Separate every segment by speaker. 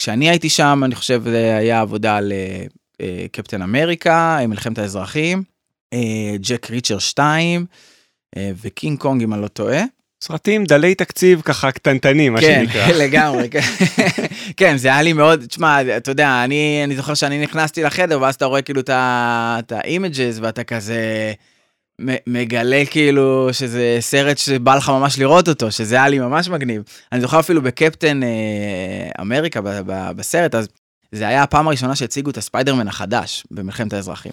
Speaker 1: כשאני הייתי שם, אני חושב זה היה עבודה על אה, קפטן אמריקה, מלחמת האזרחים, אה, ג'ק ריצ'ר 2 אה, וקינג קונג אם אני לא טועה.
Speaker 2: סרטים דלי תקציב ככה קטנטנים, מה
Speaker 1: כן,
Speaker 2: שנקרא.
Speaker 1: כן, לגמרי, כן. כן, זה היה לי מאוד, תשמע, אתה יודע, אני, אני זוכר שאני נכנסתי לחדר, ואז אתה רואה כאילו את ה images, ואתה כזה מגלה כאילו שזה סרט שבא לך ממש לראות אותו, שזה היה לי ממש מגניב. אני זוכר אפילו בקפטן אה, אמריקה, ב, ב, בסרט, אז זה היה הפעם הראשונה שהציגו את הספיידרמן החדש במלחמת האזרחים.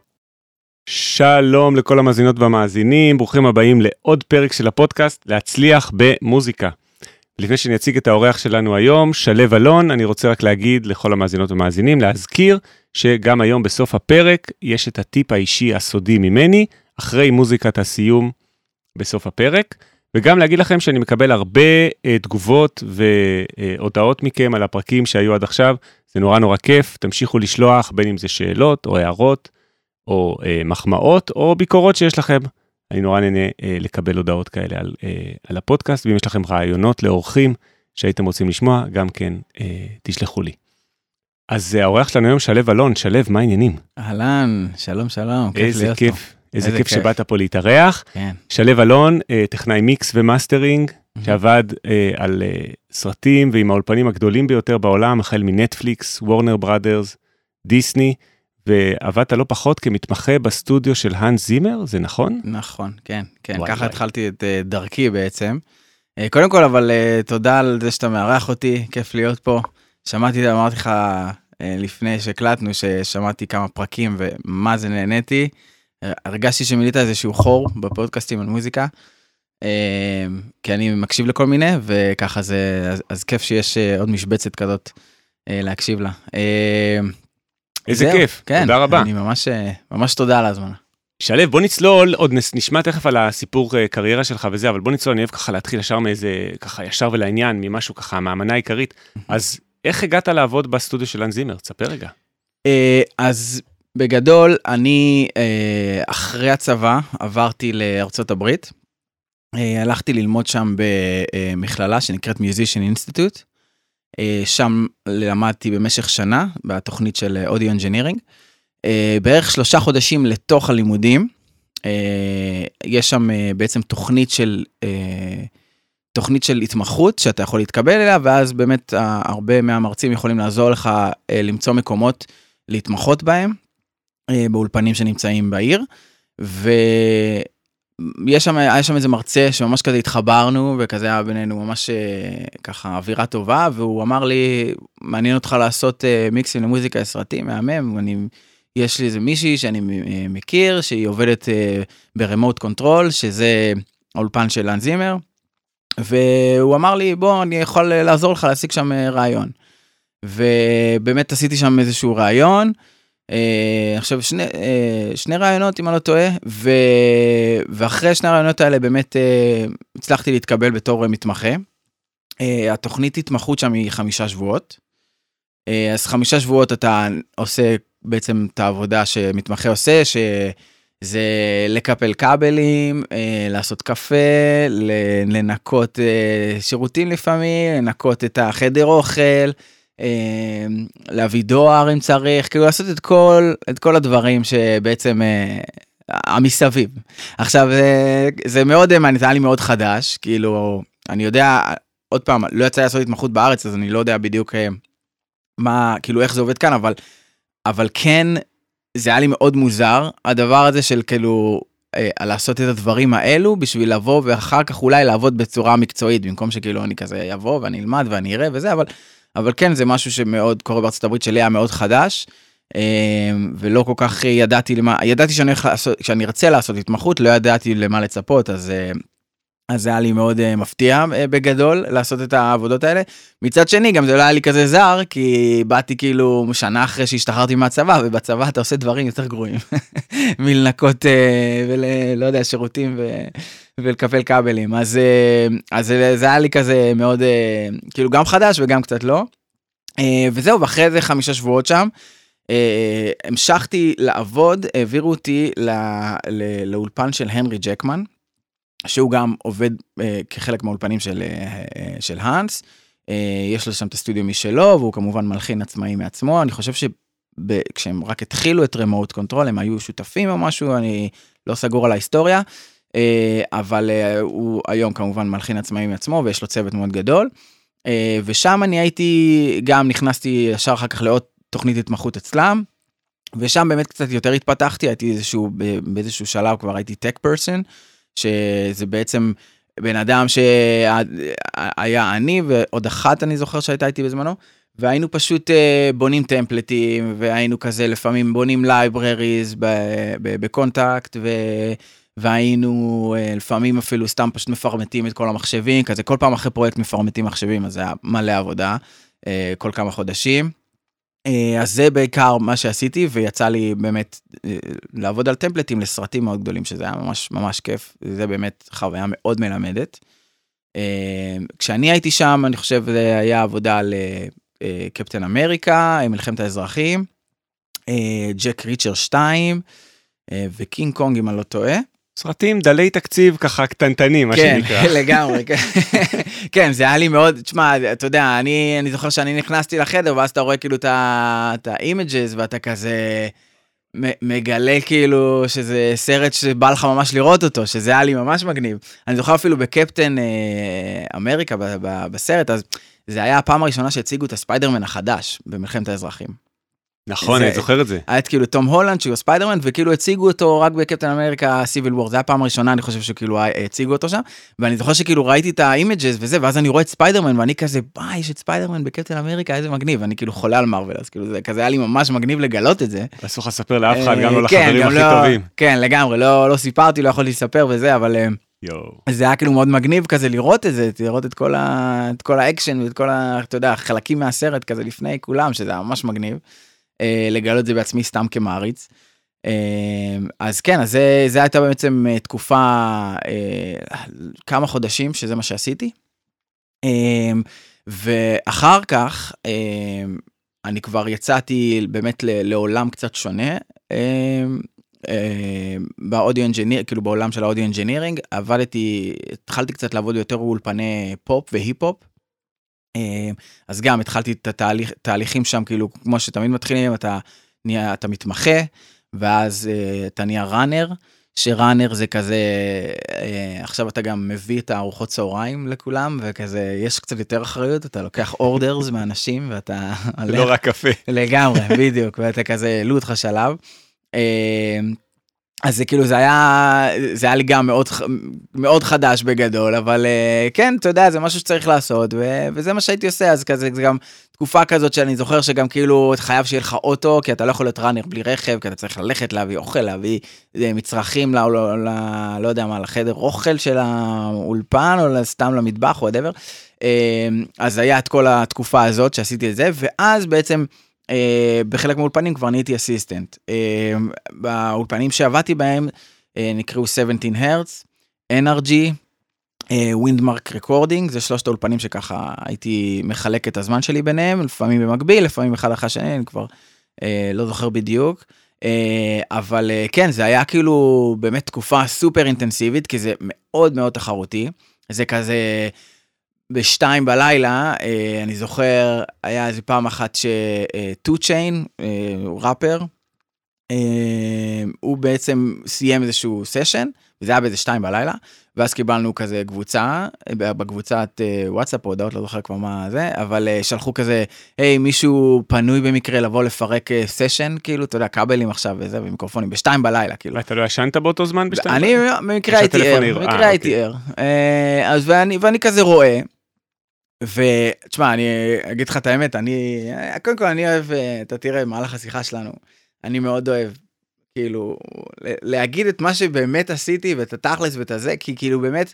Speaker 2: שלום לכל המאזינות והמאזינים, ברוכים הבאים לעוד פרק של הפודקאסט להצליח במוזיקה. לפני שאני אציג את האורח שלנו היום, שלו אלון, אני רוצה רק להגיד לכל המאזינות והמאזינים, להזכיר שגם היום בסוף הפרק יש את הטיפ האישי הסודי ממני, אחרי מוזיקת הסיום בסוף הפרק, וגם להגיד לכם שאני מקבל הרבה uh, תגובות והודעות מכם על הפרקים שהיו עד עכשיו, זה נורא נורא כיף, תמשיכו לשלוח בין אם זה שאלות או הערות. או אה, מחמאות או ביקורות שיש לכם. אני נורא נהנה אה, לקבל הודעות כאלה על, אה, על הפודקאסט, ואם יש לכם רעיונות לאורחים שהייתם רוצים לשמוע, גם כן אה, תשלחו לי. אז אה, האורח שלנו היום שלו אלון, שלו, מה העניינים?
Speaker 1: אהלן, שלום שלום, כיף
Speaker 2: איזה
Speaker 1: להיות
Speaker 2: כיף,
Speaker 1: פה.
Speaker 2: איזה
Speaker 1: איזה
Speaker 2: כיף
Speaker 1: כיף.
Speaker 2: שבאת פה להתארח.
Speaker 1: כן.
Speaker 2: שלו אלון, אה, טכנאי mix ו mastering, שעבד אה, על אה, סרטים ועם האולפנים הגדולים ביותר בעולם, החל מנטפליקס, Warner Brothers, דיסני, ועבדת לא פחות כמתמחה בסטודיו של האנס זימר, זה נכון?
Speaker 1: נכון, כן, כן,
Speaker 2: וואי,
Speaker 1: ככה
Speaker 2: וואי.
Speaker 1: התחלתי את אה, דרכי בעצם. אה, קודם כל, אבל אה, תודה על זה שאתה מארח אותי, כיף להיות פה. שמעתי, אמרתי לך לפני שהקלטנו, ששמעתי כמה פרקים ומה זה נהניתי. הרגשתי שמילאת איזשהו חור בפודקאסטים על מוזיקה. כי אני מקשיב לכל מיני, וככה זה, אז, אז כיף שיש עוד משבצת כזאת להקשיב לה.
Speaker 2: איזה
Speaker 1: זהו,
Speaker 2: כיף,
Speaker 1: כן,
Speaker 2: תודה רבה.
Speaker 1: אני ממש, אה, ממש תודה על ההזמנה.
Speaker 2: שלו, בוא נצלול, עוד נשמע תכף על הסיפור אה, קריירה שלך וזה, אבל בוא נצלול, אני אוהב ככה להתחיל ישר מאיזה, ככה ישר ולעניין, ממשהו ככה, מהמנה העיקרית. אז איך הגעת לעבוד בסטודיו של אנז זימר? תספר רגע.
Speaker 1: אה, אז בגדול, אני אחרי הצבא עברתי לארצות הברית. הלכתי ללמוד שם במכללה שנקראת Musician Institute. אה, שם למדתי במשך שנה בתוכנית של audio engineering. בערך שלושה חודשים לתוך הלימודים, אה, יש שם אה, בעצם תוכנית של, אה, תוכנית של התמחות שאתה יכול להתקבל אליה, ואז באמת אה, הרבה מהמרצים יכולים לעזור לך אה, למצוא מקומות להתמחות בהם, אה, באולפנים שנמצאים בעיר. ויש שם, היה שם איזה מרצה שממש כזה התחברנו, וכזה היה בינינו ממש אה, ככה אווירה טובה, והוא אמר לי, מעניין אותך לעשות אה, מיקסים למוזיקה לסרטים, מהמם, אני, יש לי איזה מישהי שאני אה, מכיר, שהיא עובדת ב Remote Control, שזה האולפן של האנס זימר, והוא אמר לי, בוא, אני יכול לעזור לך להשיג שם ראיון. ובאמת עשיתי שם איזשהו ראיון. אה, עכשיו שני, אה, שני ראיונות אם אני לא טועה, ו... ואחרי שני הראיונות האלה באמת אה, הצלחתי להתקבל בתור אה, מתמחה. אה, התוכנית התמחות שם היא חמישה שבועות. אה, אז חמישה שבועות אתה עושה בעצם את העבודה שמתמחה עושה, שזה לקפל כבלים, אה, לעשות קפה, לנקות אה, שירותים לפעמים, לנקות את החדר אוכל. אה, להביא דואר אם צריך, כאילו לעשות את כל, את כל הדברים שבעצם אה, המסביב. עכשיו, אה, זה מאוד מעניין, זה היה לי מאוד חדש, כאילו, אני יודע, עוד פעם, לא יצא לעשות התמחות בארץ, אז אני לא יודע בדיוק אה, מה, כאילו, איך זה עובד כאן, אבל, אבל כן, זה היה לי מאוד מוזר, הדבר הזה של כאילו, אה, לעשות את הדברים האלו בשביל לבוא ואחר כך אולי לעבוד בצורה מקצועית, במקום שכאילו אני כזה אבוא ואני אלמד ואני אראה וזה, אבל אבל כן זה משהו שמאוד קורה בארצות הברית שלי היה מאוד חדש. אה, ולא כל כך ידעתי למה, ידעתי שאני, שאני ארצה לעשות התמחות, לא ידעתי למה לצפות, אז, אה, אז זה היה לי מאוד uh, מפתיע uh, בגדול לעשות את העבודות האלה. מצד שני גם זה לא היה לי כזה זר כי באתי כאילו שנה אחרי שהשתחררתי מהצבא ובצבא אתה עושה דברים יותר גרועים מלנקות uh, ולא יודע שירותים ו, ולקפל כבלים אז uh, אז זה, זה היה לי כזה מאוד uh, כאילו גם חדש וגם קצת לא. Uh, וזהו ואחרי זה חמישה שבועות שם. Uh, המשכתי לעבוד העבירו אותי לא, לא, לאולפן של הנרי ג'קמן שהוא גם עובד אה, כחלק מהאולפנים של, אה, של האנס. אה, יש לו שם את הסטודיו משלו, והוא כמובן מלחין עצמאי מעצמו. אני חושב שכשהם רק התחילו את Remote Control, הם היו שותפים או משהו, אני לא סגור על ההיסטוריה. אה, אבל אה, הוא היום כמובן מלחין עצמאי מעצמו, ויש לו צוות מאוד גדול. אה, ושם אני הייתי, גם נכנסתי ישר אחר כך לעוד תוכנית התמחות אצלם. ושם באמת קצת יותר התפתחתי, הייתי איזשהו, באיזשהו שלב כבר הייתי tech person. שזה בעצם בן אדם שהיה אני ועוד אחת אני זוכר שהייתה איתי בזמנו. והיינו פשוט אה, בונים טמפלטים והיינו כזה לפעמים בונים libraries ב Kontakt ו... והיינו אה, לפעמים אפילו סתם פשוט מפרמטים את כל המחשבים כזה כל פעם אחרי פרויקט מפרמטים מחשבים אז זה היה מלא עבודה אה, כל כמה חודשים. אה, אז זה בעיקר מה שעשיתי ויצא לי באמת אה, לעבוד על טמפלטים לסרטים מאוד גדולים שזה היה ממש ממש כיף זה באמת חוויה מאוד מלמדת. אה, כשאני הייתי שם אני חושב זה היה עבודה על קפטן אמריקה מלחמת האזרחים ג'ק ריצ'ר 2 וקינג קונג אם אני לא טועה.
Speaker 2: סרטים דלי תקציב ככה קטנטנים מה
Speaker 1: כן,
Speaker 2: שנקרא.
Speaker 1: כן לגמרי כן. זה היה לי מאוד תשמע אתה יודע אני אני זוכר שאני נכנסתי לחדר ואז אתה רואה כאילו את ה images ואתה כזה מגלה כאילו שזה סרט שבא לך ממש לראות אותו שזה היה לי ממש מגניב אני זוכר אפילו בקפטן אה, אמריקה ב, ב, בסרט אז זה היה הפעם הראשונה שהציגו את הספיידרמן החדש במלחמת האזרחים.
Speaker 2: נכון, אני זוכר את זה.
Speaker 1: היה את כאילו תום הולנד שהוא ספיידרמן וכאילו הציגו אותו רק בקפטן אמריקה Civil War זה הפעם הראשונה אני חושב שכאילו הציגו אותו שם ואני זוכר שכאילו ראיתי את ה images וזה ואז אני רואה את ספיידרמן ואני כזה וואי יש את ספיידרמן בקפטן אמריקה איזה מגניב אני כאילו חולה על Marvel אז כאילו זה כזה היה לי ממש מגניב לגלות את זה.
Speaker 2: אסור לך לספר לאף אחד גם לא כן, לחברים הכי לא- טובים.
Speaker 1: כן לגמרי לא לא סיפרתי לא יכולתי לספר וזה אבל. אה, זה היה כאילו מאוד מגניב כזה לראות את זה לראות את כל, ה... את כל האקשן ואת כל ה... אתה יודע, חלקים מהסרט כזה לפני כולם שזה היה ממש מגניב. אה, לגלות את זה בעצמי סתם כמעריץ. אה, אז כן, אז זה, זה הייתה בעצם אה, תקופה, כמה חודשים שזה מה שעשיתי. ואחר כך אני כבר יצאתי באמת לעולם קצת שונה. ב audio engineer, כאילו בעולם של ה audio engineering, עבדתי, התחלתי קצת לעבוד יותר באולפני פופ והיפ-הופ. אה, אז גם התחלתי את התהליכים שם כאילו כמו שתמיד מתחילים אתה נהיה אתה מתמחה ואז uh, אתה נהיה ראנר שראנר זה כזה uh, עכשיו אתה גם מביא את הארוחות צהריים לכולם וכזה יש קצת יותר אחריות אתה לוקח אורדרס מאנשים ואתה
Speaker 2: לא רק קפה
Speaker 1: לגמרי בדיוק ואתה כזה העלו אותך שלב. אז זה כאילו זה היה זה היה לי גם מאוד מאוד חדש בגדול אבל uh, כן אתה יודע זה משהו שצריך לעשות ו, וזה מה שהייתי עושה אז כזה זה גם תקופה כזאת שאני זוכר שגם כאילו חייב שיהיה לך אוטו כי אתה לא יכול להיות runner בלי רכב כי אתה צריך ללכת להביא אוכל להביא אה, מצרכים ל, ל, ל, לא יודע מה לחדר אוכל של האולפן או סתם למטבח או whatever אה, אז היה את כל התקופה הזאת שעשיתי את זה ואז בעצם. אה, בחלק מהאולפנים כבר נהייתי assistant. אה, באולפנים שעבדתי בהם אה, נקראו 17 Hertz, NRG, Windmark Recording, זה שלושת האולפנים שככה הייתי מחלק את הזמן שלי ביניהם, לפעמים במקביל, לפעמים אחד אחרי השני, אני כבר לא זוכר בדיוק. אבל כן, זה היה כאילו באמת תקופה סופר אינטנסיבית, כי זה מאוד מאוד תחרותי. זה כזה בשתיים בלילה, אה, אני זוכר, היה איזה פעם אחת שטו צ'יין, אה, ראפר, אה, הוא בעצם סיים איזשהו סשן, וזה היה באיזה שתיים בלילה, ואז קיבלנו כזה קבוצה, בקבוצת וואטסאפ, הודעות, לא זוכר כבר מה זה, אבל שלחו כזה, היי, מישהו פנוי במקרה לבוא לפרק סשן, כאילו, אתה יודע, כבלים עכשיו וזה, ומיקרופונים, בשתיים בלילה, כאילו.
Speaker 2: ואתה לא ישנת באותו זמן בשתיים
Speaker 1: בלילה? אני במקרה הייתי ער, במקרה הייתי ער. אז ואני כזה רואה. ותשמע, אני אגיד לך את האמת, אני, קודם כל אני אוהב, אתה תראה, במהלך השיחה שלנו, אני מאוד אוהב, כאילו, להגיד את מה שבאמת עשיתי ואת התכלס ואת הזה, כי כאילו באמת,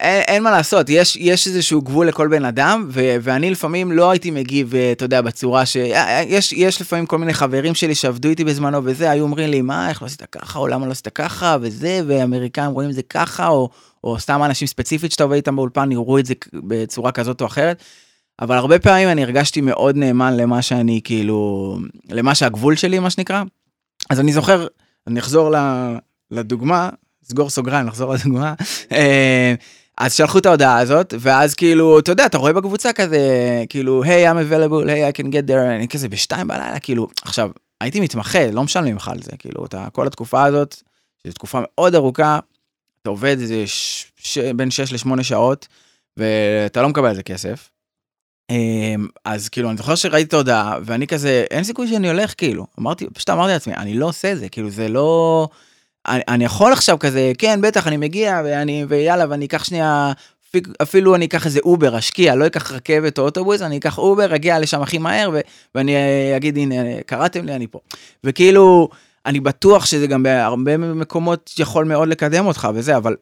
Speaker 1: אין, אין מה לעשות, יש, יש איזשהו גבול לכל בן אדם, ו, ואני לפעמים לא הייתי מגיב, אה, אתה יודע, בצורה ש... אה, יש, יש לפעמים כל מיני חברים שלי שעבדו איתי בזמנו וזה, היו אומרים לי, מה, איך לא עשית ככה, או למה לא עשית ככה, וזה, ואמריקאים רואים את זה ככה, או, או סתם אנשים ספציפית שאתה עובד איתם באולפן, יראו את זה בצורה כזאת או אחרת. אבל הרבה פעמים אני הרגשתי מאוד נאמן למה שאני, כאילו, למה שהגבול שלי, מה שנקרא. אז אני זוכר, אני אחזור לדוגמה, סגור סוגריים, נחזור לדוגמה. אז שלחו את ההודעה הזאת, ואז כאילו, אתה יודע, אתה רואה בקבוצה כזה, כאילו, היי, hey, I'm available, היי, hey, I can get there, אני כזה בשתיים בלילה, כאילו, עכשיו, הייתי מתמחה, לא משלמים לך על זה, כאילו, אתה, כל התקופה הזאת, שזו תקופה מאוד ארוכה, אתה עובד איזה ש... ש... בין 6 ל-8 שעות, ואתה לא מקבל על זה כסף. אמ, אז כאילו, אני זוכר שראיתי את ההודעה, ואני כזה, אין סיכוי שאני הולך, כאילו, אמרתי, פשוט אמרתי לעצמי, אני לא עושה זה, כאילו, זה לא... אני, אני יכול עכשיו כזה, כן, בטח, אני מגיע, ואני, ויאללה, ואני אקח שנייה, אפילו אני אקח איזה אובר, אשקיע, לא אקח רכבת או אוטובוס, אני אקח אובר, אגיע לשם הכי מהר, ו, ואני אגיד, הנה, קראתם לי, אני פה. וכאילו, אני בטוח שזה גם בהרבה מקומות יכול מאוד לקדם אותך וזה, אבל,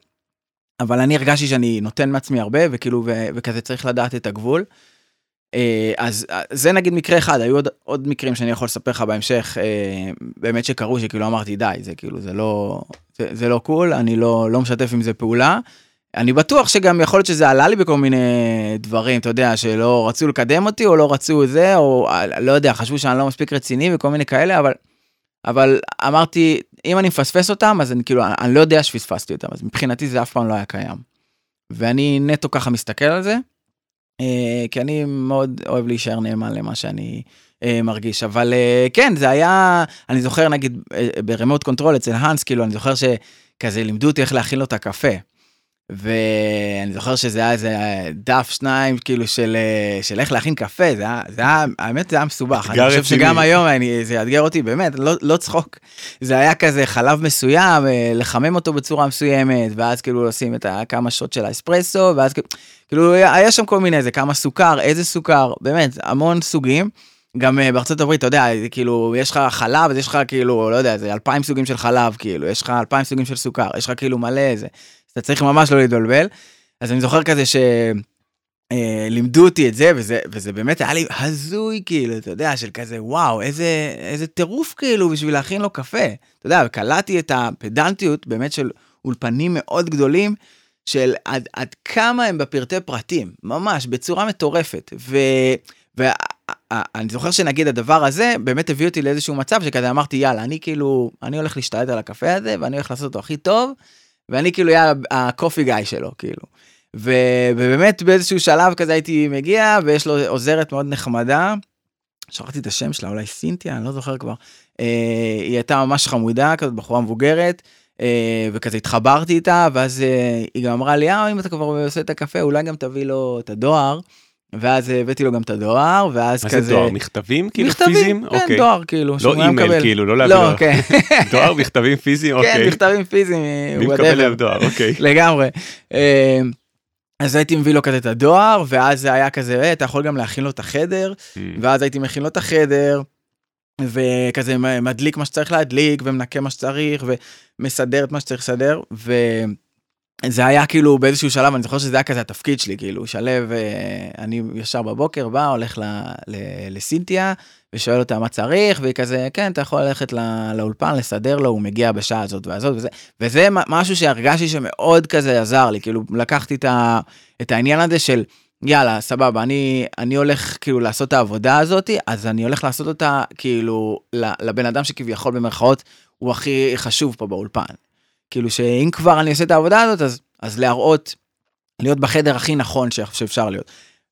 Speaker 1: אבל אני הרגשתי שאני נותן מעצמי הרבה, וכאילו, ו, וכזה צריך לדעת את הגבול. אה, אז אה, זה נגיד מקרה אחד, היו עוד, עוד מקרים שאני יכול לספר לך בהמשך, אה, באמת שקרו, שכאילו אמרתי די, זה כאילו, זה לא, זה, זה לא קול, אני לא, לא משתף עם זה פעולה. אני בטוח שגם יכול להיות שזה עלה לי בכל מיני דברים, אתה יודע, שלא רצו לקדם אותי, או לא רצו זה, או לא יודע, חשבו שאני לא מספיק רציני וכל מיני כאלה, אבל, אבל אמרתי, אם אני מפספס אותם, אז אני כאילו, אני לא יודע שפספסתי אותם, אז מבחינתי זה אף פעם לא היה קיים. ואני נטו ככה מסתכל על זה. אה, כי אני מאוד אוהב להישאר נאמן למה שאני אה, מרגיש אבל אה, כן זה היה אני זוכר נגיד ב Remote Control אצל האנס כאילו אני זוכר שכזה לימדו אותי איך להכין לו את הקפה. ואני זוכר שזה היה איזה דף שניים כאילו של של איך להכין קפה זה היה, זה היה האמת זה היה מסובך אני חושב שגם היום אני, זה יאתגר אותי באמת לא, לא צחוק זה היה כזה חלב מסוים לחמם אותו בצורה מסוימת ואז כאילו לשים את הכמה שעות של האספרסו ואז כאילו. כאילו היה שם כל מיני איזה כמה סוכר איזה סוכר באמת המון סוגים. גם uh, בארצות הברית אתה יודע כאילו יש לך חלב אז יש לך כאילו לא יודע זה אלפיים סוגים של חלב כאילו יש לך אלפיים סוגים של סוכר יש לך כאילו מלא איזה. אתה צריך ממש לא להתבלבל. אז אני זוכר כזה ש... Uh, לימדו אותי את זה וזה וזה באמת היה לי הזוי כאילו אתה יודע של כזה וואו איזה איזה טירוף כאילו בשביל להכין לו קפה אתה יודע קלטתי את הפדנטיות באמת של אולפנים מאוד גדולים של עד, עד כמה הם בפרטי פרטים, ממש, בצורה מטורפת. ואני זוכר שנגיד הדבר הזה באמת הביא אותי לאיזשהו מצב שכזה אמרתי יאללה אני כאילו אני הולך להשתלט על הקפה הזה ואני הולך לעשות אותו הכי טוב ואני כאילו אהיה הקופי גיא שלו כאילו. ו, ובאמת באיזשהו שלב כזה הייתי מגיע ויש לו עוזרת מאוד נחמדה. שכחתי את השם שלה אולי סינתיה אני לא זוכר כבר. אה, היא הייתה ממש חמודה כזאת בחורה מבוגרת. אה, וכזה התחברתי איתה ואז אה, היא גם אמרה לי אה אם אתה כבר עושה את הקפה אולי גם תביא לו את הדואר. ואז הבאתי לו גם את הדואר ואז
Speaker 2: מה
Speaker 1: כזה
Speaker 2: זה דואר מכתבים כאילו
Speaker 1: מכתבים,
Speaker 2: פיזיים
Speaker 1: כן,
Speaker 2: אוקיי.
Speaker 1: דואר כאילו
Speaker 2: לא אימייל
Speaker 1: מקבל.
Speaker 2: כאילו לא להביא
Speaker 1: לא כן
Speaker 2: דואר מכתבים פיזיים
Speaker 1: כן
Speaker 2: אוקיי.
Speaker 1: מכתבים פיזיים
Speaker 2: מי
Speaker 1: whatever.
Speaker 2: מקבל להם דואר אוקיי.
Speaker 1: לגמרי. אה, אז הייתי מביא לו כזה את הדואר ואז זה היה כזה "אה, אתה יכול גם להכין לו את החדר
Speaker 2: Mm.
Speaker 1: ואז הייתי מכין לו את החדר. וכזה מדליק מה שצריך להדליק ומנקה מה שצריך ומסדר את מה שצריך לסדר וזה היה כאילו באיזשהו שלב אני זוכר שזה היה כזה התפקיד שלי כאילו שלו אה, אני ישר בבוקר בא הולך ל, ל, לסינתיה ושואל אותה מה צריך והיא כזה כן אתה יכול ללכת לא, לאולפן לסדר לו הוא מגיע בשעה הזאת והזאת וזה וזה משהו שהרגשתי שמאוד כזה עזר לי כאילו לקחתי את, ה, את העניין הזה של. יאללה סבבה אני אני הולך כאילו לעשות את העבודה הזאתי אז אני הולך לעשות אותה כאילו לבן אדם שכביכול במרכאות הוא הכי חשוב פה באולפן. כאילו שאם כבר אני עושה את העבודה הזאת אז אז להראות להיות בחדר הכי נכון שאפשר להיות.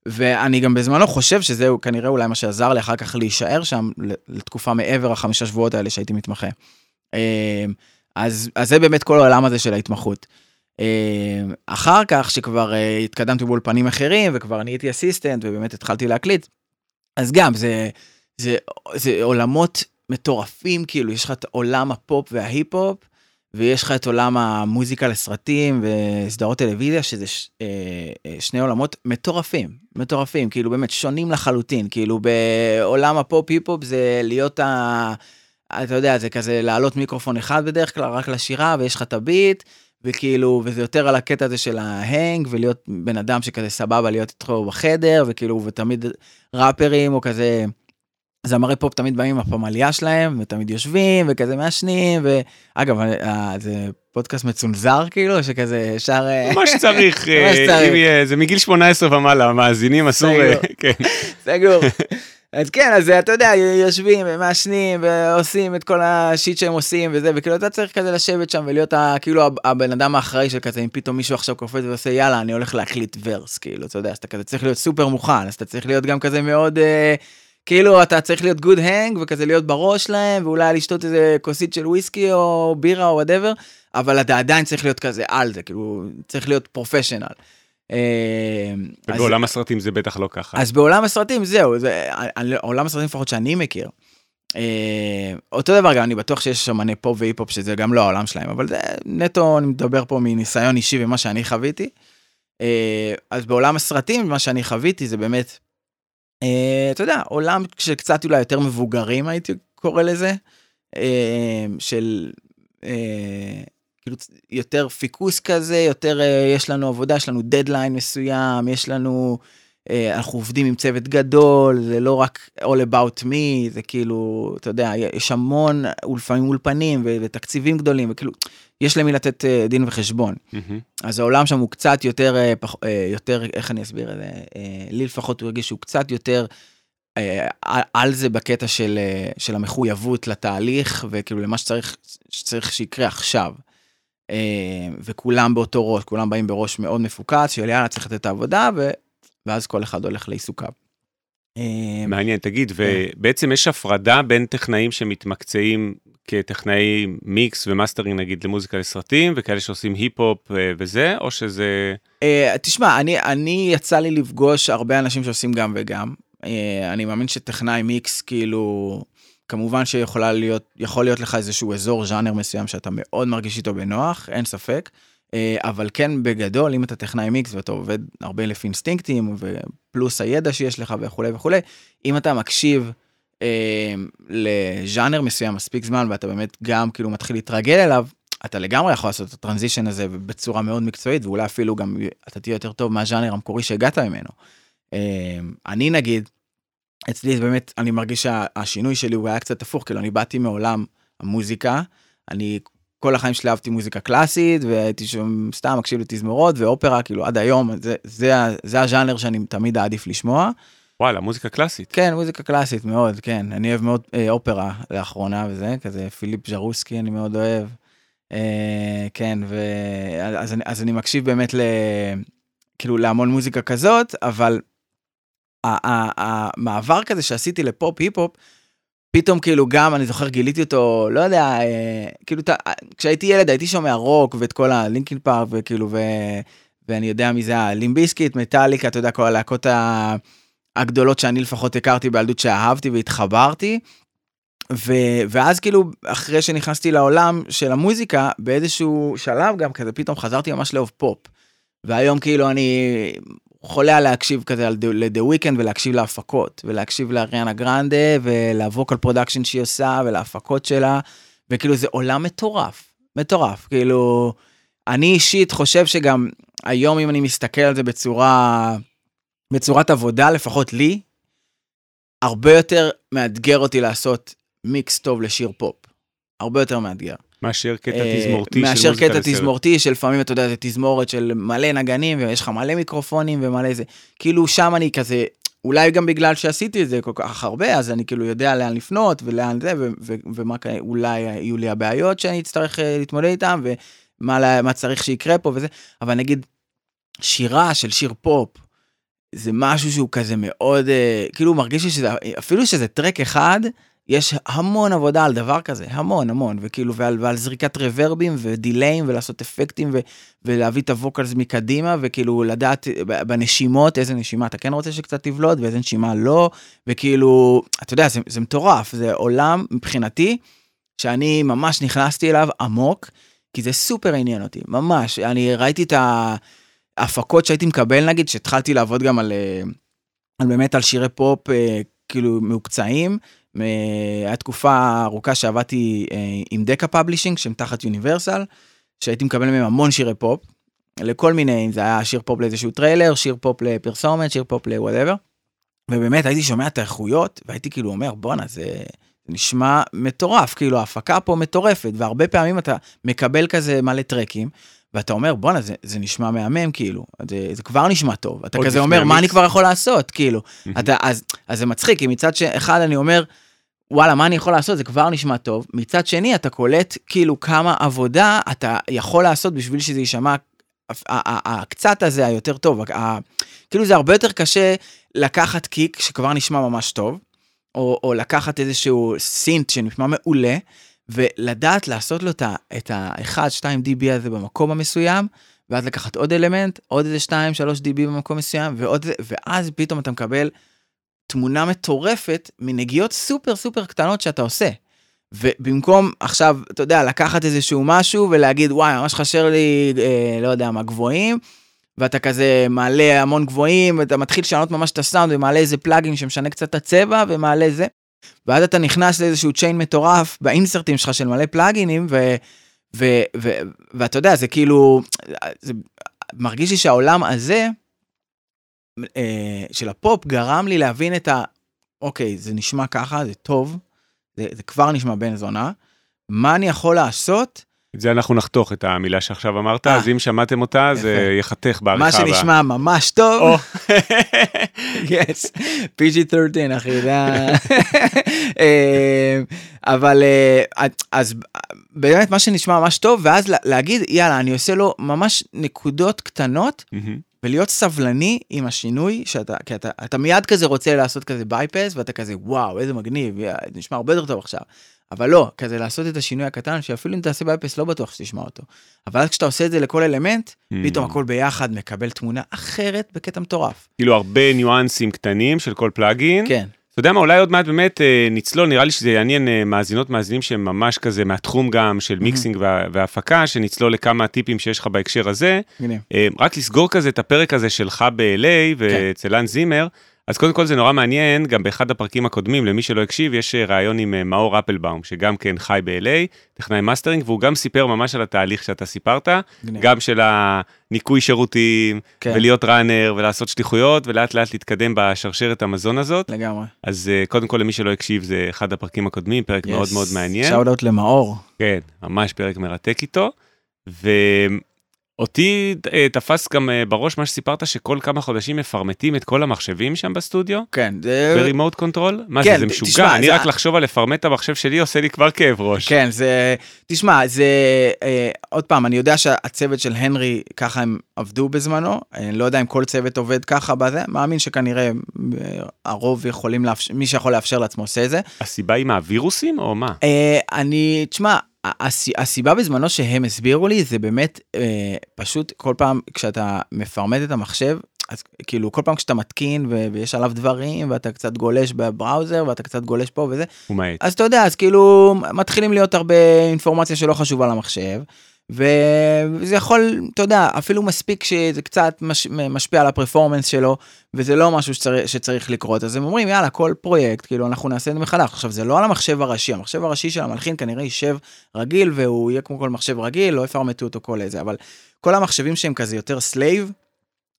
Speaker 1: ואני גם בזמנו חושב שזהו כנראה אולי מה שעזר לי אחר כך להישאר שם לתקופה מעבר החמישה שבועות האלה שהייתי מתמחה. אז, אז זה באמת כל העולם הזה של ההתמחות. אחר כך שכבר התקדמתי באולפנים אחרים וכבר נהייתי אסיסטנט ובאמת התחלתי להקליט. אז גם זה זה זה עולמות מטורפים כאילו יש לך את עולם הפופ וההיפ-הופ ויש לך את עולם המוזיקה לסרטים וסדרות טלוויזיה שזה ש, אה, שני עולמות מטורפים מטורפים כאילו באמת שונים לחלוטין כאילו בעולם הפופ היפ-הופ זה להיות ה... אתה יודע זה כזה להעלות מיקרופון אחד בדרך כלל רק לשירה ויש לך את ה beat וכאילו, וזה יותר על הקטע הזה של ה hang, ולהיות בן אדם שכזה סבבה להיות איתו בחדר, וכאילו, ותמיד ראפרים או כזה, זמרי פופ תמיד באים עם הפמליה שלהם, ותמיד יושבים, וכזה מעשנים, ואגב, אה, זה פודקאסט מצונזר כאילו, שכזה. אה,
Speaker 2: מה שצריך, זה מגיל 18 ומעלה, מאזינים אסור,
Speaker 1: סגור.
Speaker 2: אה, כן.
Speaker 1: סגור. אז כן, אז אתה יודע, יושבים ומעשנים ועושים את כל ה shit שהם עושים וזה, וכאילו אתה צריך כזה לשבת שם ולהיות ה- כאילו הב- הבן אדם האחראי של כזה, אם פתאום מישהו עכשיו קופץ ועושה יאללה, אני הולך להקליט verse, כאילו, אתה יודע, אז אתה כזה צריך להיות סופר מוכן, אז אתה צריך להיות גם כזה מאוד, אה, כאילו אתה צריך להיות good hang וכזה להיות בראש שלהם, ואולי לשתות איזה כוסית של וויסקי או בירה או whatever, אבל אתה עדיין צריך להיות כזה על זה, כאילו, צריך להיות professional. אה,
Speaker 2: ובעולם הסרטים זה בטח לא ככה.
Speaker 1: אז בעולם הסרטים זהו, זה עולם הסרטים לפחות שאני מכיר. אה, אותו דבר גם אני בטוח שיש אמני פופ והיפ-הופ שזה גם לא העולם שלהם, אבל זה נטו, אני מדבר פה מניסיון אישי ומה שאני חוויתי. אה, אז בעולם הסרטים, מה שאני חוויתי זה באמת, אתה יודע, עולם של קצת אולי יותר מבוגרים הייתי קורא לזה, אה, של אה, כאילו יותר פיקוס כזה, יותר אה, יש לנו עבודה, יש לנו דדליין מסוים, יש לנו, אה, אנחנו עובדים עם צוות גדול, זה לא רק all about me, זה כאילו, אתה יודע, יש המון, לפעמים אולפנים ותקציבים גדולים, וכאילו, יש למי לתת אה, דין וחשבון. אז העולם שם הוא קצת יותר, אה, אה, יותר, איך אני אסביר את זה? אה, לי לפחות הוא הרגיש שהוא קצת יותר אה, על- זה בקטע של, אה, של המחויבות לתהליך, וכאילו למה שצריך, שצריך שיקרה עכשיו. אה, וכולם באותו ראש, כולם באים בראש מאוד מפוקס, של יאללה, צריך לתת את העבודה, ו... ואז כל אחד הולך לעיסוקיו. אה,
Speaker 2: מעניין, תגיד,
Speaker 1: כן.
Speaker 2: ובעצם יש הפרדה בין טכנאים שמתמקצעים כטכנאי mix ו mastering נגיד למוזיקה לסרטים, וכאלה שעושים היפ-הופ אה, וזה, או שזה...
Speaker 1: אה, תשמע, אני, אני יצא לי לפגוש הרבה אנשים שעושים גם וגם. אה, אני מאמין שטכנאי מיקס, כאילו, כמובן שיכולה להיות, להיות לך איזשהו אזור ז'אנר מסוים שאתה מאוד מרגיש איתו בנוח, אין ספק. אה, אבל כן, בגדול, אם אתה טכנאי מיקס ואתה עובד הרבה לפי אינסטינקטים, ופלוס הידע שיש לך וכולי וכולי, אם אתה מקשיב אה, לז'אנר מסוים מספיק זמן, ואתה באמת גם כאילו מתחיל להתרגל אליו, אתה לגמרי יכול לעשות את הטרנזישן הזה בצורה מאוד מקצועית, ואולי אפילו גם אתה תהיה יותר טוב מהז'אנר המקורי שהגעת ממנו. אה, אני נגיד, אצלי באמת, אני מרגיש שהשינוי שלי הוא היה קצת הפוך, כאילו אני באתי מעולם המוזיקה, אני כל החיים שלי אהבתי מוזיקה קלאסית, והייתי שם סתם מקשיב לתזמורות ואופרה, כאילו עד היום, זה, זה, זה הז'אנר שאני תמיד אעדיף לשמוע.
Speaker 2: וואלה, מוזיקה קלאסית.
Speaker 1: כן, מוזיקה קלאסית מאוד, כן. אני אוהב מאוד אה, אופרה לאחרונה וזה, כזה פיליפ ז'רוסקי אני מאוד אוהב. אה, כן, ו... אז, אני, אז אני מקשיב באמת ל... כאילו להמון מוזיקה כזאת, אבל המעבר כזה שעשיתי לפופ היפ-הופ, פתאום כאילו גם, אני זוכר גיליתי אותו, לא יודע, אה, כאילו, ת- כשהייתי ילד הייתי שומע רוק ואת כל ה Linkin Park וכאילו, ו... ואני יודע מי זה ה Limp Bizkit, מטאליקה, אתה יודע, כל הלהקות. הגדולות שאני לפחות הכרתי בילדות שאהבתי והתחברתי. ו, ואז כאילו אחרי שנכנסתי לעולם של המוזיקה באיזשהו שלב גם כזה פתאום חזרתי ממש לאהוב פופ. והיום כאילו אני חולה להקשיב כזה ל The Weeknd ולהקשיב להפקות ולהקשיב לאריאנה גרנדה ול vocal production שהיא עושה ולהפקות שלה וכאילו זה עולם מטורף מטורף כאילו אני אישית חושב שגם היום אם אני מסתכל על זה בצורה בצורת עבודה לפחות לי הרבה יותר מאתגר אותי לעשות מיקס טוב לשיר פופ. הרבה יותר מאתגר.
Speaker 2: מאשר קטע
Speaker 1: אה,
Speaker 2: תזמורתי של
Speaker 1: מאשר קטע. תזמורתי שלפעמים אתה יודע זה תזמורת של מלא נגנים ויש לך מלא מיקרופונים ומלא זה כאילו שם אני כזה אולי גם בגלל שעשיתי את זה כל כך הרבה אז אני כאילו יודע לאן לפנות ולאן זה ו- ו- ומה אולי יהיו לי הבעיות שאני אצטרך אה, להתמודד איתם ומה מה צריך שיקרה פה וזה אבל נגיד שירה של שיר פופ זה משהו שהוא כזה מאוד אה, כאילו מרגיש לי שזה אפילו שזה טרק אחד יש המון עבודה על דבר כזה, המון המון, וכאילו, ועל, ועל זריקת רוורבים ודיליים ולעשות אפקטים ו, ולהביא את הווקלס מקדימה וכאילו לדעת בנשימות איזה נשימה אתה כן רוצה שקצת תבלוט ואיזה נשימה לא, וכאילו, אתה יודע, זה, זה מטורף, זה עולם מבחינתי שאני ממש נכנסתי אליו עמוק, כי זה סופר עניין אותי, ממש, אני ראיתי את ההפקות שהייתי מקבל נגיד, שהתחלתי לעבוד גם על, אה, על באמת על שירי פופ אה, כאילו מהוקצעים. היה תקופה ארוכה שעבדתי אה, עם Decca Publishing שהם תחת Universal שהייתי מקבל מהם המון שירי פופ, לכל מיני, אם זה היה שיר פופ לאיזשהו טריילר, שיר פופ לפרסומת, שיר פופ ל-whatever. ובאמת הייתי שומע את האיכויות, והייתי כאילו אומר, בואנה, זה נשמע מטורף, כאילו ההפקה פה מטורפת, והרבה פעמים אתה מקבל כזה מלא טרקים, ואתה אומר, בואנה, זה, זה נשמע מהמם, כאילו, זה, זה כבר נשמע טוב. אתה כזה אומר, מה. אני כבר יכול לעשות, כאילו. אתה, אז, אז זה מצחיק, כי מצד ש- אחד אני אומר, וואלה, מה אני יכול לעשות? זה כבר נשמע טוב. מצד שני, אתה קולט כאילו כמה עבודה אתה יכול לעשות בשביל שזה יישמע הקצת הזה היותר טוב. כאילו זה הרבה יותר קשה לקחת קיק שכבר נשמע ממש טוב, או, או לקחת איזשהו סינט שנשמע מעולה, ולדעת לעשות לו את ה- את ה-1-2 dB הזה במקום המסוים, ואז לקחת עוד אלמנט, עוד איזה 2-3 dB במקום מסוים, ועוד, ואז פתאום אתה מקבל תמונה מטורפת מנגיעות סופר סופר קטנות שאתה עושה. ובמקום עכשיו, אתה יודע, לקחת איזשהו משהו ולהגיד, וואי, ממש חסר לי, אה, לא יודע מה, גבוהים, ואתה כזה מעלה המון גבוהים, ואתה מתחיל לשנות ממש את הסאונד, ומעלה איזה פלאגין שמשנה קצת את הצבע, ומעלה זה. ואז אתה נכנס לאיזשהו צ'יין מטורף באינסרטים שלך של מלא פלאגינים, ו, ו, ו, ואתה יודע, זה כאילו, זה מרגיש לי שהעולם הזה, של הפופ, גרם לי להבין את ה... אוקיי, זה נשמע ככה, זה טוב, זה, זה כבר נשמע בן זונה, מה אני יכול לעשות?
Speaker 2: את זה אנחנו נחתוך את המילה שעכשיו אמרת,
Speaker 1: אה.
Speaker 2: אז אם שמעתם אותה, זה
Speaker 1: יפה.
Speaker 2: ייחתך בעריכה
Speaker 1: מה
Speaker 2: הבאה.
Speaker 1: שנשמע ממש טוב, יס, PG-13 אחי, זה ה... אה, אבל אה, אז באמת מה שנשמע ממש טוב, ואז לה- להגיד, יאללה, אני עושה לו ממש נקודות קטנות,
Speaker 2: מהמם.
Speaker 1: ולהיות סבלני עם השינוי, שאתה, כי אתה, אתה מיד כזה רוצה לעשות כזה bypass, ואתה כזה, וואו, איזה מגניב, יא, נשמע הרבה יותר טוב עכשיו. אבל לא, כזה לעשות את השינוי הקטן, שאפילו אם תעשה bypass לא בטוח שתשמע אותו. אבל אז כשאתה עושה את זה לכל אלמנט, פתאום
Speaker 2: Mm.
Speaker 1: הכל ביחד מקבל תמונה אחרת בקטע מטורף.
Speaker 2: כאילו הרבה ניואנסים קטנים של כל plugin.
Speaker 1: כן.
Speaker 2: אתה יודע מה, אולי עוד מעט באמת אה, נצלול, נראה לי שזה יעניין אה, מאזינות מאזינים שהם ממש כזה מהתחום גם של mixing וה- והפקה, שנצלול לכמה טיפים שיש לך בהקשר הזה. אה, רק לסגור כזה את הפרק הזה שלך ב-LA ואצל האנס זימר, אז קודם כל זה נורא מעניין, גם באחד הפרקים הקודמים, למי שלא הקשיב, יש אה, ראיון עם אה, מאור אפלבאום, שגם כן חי ב-LA, טכנאי מאסטרינג, והוא גם סיפר ממש על התהליך שאתה סיפרת,
Speaker 1: מגניב.
Speaker 2: גם של הניקוי שירותים,
Speaker 1: כן.
Speaker 2: ולהיות runner, ולעשות שליחויות, ולאט לאט להתקדם בשרשרת המזון הזאת.
Speaker 1: לגמרי.
Speaker 2: אז אה, קודם כל למי שלא הקשיב, זה אחד הפרקים הקודמים, פרק מאוד מאוד מעניין.
Speaker 1: shout למאור.
Speaker 2: כן, ממש פרק מרתק איתו. ואותי אה, תפס גם אה, בראש מה שסיפרת, שכל כמה חודשים מפרמטים את כל המחשבים שם בסטודיו,
Speaker 1: כן. ב
Speaker 2: remote control? מה
Speaker 1: כן,
Speaker 2: זה, זה משוגע, אני רק לחשוב על לפרמט את המחשב שלי עושה לי כבר כאב ראש.
Speaker 1: כן, זה... תשמע, זה... אה, עוד פעם, אני יודע שהצוות של הנרי, ככה הם עבדו בזמנו. אני לא יודע אם כל צוות עובד ככה בזה, מאמין שכנראה אה, הרוב יכולים. מי שיכול לאפשר לעצמו עושה את זה.
Speaker 2: הסיבה היא מהווירוסים או מה?
Speaker 1: אני, תשמע, הסיבה בזמנו שהם הסבירו לי זה באמת אה, פשוט כל פעם כשאתה מפרמט את המחשב, אז כאילו כל פעם כשאתה מתקין ו- ויש עליו דברים ואתה קצת גולש בבראוזר ואתה קצת גולש פה וזה,
Speaker 2: הוא.
Speaker 1: אז אתה יודע, אז כאילו מתחילים להיות הרבה אינפורמציה שלא חשובה למחשב. וזה יכול, אתה יודע, אפילו מספיק שזה קצת מש, משפיע על ה performance שלו, וזה לא משהו שצריך, שצריך לקרות, אז הם אומרים, יאללה, כל פרויקט, כאילו, אנחנו נעשה את זה מחדש. עכשיו, זה לא על המחשב הראשי, המחשב הראשי של המלחין כנראה יישב רגיל, והוא יהיה כמו כל מחשב רגיל, לא יפרמטו אותו כל איזה, אבל כל המחשבים שהם כזה יותר slave,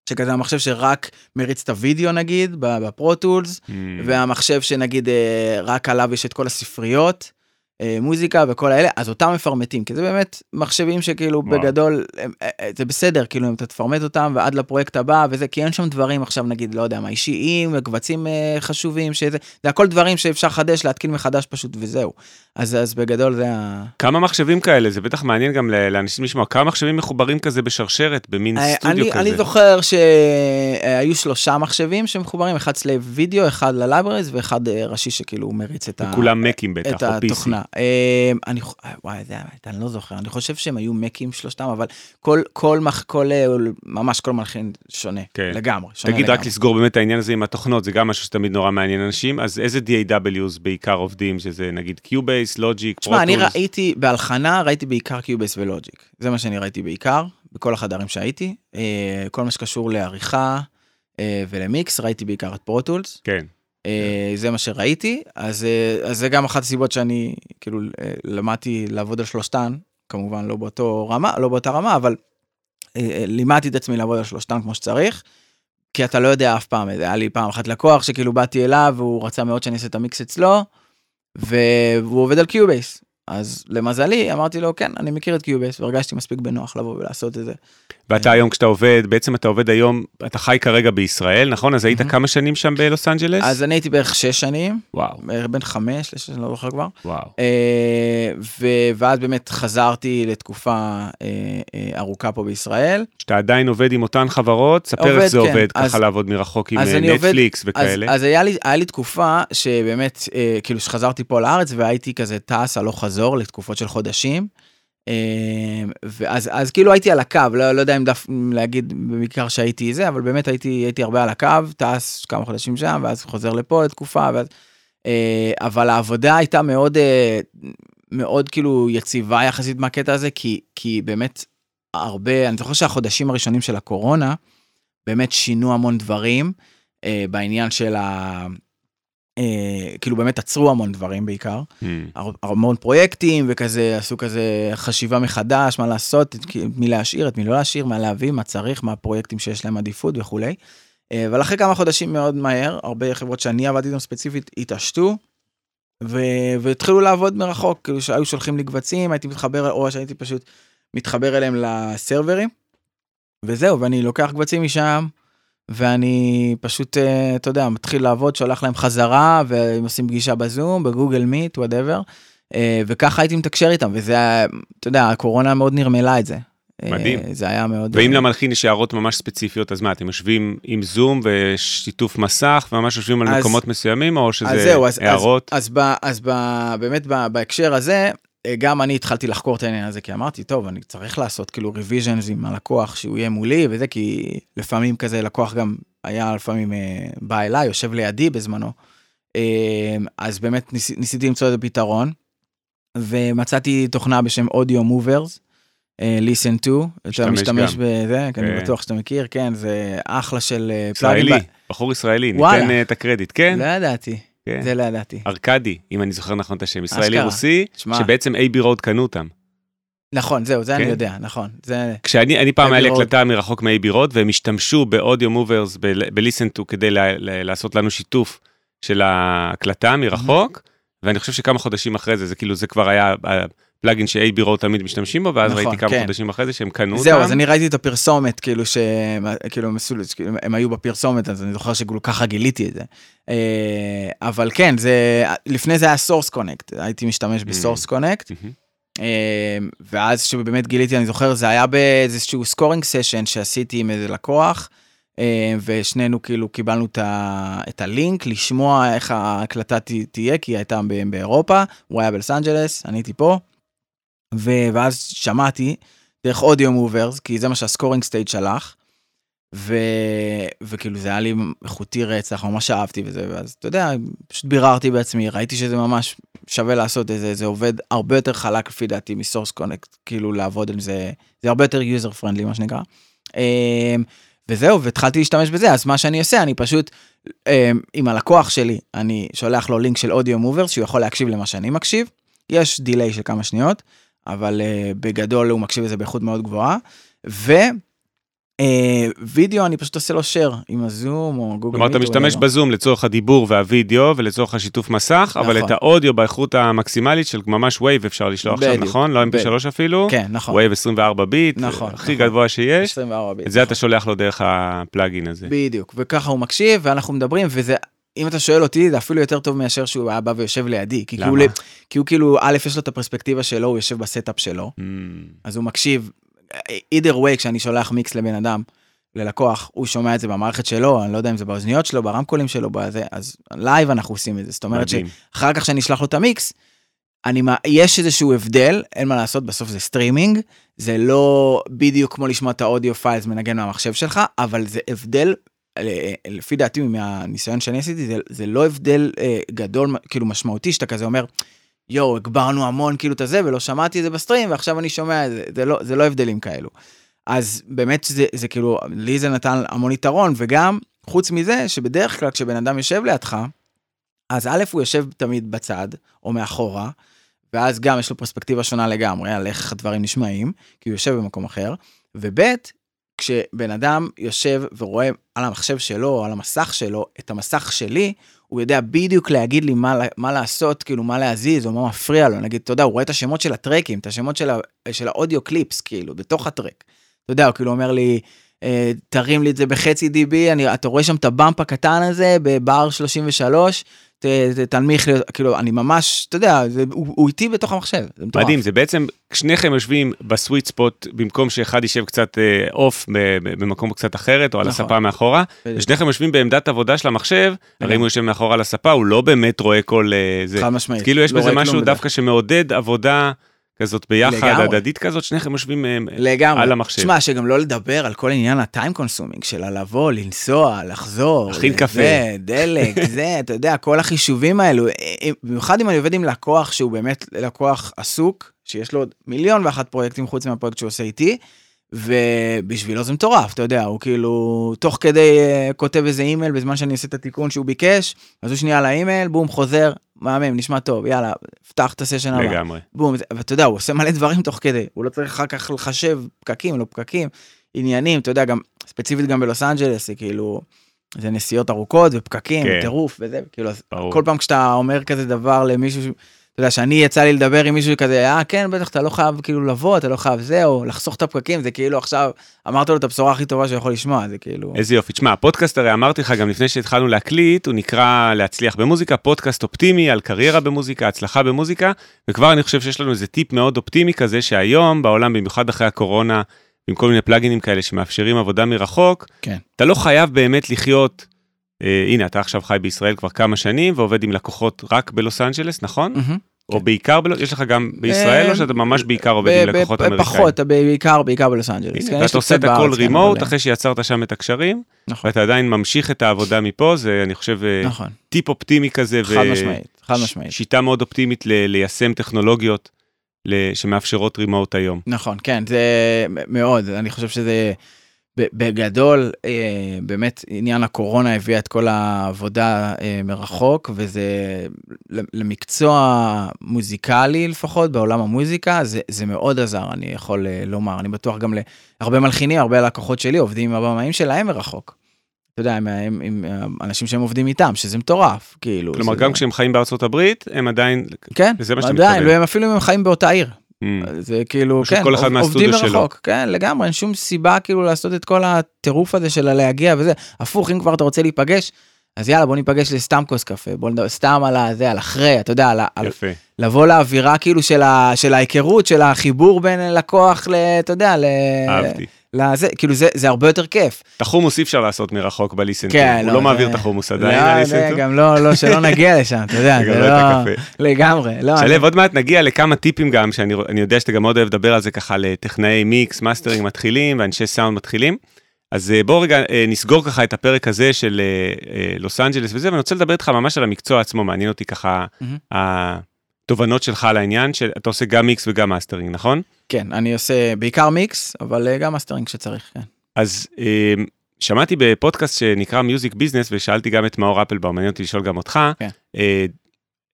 Speaker 1: שכזה המחשב שרק מריץ את הוידאו נגיד, ב Pro Tools,
Speaker 2: Mm.
Speaker 1: והמחשב שנגיד אה, רק עליו יש את כל הספריות, מוזיקה וכל האלה, אז אותם מפרמטים, כי זה באמת מחשבים שכאילו
Speaker 2: וואו.
Speaker 1: בגדול, הם, אה, אה, זה בסדר, כאילו אם אתה תפרמט אותם ועד לפרויקט הבא וזה, כי אין שם דברים עכשיו נגיד, לא יודע מה, אישיים, קבצים אה, חשובים, שזה, זה הכל דברים שאפשר לחדש, להתקין מחדש פשוט וזהו. אז, אז בגדול זה ה...
Speaker 2: כמה מחשבים כאלה, זה בטח מעניין גם לאנשים לשמוע, כמה מחשבים מחוברים כזה בשרשרת, במין
Speaker 1: אה,
Speaker 2: סטודיו
Speaker 1: אני,
Speaker 2: כזה.
Speaker 1: אני זוכר שהיו שלושה מחשבים שמחוברים, אחד slave וידאו, אחד ל libraries ואחד אה, ראשי שכאילו מריץ את ה...
Speaker 2: Macים
Speaker 1: את
Speaker 2: בטח, PC.
Speaker 1: התוכנה. אה, אני, וואי, זה האמת, אני לא זוכר, אני חושב שהם היו Macים שלושתם, אבל כל, כל, מח, כל, אה, ממש כל מלחין שונה,
Speaker 2: כן.
Speaker 1: לגמרי, שונה
Speaker 2: תגיד,
Speaker 1: לגמרי.
Speaker 2: רק לסגור באמת העניין הזה עם התוכנות, זה גם משהו שתמיד נורא מעניין אנשים, אז איזה DAWs בעיקר עובדים, שזה נגיד Cubase, Logic,
Speaker 1: תשמע, אני? ראיתי, בהלחנה ראיתי בעיקר Cubase ו Logic, זה מה שאני ראיתי בעיקר, בכל החדרים שהייתי, אה, כל מה שקשור לעריכה אה, ולמיקס, ראיתי בעיקר את Pro Tools,
Speaker 2: כן.
Speaker 1: אה, זה מה שראיתי, אז, אה, אז זה גם אחת הסיבות שאני כאילו אה, למדתי לעבוד על שלושתן, כמובן לא באותו רמה, לא באותה רמה, אבל לימדתי את עצמי לעבוד על שלושתם כמו שצריך, כי אתה לא יודע אף פעם, היה לי פעם אחת לקוח שכאילו באתי אליו והוא רצה מאוד שאני אעשה את המיקס אצלו, והוא עובד על Cubase. אז למזלי אמרתי לו כן אני מכיר את Cubase והרגשתי מספיק בנוח לבוא ולעשות את זה.
Speaker 2: ואתה היום כשאתה עובד בעצם אתה עובד היום אתה חי כרגע בישראל נכון אז היית
Speaker 1: מהמם.
Speaker 2: כמה שנים שם בלוס אנג'לס
Speaker 1: אז אני הייתי בערך שש שנים,
Speaker 2: וואו
Speaker 1: בערך בין חמש לשש, אני לא זוכר כבר.
Speaker 2: וואו
Speaker 1: אה, ואז באמת חזרתי לתקופה אה, אה, ארוכה פה בישראל.
Speaker 2: שאתה עדיין עובד עם אותן חברות ספר איך זה
Speaker 1: כן.
Speaker 2: עובד ככה לעבוד מרחוק עם נטפליקס וכאלה
Speaker 1: אז היה, לי, תקופה שבאמת, כאילו שחזרתי פה לארץ והייתי כזה טס הלוך חזור לתקופות של חודשים. אה, ואז אז כאילו הייתי על הקו, לא, לא יודע אם דף להגיד בעיקר שהייתי זה, אבל באמת הייתי, הייתי הרבה על הקו, טס כמה חודשים שם, ואז חוזר לפה לתקופה, ואז, אה, אבל העבודה הייתה מאוד, אה, מאוד כאילו יציבה יחסית מהקטע הזה, כי, כי באמת הרבה, אני זוכר שהחודשים הראשונים של הקורונה, באמת שינו המון דברים אה, בעניין של ה... אה, כאילו באמת עצרו המון דברים בעיקר,
Speaker 2: Hmm.
Speaker 1: המון פרויקטים וכזה עשו כזה חשיבה מחדש מה לעשות, את מי להשאיר, את מי לא להשאיר, מה להביא, מה צריך, מה הפרויקטים שיש להם עדיפות וכולי. אה, אבל אחרי כמה חודשים מאוד מהר, הרבה חברות שאני עבדתי איתן ספציפית התעשתו. ו- והתחילו לעבוד מרחוק, כאילו שהיו שולחים לי קבצים, הייתי מתחבר, או שהייתי פשוט מתחבר אליהם ל serverים. וזהו, ואני לוקח קבצים משם, ואני פשוט, אה, אתה יודע, מתחיל לעבוד, שולח להם חזרה, והם עושים פגישה בזום, ב Google Meet, whatever. וככה הייתי מתקשר איתם, וזה היה, אתה יודע, הקורונה מאוד נרמלה את זה. אה,
Speaker 2: מדהים.
Speaker 1: זה היה מאוד...
Speaker 2: ואם
Speaker 1: אה,
Speaker 2: למלחין יש הערות ממש ספציפיות אז מה אתם יושבים עם זום ושיתוף מסך וממש יושבים על
Speaker 1: אז-
Speaker 2: מקומות מסוימים או שזה
Speaker 1: אז זהו, אז,
Speaker 2: הערות
Speaker 1: אז, אז, ב, אז ב, באמת ב, בהקשר הזה, אה, גם אני התחלתי לחקור את העניין הזה, כי אמרתי, טוב, אני צריך לעשות כאילו revisions עם הלקוח, שהוא יהיה מולי וזה, כי לפעמים כזה לקוח גם היה לפעמים אה, בא אליי, יושב לידי בזמנו. אה, אז באמת ניס, ניסיתי למצוא איזה פתרון, ומצאתי תוכנה בשם Audiomovers. Listento, אתה
Speaker 2: משתמש גם.
Speaker 1: בזה, כי אני
Speaker 2: כן.
Speaker 1: בטוח שאתה מכיר, כן, זה אחלה של אה.
Speaker 2: ישראלי בחור ישראלי. ניתן אה, את הקרדיט כן
Speaker 1: לא ידעתי,
Speaker 2: כן.
Speaker 1: זה לא ידעתי.
Speaker 2: ארכדי אם אני זוכר נכון את השם ישראלי
Speaker 1: אשכרה.
Speaker 2: רוסי
Speaker 1: שמע.
Speaker 2: שבעצם Abbey Road קנו אותם
Speaker 1: נכון, זהו, זה אני
Speaker 2: כן.
Speaker 1: יודע, נכון. זה...
Speaker 2: כשאני אני פעם היה לי. הקלטה מרחוק מ Abbey Road והם השתמשו ב Audiomovers ב-Listento כדי ל- ל- לעשות לנו שיתוף של ההקלטה מרחוק ואני חושב שכמה חודשים אחרי זה זה כאילו זה כבר היה ה plugin ש Abbey Road תמיד משתמשים בו ואז
Speaker 1: נכון,
Speaker 2: ראיתי כמה
Speaker 1: כן.
Speaker 2: חודשים אחרי זה שהם קנו אותם.
Speaker 1: זהו, אז אני ראיתי את הפרסומת, כאילו ש... כאילו, עשו- כאילו, הם היו בפרסומת, אז אני זוכר שכאילו ככה גיליתי את זה. אה, אבל כן, זה... לפני זה היה Source-Connect, הייתי משתמש ב Source-Connect,
Speaker 2: מהמם.
Speaker 1: אה, ואז שבאמת גיליתי, אני זוכר, זה היה באיזשהו scoring session שעשיתי עם איזה לקוח, אה, ושנינו כאילו קיבלנו את, ה... את הלינק לשמוע איך ההקלטה. תהיה, כי היא הייתה באירופה, הוא היה בלוס אנג'לס, אני הייתי פה. ואז שמעתי דרך Audiomovers, כי זה מה שה scoring stage שלח, ו... וכאילו זה היה לי איכותי רצח, ממש אהבתי וזה, ואז אתה יודע, פשוט ביררתי בעצמי, ראיתי שזה ממש שווה לעשות את זה, זה עובד הרבה יותר חלק לפי דעתי מ Source-Connect, כאילו לעבוד על זה, זה הרבה יותר user friendly מה שנקרא. אמ, וזהו, והתחלתי להשתמש בזה, אז מה שאני עושה, אני פשוט, אמ, עם הלקוח שלי, אני שולח לו לינק של Audiomovers, שהוא יכול להקשיב למה שאני מקשיב, יש delay של כמה שניות, אבל uh, בגדול הוא מקשיב לזה באיכות מאוד גבוהה, ו... אה, וידאו אני פשוט עושה לו share עם הזום או גוגל
Speaker 2: כלומר אתה משתמש. בזום לצורך הדיבור והווידאו ולצורך השיתוף מסך אבל
Speaker 1: נכון.
Speaker 2: את האודיו באיכות המקסימלית של ממש wave אפשר לשלוח עכשיו
Speaker 1: בדיוק,
Speaker 2: נכון לא
Speaker 1: בדיוק.
Speaker 2: mp3 אפילו
Speaker 1: כן, נכון.
Speaker 2: wave 24 ביט
Speaker 1: נכון,
Speaker 2: הכי
Speaker 1: נכון.
Speaker 2: גבוה שיש
Speaker 1: 24 ביט.
Speaker 2: את זה אתה שולח לו דרך ה plugin הזה.
Speaker 1: בדיוק, וככה הוא מקשיב ואנחנו מדברים וזה, אם אתה שואל אותי זה אפילו יותר טוב מאשר שהוא היה בא ויושב לידי, כי,
Speaker 2: למה?
Speaker 1: כאילו, כי הוא כאילו, א' יש לו את הפרספקטיבה שלו, הוא יושב ב setup שלו,
Speaker 2: Mm,
Speaker 1: אז הוא מקשיב, either way כשאני שולח מיקס לבן אדם, ללקוח, הוא שומע את זה במערכת שלו, אני לא יודע אם זה באוזניות שלו, ברמקולים שלו, בזה, אז live אנחנו עושים את זה, זאת אומרת
Speaker 2: מדהים.
Speaker 1: שאחר כך שאני אשלח לו את המיקס, אני, יש איזשהו הבדל, אין מה לעשות, בסוף זה סטרימינג, זה לא בדיוק כמו לשמוע את ה audio files מנגן מהמחשב שלך, אבל זה הבדל, לפי דעתי מהניסיון שאני עשיתי, זה, זה לא הבדל אה, גדול, כאילו משמעותי, שאתה כזה אומר, יואו, הגברנו המון כאילו את הזה, ולא שמעתי את זה בסטרים, ועכשיו אני שומע את זה, זה לא, זה לא הבדלים כאלו. אז באמת זה, זה כאילו, לי זה נתן המון יתרון, וגם, חוץ מזה, שבדרך כלל כשבן אדם יושב לידך, אז א', הוא יושב תמיד בצד, או מאחורה, ואז גם יש לו פרספקטיבה שונה לגמרי על איך הדברים נשמעים, כי הוא יושב במקום אחר, וב' כשבן אדם יושב ורואה על המחשב שלו, על המסך שלו, את המסך שלי, הוא יודע בדיוק להגיד לי מה, מה לעשות, כאילו מה להזיז, או מה מפריע לו. נגיד, אתה יודע, הוא רואה את השמות של הטרקים, את השמות של, ה, של האודיו קליפס, כאילו, בתוך הטרק. אתה יודע, הוא כאילו אומר לי, תרים לי את זה בחצי dB, אני, אתה רואה שם את הבאמפ הקטן הזה, בבר 33, ת, ת, תנמיך לי, כאילו, אני ממש, אתה יודע, זה, הוא, הוא איתי בתוך המחשב, זה מטורף.
Speaker 2: מדהים, זה בעצם, שניכם יושבים ב sweet spot, במקום שאחד יישב קצת off אה, במקום קצת אחרת, או על
Speaker 1: נכון.
Speaker 2: הספה מאחורה. ושניכם יושבים בעמדת עבודה של המחשב, הרי אם הוא יושב מאחורה על הספה, הוא לא באמת רואה כל אה, זה.
Speaker 1: חד משמעית.
Speaker 2: כאילו יש
Speaker 1: לא
Speaker 2: בזה משהו דווקא שמעודד עבודה כזאת ביחד,
Speaker 1: לגמרי.
Speaker 2: הדדית כזאת, שניכם יושבים אה,
Speaker 1: לגמרי.
Speaker 2: על המחשב.
Speaker 1: תשמע, שגם לא לדבר על כל עניין ה time consuming של לבוא, לנסוע, לחזור.
Speaker 2: להכין
Speaker 1: זה,
Speaker 2: קפה.
Speaker 1: דלק, זה, אתה יודע, כל החישובים האלו. אה, אה, במיוחד אם אני עובד עם לקוח שהוא באמת לקוח עסוק, שיש לו מיליון ואחת פרויקטים חוץ מהפרויקט שהוא עושה איתי, ובשבילו זה מטורף, אתה יודע, הוא כאילו, תוך כדי אה, כותב איזה אימייל בזמן שאני עושה את התיקון שהוא ביקש, אז הוא שנייה לאימייל, בום, חוזר, מהמם, נשמע טוב, יאללה, פתח את הסשן הבא.
Speaker 2: לגמרי.
Speaker 1: בום, ואתה יודע, הוא עושה מלא דברים תוך כדי, הוא לא צריך אחר כך לחשב פקקים, לא פקקים, עניינים, אתה יודע, גם, ספציפית גם בלוס אנג'לס, זה כאילו, זה נסיעות ארוכות ופקקים,
Speaker 2: כן.
Speaker 1: וטירוף וזה, כאילו, אז
Speaker 2: ברור.
Speaker 1: כל פעם כשאתה אומר כזה דבר למישהו, אתה יודע, שאני יצא לי לדבר עם מישהו כזה, אה, כן, בטח, אתה לא חייב כאילו לבוא, אתה לא חייב זה, או לחסוך את הפקקים, זה כאילו עכשיו, אמרת לו את הבשורה הכי טובה שהוא יכול לשמוע, זה כאילו,
Speaker 2: איזה יופי. תשמע, הפודקאסט הרי אמרתי לך גם לפני שהתחלנו להקליט, הוא נקרא להצליח במוזיקה, פודקאסט אופטימי על קריירה במוזיקה, הצלחה במוזיקה, וכבר אני חושב שיש לנו איזה טיפ מאוד אופטימי כזה, שהיום בעולם, במיוחד אחרי הקורונה, עם כל מיני פלאגינים כאלה שמאפשרים עבודה מרחוק,
Speaker 1: כן.
Speaker 2: אתה לא חייב באמת לחיות, הנה, אתה עכשיו חי בישראל כבר כמה שנים, ועובד עם לקוחות רק בלוס אנג'לס, נכון?
Speaker 1: מהמם.
Speaker 2: או בעיקר, יש לך גם בישראל,
Speaker 1: אה,
Speaker 2: או שאתה ממש בעיקר עובד עם לקוחות אמריקאים?
Speaker 1: פחות, בעיקר, בעיקר בלוס אנג'לס. כן,
Speaker 2: ואתה עושה את הכל
Speaker 1: כן,
Speaker 2: רימוט,
Speaker 1: אבל-
Speaker 2: אחרי שיצרת שם את הקשרים,
Speaker 1: נכון,
Speaker 2: ואתה עדיין ממשיך את העבודה מפה, זה אני חושב אה,
Speaker 1: נכון,
Speaker 2: טיפ אופטימי כזה,
Speaker 1: חד משמעית, חד משמעית.
Speaker 2: שיטה מאוד אופטימית ליישם טכנולוגיות שמאפשרות רימוט היום.
Speaker 1: נכון, כן, זה מאוד, אני חושב שזה בגדול, אה, באמת עניין הקורונה הביאה את כל העבודה אה, מרחוק, וזה למקצוע מוזיקלי לפחות, בעולם המוזיקה, זה, זה מאוד עזר, אני יכול אה, לומר, אני בטוח גם להרבה מלחינים, הרבה לקוחות שלי עובדים עם הבמאים שלהם מרחוק. אתה יודע, עם, עם, עם אנשים שהם עובדים איתם, שזה מטורף, כאילו.
Speaker 2: כלומר,
Speaker 1: זה,
Speaker 2: גם כשהם חיים בארצות הברית, הם עדיין...
Speaker 1: כן,
Speaker 2: לזה מה שאתה
Speaker 1: עדיין,
Speaker 2: מתכוון.
Speaker 1: והם אפילו אם הם חיים באותה עיר.
Speaker 2: Mm,
Speaker 1: זה כאילו, כן,
Speaker 2: כל אחד
Speaker 1: עובדים
Speaker 2: שלו.
Speaker 1: מרחוק, כן, לגמרי, אין שום סיבה כאילו לעשות את כל הטירוף הזה של הלהגיע וזה. הפוך, אם כבר אתה רוצה להיפגש, אז יאללה, בוא ניפגש לסתם כוס קפה, בוא נדבר סתם על הזה, על אחרי, אתה יודע, על, על. לבוא לאווירה כאילו של, ה, של ההיכרות, של החיבור בין לקוח ל... אתה יודע, ל...
Speaker 2: אהבתי.
Speaker 1: לזה, כאילו זה, זה הרבה יותר כיף.
Speaker 2: את החומוס אי אפשר לעשות מרחוק בליסנטו,
Speaker 1: כן,
Speaker 2: הוא
Speaker 1: לא,
Speaker 2: לא מעביר את החומוס עדיין,
Speaker 1: לא, זה
Speaker 2: הליסנטו.
Speaker 1: גם לא, לא, שלא נגיע לשם, אתה יודע, זה
Speaker 2: לא
Speaker 1: לא... לגמרי, לא.
Speaker 2: שלו, עוד מעט נגיע לכמה טיפים גם, שאני אני יודע שאתה גם מאוד אוהב לדבר על זה ככה לטכנאי מיקס, מאסטרינג מתחילים ואנשי סאונד מתחילים. אז אה, בוא רגע אה, נסגור ככה את הפרק הזה של אה, לוס אנג'לס וזה, ואני רוצה לדבר איתך ממש על המקצוע עצמו, מעניין אותי ככה
Speaker 1: מהמם.
Speaker 2: התובנות שלך על העניין, שאתה עושה גם מיקס וגם מאסטרינג, נכון?
Speaker 1: כן, אני עושה בעיקר מיקס, אבל אה, גם מאסטרינג שצריך, כן.
Speaker 2: אז אה, שמעתי בפודקאסט שנקרא Music Business, ושאלתי גם את מאור אפלבאום, מעניין אותי לשאול גם אותך,
Speaker 1: כן.
Speaker 2: אה,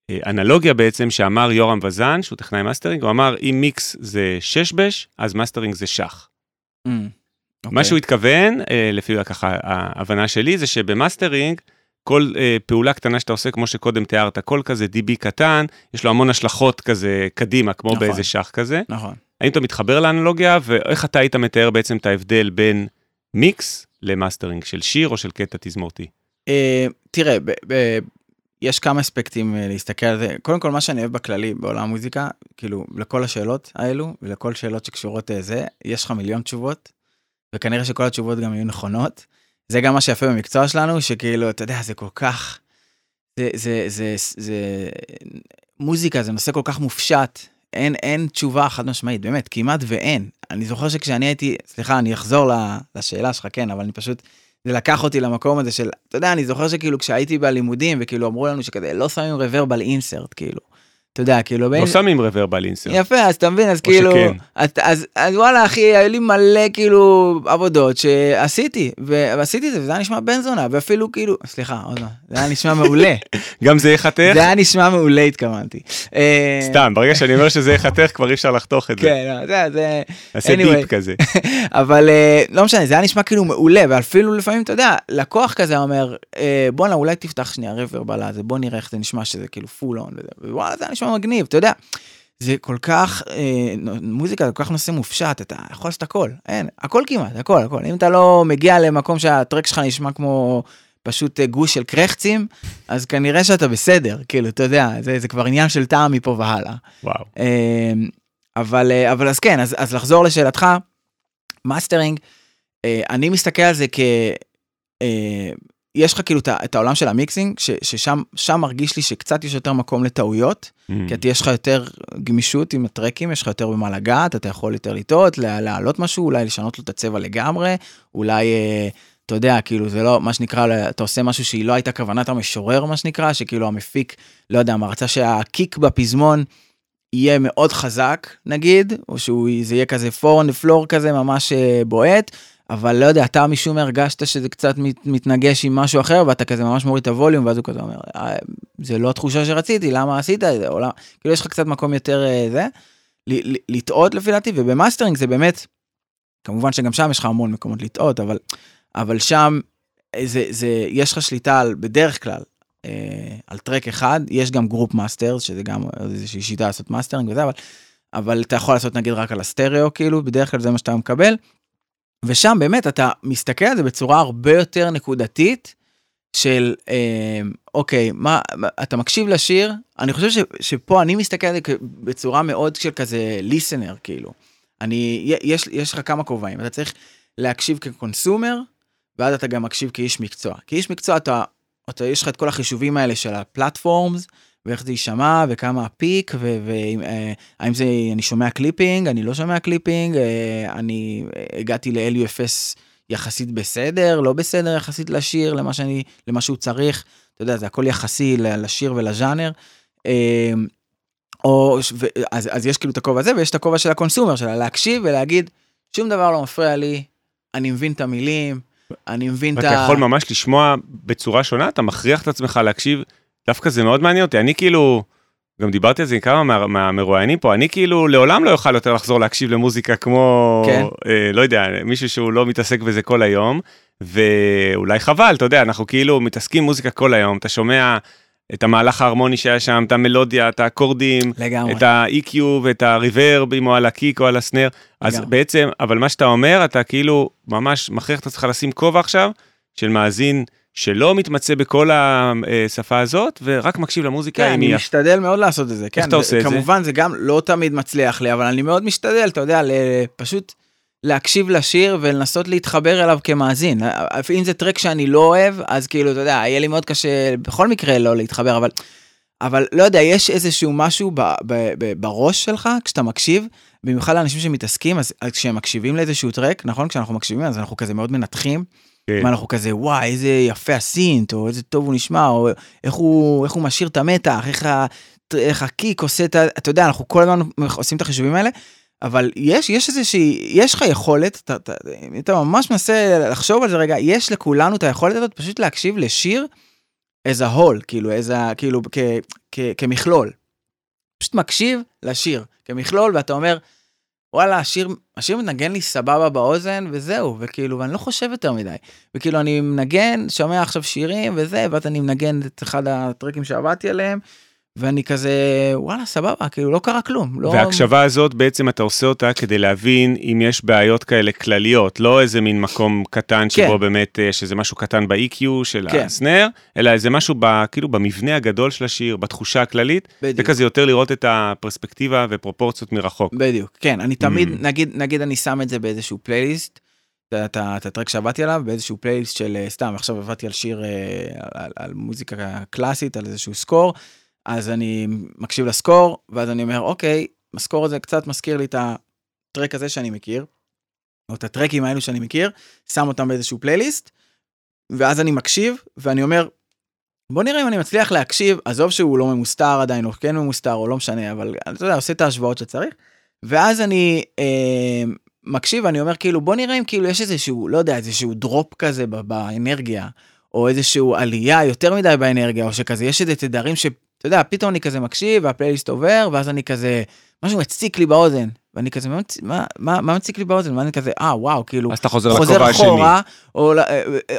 Speaker 2: אה, אנלוגיה בעצם שאמר יורם וזן, שהוא טכנאי מאסטרינג, הוא אמר אם מיקס זה שש-בש, אז מאסטרינג זה שח.
Speaker 1: Mm,
Speaker 2: מה
Speaker 1: אוקיי.
Speaker 2: שהוא התכוון, אה, לפי ככה ההבנה שלי, זה שבמאסטרינג, כל אה, פעולה קטנה שאתה עושה, כמו שקודם תיארת, כל כזה DB קטן, יש לו המון השלכות כזה קדימה, כמו
Speaker 1: נכון.
Speaker 2: באיזה שח כזה.
Speaker 1: נכון.
Speaker 2: האם אתה מתחבר לאנלוגיה, ואיך אתה היית מתאר בעצם את ההבדל בין מיקס למאסטרינג של שיר או של קטע תזמורתי?
Speaker 1: אה, תראה, ב- ב- יש כמה אספקטים אה, להסתכל על זה. קודם כל, מה שאני אוהב בכללי בעולם המוזיקה, כאילו, לכל השאלות האלו, ולכל שאלות שקשורות לזה, יש לך מיליון תשובות, וכנראה שכל התשובות גם יהיו נכונות. זה גם מה שיפה במקצוע שלנו, שכאילו, אתה יודע, זה כל כך... זה, זה, זה, זה, זה מוזיקה זה נושא כל כך מופשט, אין, אין תשובה חד משמעית, באמת, כמעט ואין. אני זוכר שכשאני הייתי, סליחה, אני אחזור לשאלה שלך, כן, אבל אני פשוט, זה לקח אותי למקום הזה של, אתה יודע, אני זוכר שכאילו כשהייתי בלימודים, וכאילו אמרו לנו שכזה, לא שמים רוורב על אינסרט, כאילו. אתה יודע, כאילו, בין...
Speaker 2: לא שמים רוורב על אינסרט.
Speaker 1: יפה, אז אתה מבין, אז כאילו,
Speaker 2: שכן.
Speaker 1: אז, אז, אז וואלה אחי, היו לי מלא כאילו עבודות שעשיתי, ועשיתי את זה, וזה היה נשמע בן זונה, ואפילו כאילו, סליחה, עוד פעם, זה היה נשמע מעולה,
Speaker 2: גם זה ייחתך?
Speaker 1: זה היה נשמע מעולה התכוונתי. אה,
Speaker 2: סתם, ברגע שאני אומר שזה ייחתך כבר אי אפשר לחתוך את זה.
Speaker 1: כן, לא, זה, זה,
Speaker 2: נעשה
Speaker 1: anyway.
Speaker 2: ביפ כזה.
Speaker 1: אבל אה, לא משנה, זה היה נשמע כאילו מעולה, ואפילו לפעמים, אתה יודע, לקוח כזה אומר, אה, בואנה, אולי תפתח שנייה רוורב על הזה, בוא נראה איך זה נשמע שזה כאילו פול און, ווואלה, זה היה נשמע מגניב, אתה יודע. זה כל כך, אה, מוזיקה זה כל כך נושא מופשט, אתה יכול לעשות הכל, אין, הכל כמעט, הכל, הכל. אם אתה לא מגיע למקום שהטרק שלך נשמע כמו פשוט אה, גוש של קרחצים, אז כנראה שאתה בסדר, כאילו, אתה יודע, זה, זה כבר עניין של טעם מפה והלאה.
Speaker 2: וואו.
Speaker 1: אה, אבל, אה, אבל אז כן, אז, אז לחזור לשאלתך, מאסטרינג, אה, אני מסתכל על זה כ... אה, יש לך כאילו את העולם של ה mixing, ש- ששם שם מרגיש לי שקצת יש יותר מקום לטעויות,
Speaker 2: Mm.
Speaker 1: כי יש לך יותר גמישות עם הטראקים, יש לך יותר במה לגעת, אתה יכול יותר לטעות, לה- להעלות משהו, אולי לשנות לו את הצבע לגמרי, אולי, אה, אתה יודע, כאילו זה לא, מה שנקרא, אתה עושה משהו שהיא לא הייתה כוונת המשורר, מה שנקרא, שכאילו המפיק, לא יודע, מה רצה שהקיק בפזמון יהיה מאוד חזק, נגיד, או שזה יהיה כזה פור on the floor כזה, ממש אה, בועט. אבל לא יודע, אתה משום הרגשת שזה קצת מת, מתנגש עם משהו אחר, ואתה כזה ממש מוריד את הווליום, ואז הוא כזה אומר, "אה, זה לא התחושה שרציתי, למה עשית את זה? או למה... כאילו יש לך קצת מקום יותר אה, זה, לטעות לפי דעתי, ובמאסטרינג זה באמת, כמובן שגם שם יש לך המון מקומות לטעות, אבל, אבל שם אה, זה, זה, יש לך שליטה על, בדרך כלל, על track אחד, יש גם group master, שזה גם איזושהי שיטה לעשות מאסטרינג וזה, אבל, אבל אתה יכול לעשות נגיד רק על הסטריאו, כאילו, בדרך כלל זה מה שאתה מקבל. ושם באמת אתה מסתכל על זה בצורה הרבה יותר נקודתית של אה, אוקיי מה אתה מקשיב לשיר אני חושב ש, שפה אני מסתכל על זה בצורה מאוד של כזה listener כאילו. אני יש יש לך כמה כובעים אתה צריך להקשיב כ consumer ואז אתה גם מקשיב כאיש מקצוע כאיש מקצוע אתה, אתה יש לך את כל החישובים האלה של ה platforms ואיך זה יישמע וכמה ה peak והאם זה אני שומע clipping אני לא שומע clipping אה, אני אה, הגעתי ל-LUFS יחסית בסדר לא בסדר יחסית לשיר למה שאני למה שהוא צריך אתה יודע זה הכל יחסי לשיר ולז'אנר. אה, או ו- אז, אז יש כאילו את הכובע הזה ויש את הכובע של הקונסומר שלה להקשיב ולהגיד שום דבר לא מפריע לי אני מבין את המילים אני מבין את
Speaker 2: ואתה
Speaker 1: ה...
Speaker 2: יכול ממש לשמוע בצורה שונה, אתה מכריח את עצמך להקשיב, דווקא זה מאוד מעניין אותי, אני כאילו, גם דיברתי על זה עם כמה מה- מהמרואיינים פה, אני כאילו לעולם לא אוכל יותר לחזור להקשיב למוזיקה כמו,
Speaker 1: כן.
Speaker 2: אה, לא יודע, מישהו שהוא לא מתעסק בזה כל היום, ואולי חבל, אתה יודע, אנחנו כאילו מתעסקים מוזיקה כל היום, אתה שומע את המהלך ההרמוני שהיה שם, את המלודיה, את האקורדים,
Speaker 1: לגמרי.
Speaker 2: את ה-EQ ואת הריברב, אם הוא על הקיק או על הסנר. אז
Speaker 1: לגמרי.
Speaker 2: בעצם, אבל מה שאתה אומר, אתה כאילו ממש מכריח את עצמך לשים כובע עכשיו, של מאזין שלא מתמצא בכל השפה הזאת, ורק מקשיב למוזיקה
Speaker 1: כן, אני
Speaker 2: היא...
Speaker 1: משתדל מאוד לעשות את זה. כן,
Speaker 2: אתה עושה את זה?
Speaker 1: כמובן זה גם לא תמיד מצליח לי, אבל אני מאוד משתדל, אתה יודע, פשוט להקשיב לשיר ולנסות להתחבר אליו כמאזין. אם זה טרק שאני לא אוהב, אז כאילו, אתה יודע, יהיה לי מאוד קשה בכל מקרה לא להתחבר, אבל, אבל לא יודע, יש איזשהו משהו ב, ב, ב, בראש שלך כשאתה מקשיב, במיוחד לאנשים שמתעסקים, אז כשהם מקשיבים לאיזשהו טרק, נכון? כשאנחנו מקשיבים, אז אנחנו כזה מאוד מנתחים.
Speaker 2: כן.
Speaker 1: מה אנחנו כזה וואי איזה יפה הסינט או איזה טוב הוא נשמע או איך הוא איך הוא משאיר את המתח איך, איך הקיק עושה את ה... אתה יודע אנחנו כל הזמן עושים את החישובים האלה אבל יש יש איזושהי יש לך יכולת אתה, אתה, אתה ממש מנסה לחשוב על זה רגע יש לכולנו את היכולת הזאת פשוט להקשיב לשיר as a whole כאילו איזה כאילו כ, כ, כמכלול. פשוט מקשיב לשיר כמכלול ואתה אומר וואלה השיר השיר מנגן לי סבבה באוזן וזהו וכאילו ואני לא חושב יותר מדי. וכאילו אני מנגן שומע עכשיו שירים וזה ואז אני מנגן את אחד הטרקים שעבדתי עליהם ואני כזה וואלה סבבה כאילו לא קרה כלום לא
Speaker 2: וההקשבה הזאת בעצם אתה עושה אותה כדי להבין אם יש בעיות כאלה כלליות, לא איזה מין מקום קטן שבו
Speaker 1: כן.
Speaker 2: באמת יש איזה משהו קטן ב-EQ של
Speaker 1: כן.
Speaker 2: הסנר, אלא איזה משהו ב, כאילו במבנה הגדול של השיר, בתחושה הכללית,
Speaker 1: בדיוק.
Speaker 2: וכזה יותר לראות את הפרספקטיבה ופרופורציות מרחוק.
Speaker 1: בדיוק כן אני תמיד
Speaker 2: Mm.
Speaker 1: נגיד נגיד אני שם את זה באיזשהו פלייליסט. את הטרק שעבדתי עליו באיזשהו פלייליסט של אה, סתם עכשיו עבדתי על שיר אה, על, על מוזיקה קלאסית על איזשהו סקור אז אני מקשיב לסקור ואז אני אומר אוקיי הסקור הזה קצת מזכיר לי את הטרק הזה שאני מכיר. או את הטרקים האלו שאני מכיר שם אותם באיזשהו פלייליסט. ואז אני מקשיב ואני אומר בוא נראה אם אני מצליח להקשיב, עזוב שהוא לא ממוסתר עדיין, או כן ממוסתר, או לא משנה, אבל אתה יודע, עושה את ההשוואות שצריך. ואז אני אה, מקשיב, אני אומר כאילו, בוא נראה אם כאילו יש איזשהו, לא יודע, איזשהו דרופ כזה באנרגיה, או איזשהו עלייה יותר מדי באנרגיה, או שכזה, יש איזה תדרים ש... אתה יודע, פתאום אני כזה מקשיב, והפלייליסט עובר, ואז אני כזה, משהו מציק לי באוזן, ואני כזה, מה, מה, מה, מה מציק לי באוזן? ואני כזה, אה, וואו, כאילו,
Speaker 2: אז אתה חוזר השני.
Speaker 1: אחורה, או,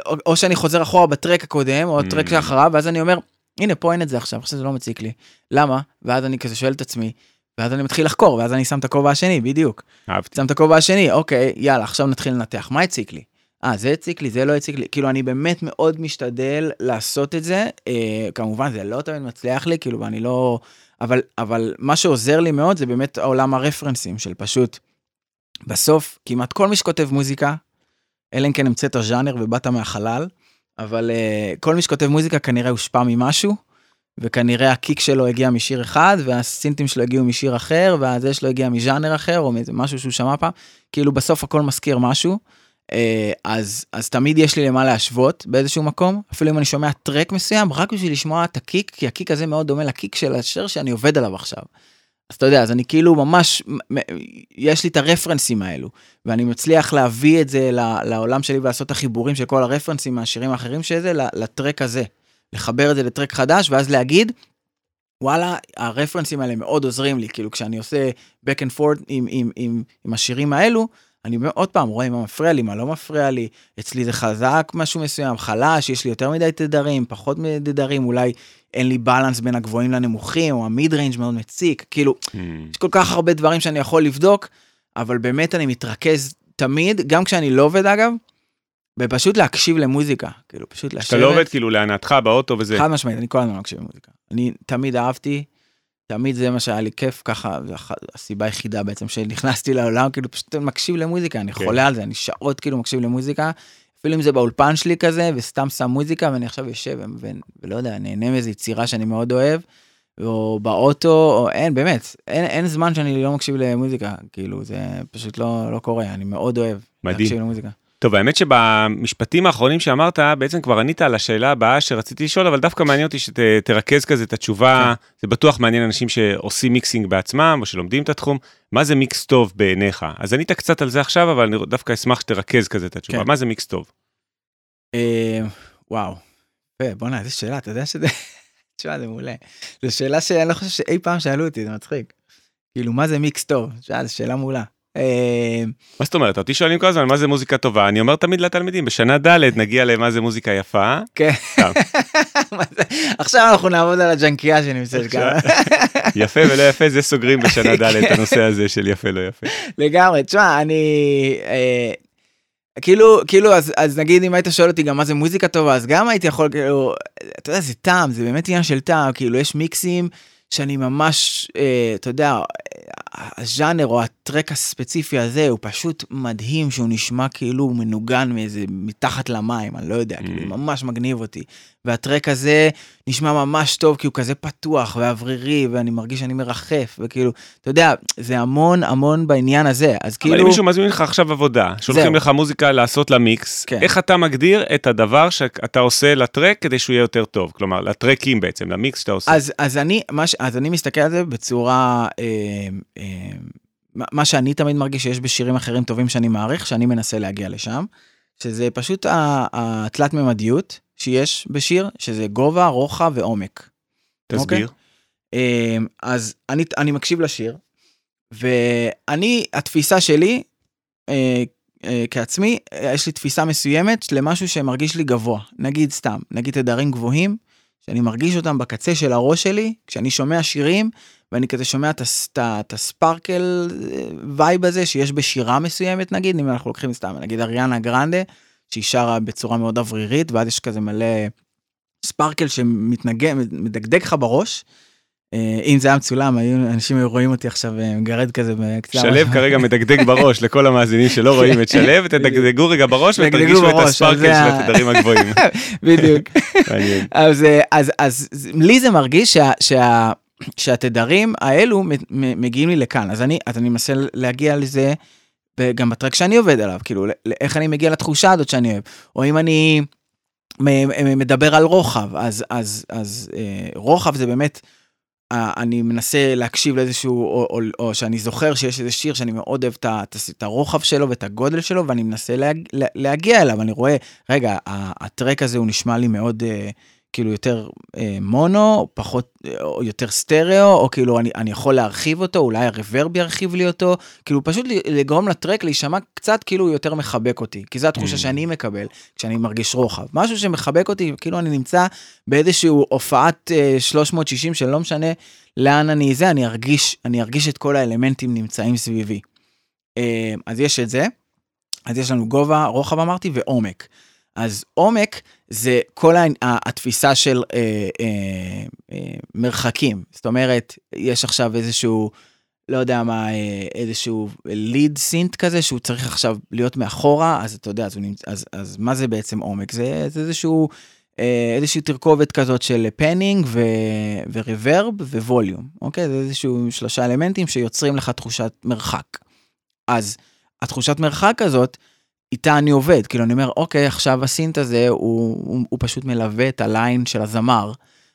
Speaker 1: או, או שאני חוזר אחורה בטרק הקודם, או הטרק
Speaker 2: Mm.
Speaker 1: שאחריו, ואז אני אומר, הנה, פה אין את זה עכשיו, עכשיו זה לא מציק לי. למה? ואז אני כזה שואל את עצמי, ואז אני מתחיל לחקור, ואז אני שם את הכובע השני, בדיוק.
Speaker 2: אהבתי.
Speaker 1: שם את הכובע השני, אוקיי, יאללה, עכשיו נתחיל לנתח, מה הציק לי? אה, זה הציק לי, זה לא הציק לי, כאילו אני באמת מאוד משתדל לעשות את זה, אה, כמובן זה לא תמיד מצליח לי, כאילו ואני לא, אבל, אבל מה שעוזר לי מאוד זה באמת העולם הרפרנסים של פשוט, בסוף כמעט כל מי שכותב מוזיקה, אלא אם כן המצאת ז'אנר ובאת מהחלל, אבל אה, כל מי שכותב מוזיקה כנראה הושפע ממשהו, וכנראה הקיק שלו הגיע משיר אחד, והסינטים שלו הגיעו משיר אחר, והזה שלו הגיע מז'אנר אחר, או מאיזה משהו שהוא שמע פעם, כאילו בסוף הכל מזכיר משהו. אה, אז, אז תמיד יש לי למה להשוות באיזשהו מקום, אפילו אם אני שומע טרק מסוים, רק בשביל לשמוע את הקיק, כי הקיק הזה מאוד דומה לקיק של השיר שאני עובד עליו עכשיו. אז אתה יודע, אז אני כאילו ממש, יש לי את הרפרנסים האלו, ואני מצליח להביא את זה לעולם שלי ולעשות את החיבורים של כל הרפרנסים מהשירים האחרים שזה, לטרק הזה. לחבר את זה לטרק חדש, ואז להגיד, וואלה, הרפרנסים האלה מאוד עוזרים לי, כאילו כשאני עושה back and forth עם, עם, עם, עם השירים האלו, אני עוד פעם רואה מה מפריע לי, מה לא מפריע לי, אצלי זה חזק משהו מסוים, חלש, יש לי יותר מדי תדרים, פחות מדי תדרים, אולי אין לי בלנס בין הגבוהים לנמוכים, או המיד ריינג' מאוד מציק, כאילו,
Speaker 2: Mm.
Speaker 1: יש כל כך הרבה דברים שאני יכול לבדוק, אבל באמת אני מתרכז תמיד, גם כשאני לא עובד אגב, בפשוט להקשיב למוזיקה, כאילו פשוט לשבת.
Speaker 2: אתה לא עובד כאילו להנאתך באוטו וזה.
Speaker 1: חד משמעית, אני כל הזמן מקשיב למוזיקה. אני תמיד אהבתי, תמיד זה מה שהיה לי כיף, ככה, זו הסיבה היחידה בעצם שנכנסתי לעולם, כאילו פשוט מקשיב למוזיקה, אני
Speaker 2: כן.
Speaker 1: חולה על זה, אני שעות כאילו מקשיב למוזיקה, אפילו אם זה באולפן שלי כזה, וסתם שם מוזיקה, ואני עכשיו יושב ו- ו- ולא יודע, נהנה מאיזו יצירה שאני מאוד אוהב, או באוטו, או אין, באמת, אין, אין זמן שאני לא מקשיב למוזיקה, כאילו, זה פשוט לא, לא קורה, אני מאוד אוהב
Speaker 2: מדהים.
Speaker 1: להקשיב למוזיקה.
Speaker 2: טוב, האמת שבמשפטים האחרונים שאמרת, בעצם כבר ענית על השאלה הבאה שרציתי לשאול, אבל דווקא מעניין אותי שתרכז כזה את התשובה, זה בטוח מעניין אנשים שעושים מיקסינג בעצמם, או שלומדים את התחום, מה זה מיקס טוב בעיניך? אז ענית קצת על זה עכשיו, אבל אני דווקא אשמח שתרכז כזה את התשובה,
Speaker 1: כן.
Speaker 2: מה זה מיקס טוב?
Speaker 1: אה, וואו, בואנה, איזה שאלה, אתה יודע שזה... תשמע, זה מעולה. זו שאלה שאני לא חושב שאי פעם שאלו אותי, זה מצחיק. כאילו, מה זה מיקס טוב? תשמע, זו שאלה מעולה. אה,
Speaker 2: מה זאת אומרת? אותי שואלים כל הזמן מה זה מוזיקה טובה, אני אומר תמיד לתלמידים, בשנה ד' נגיע למה זה מוזיקה יפה.
Speaker 1: כן. עכשיו אנחנו נעבוד על הג'נקייה שנמצאת כאן.
Speaker 2: יפה ולא יפה, זה סוגרים בשנה ד' את הנושא הזה של יפה לא יפה.
Speaker 1: לגמרי, תשמע, אני... אה, כאילו, כאילו, אז, אז נגיד אם היית שואל אותי גם מה זה מוזיקה טובה, אז גם הייתי יכול, כאילו, אתה יודע, זה טעם, זה באמת עניין של טעם, כאילו, יש מיקסים שאני ממש, אה, אתה יודע, הז'אנר או הטרק הספציפי הזה הוא פשוט מדהים שהוא נשמע כאילו הוא מנוגן מאיזה מתחת למים, אני לא יודע, כאילו,
Speaker 2: Mm.
Speaker 1: ממש מגניב אותי. והטרק הזה נשמע ממש טוב כי הוא כזה פתוח ואוורירי ואני מרגיש שאני מרחף וכאילו, אתה יודע, זה המון המון בעניין הזה, אז כאילו...
Speaker 2: אבל אם מישהו מזמין לך עכשיו עבודה, שולחים
Speaker 1: זהו.
Speaker 2: לך מוזיקה לעשות לה מיקס,
Speaker 1: כן.
Speaker 2: איך אתה מגדיר את הדבר שאתה עושה לטרק כדי שהוא יהיה יותר טוב? כלומר, לטרקים בעצם, למיקס שאתה עושה.
Speaker 1: אז, אז, אני, מה, אז אני מסתכל על זה בצורה, אה, אה, מה- שאני תמיד מרגיש שיש בשירים אחרים טובים שאני מעריך, שאני מנסה להגיע לשם, שזה פשוט ה- התלת ממדיות שיש בשיר, שזה גובה, רוחב ועומק.
Speaker 2: תסביר.
Speaker 1: אה, אז אני, אני מקשיב לשיר, ואני, התפיסה שלי, אה, אה, כעצמי, אה, יש לי תפיסה מסוימת למשהו שמרגיש לי גבוה. נגיד סתם, נגיד תדרים גבוהים, שאני מרגיש אותם בקצה של הראש שלי, כשאני שומע שירים, ואני כזה שומע את הס- את ה- את הספרקל אה, vibe הזה שיש בשירה מסוימת, נגיד, אם אנחנו לוקחים סתם, נגיד אריאנה גרנדה, שהיא שרה בצורה מאוד אוורירית, ואז יש כזה מלא sparkle שמדגדג לך בראש. אה, אם זה היה מצולם, היו, אנשים היו רואים אותי עכשיו אה, מגרד כזה בקצה.
Speaker 2: שלו כרגע מדגדג בראש לכל המאזינים שלא רואים את שלו, תדגדגו רגע בראש ותרגישו את ה
Speaker 1: sparkle
Speaker 2: של התדרים הגבוהים.
Speaker 1: בדיוק. אז, אה, אז, אז לי זה מרגיש שה, שה, שהתדרים האלו מגיעים לי לכאן, אז אני, אז אני מנסה להגיע לזה גם בטרק שאני עובד עליו, כאילו, איך אני מגיע לתחושה הזאת שאני אוהב, או אם אני מדבר על רוחב, אז, אז, אז רוחב זה באמת, אני מנסה להקשיב לאיזשהו, או, או, או שאני זוכר שיש איזה שיר שאני מאוד אוהב את הרוחב שלו ואת הגודל שלו, ואני מנסה להג, לה- להגיע אליו, אני רואה, רגע, הטרק הזה הוא נשמע לי מאוד... אה, כאילו יותר אה, מונו, פחות, אה, או יותר סטריאו, או כאילו אני, אני יכול להרחיב אותו, אולי הרוורב ירחיב לי אותו, כאילו פשוט לגרום לטרק להישמע קצת כאילו יותר מחבק אותי, כי זו התחושה
Speaker 2: Mm.
Speaker 1: שאני מקבל כשאני מרגיש רוחב. משהו שמחבק אותי, כאילו אני נמצא באיזשהו הופעת אה, 360 שלא משנה לאן אני זה, אני ארגיש, אני ארגיש את כל האלמנטים נמצאים סביבי. אה, אז יש את זה, אז יש לנו גובה, רוחב אמרתי, ועומק. אז עומק זה כל התפיסה של אה, אה, אה, מרחקים. זאת אומרת, יש עכשיו איזשהו, לא יודע מה, אה, איזשהו ליד סינט כזה, שהוא צריך עכשיו להיות מאחורה, אז אתה יודע, אז, הוא נמצ... אז, אז מה זה בעצם עומק? זה, זה איזשהו, אה, איזושהי תרכובת כזאת של פנינג ו... וריברב וווליום, אוקיי? זה איזשהו שלושה אלמנטים שיוצרים לך תחושת מרחק. אז התחושת מרחק הזאת, איתה אני עובד, כאילו אני אומר, אוקיי, עכשיו הסינט הזה, הוא, הוא, הוא פשוט מלווה את הליין של הזמר.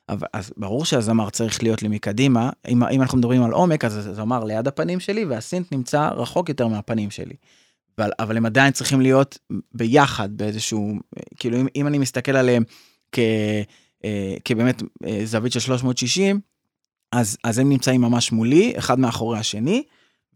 Speaker 1: אבל, אז ברור שהזמר צריך להיות לי מקדימה, אם, אם אנחנו מדברים על עומק, אז הזמר ליד הפנים שלי, והסינט נמצא רחוק יותר מהפנים שלי. אבל, אבל הם עדיין צריכים להיות ביחד באיזשהו, כאילו אם, אם אני מסתכל עליהם כ, אה, כבאמת אה, זווית של 360, אז, אז הם נמצאים ממש מולי, אחד מאחורי השני,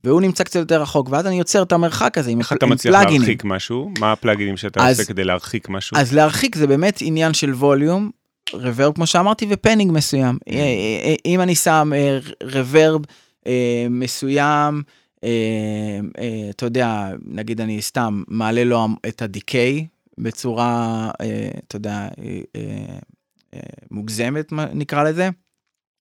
Speaker 1: והוא נמצא קצת יותר רחוק, ואז אני יוצר את המרחק הזה עם,
Speaker 2: איך אתה מצליח
Speaker 1: פלאגינים.
Speaker 2: להרחיק משהו? מה הפלאגינים שאתה
Speaker 1: אז-
Speaker 2: עושה כדי להרחיק משהו?
Speaker 1: אז להרחיק זה באמת עניין של ווליום, רוורב כמו שאמרתי, ופנינג מסוים. אה, אה, אם אני שם אה, רוורב אה, מסוים, אה, אה, אתה יודע, נגיד אני סתם מעלה לו את הדיקיי בצורה, אה, אתה יודע, אה, אה, אה, מוגזמת, נקרא לזה,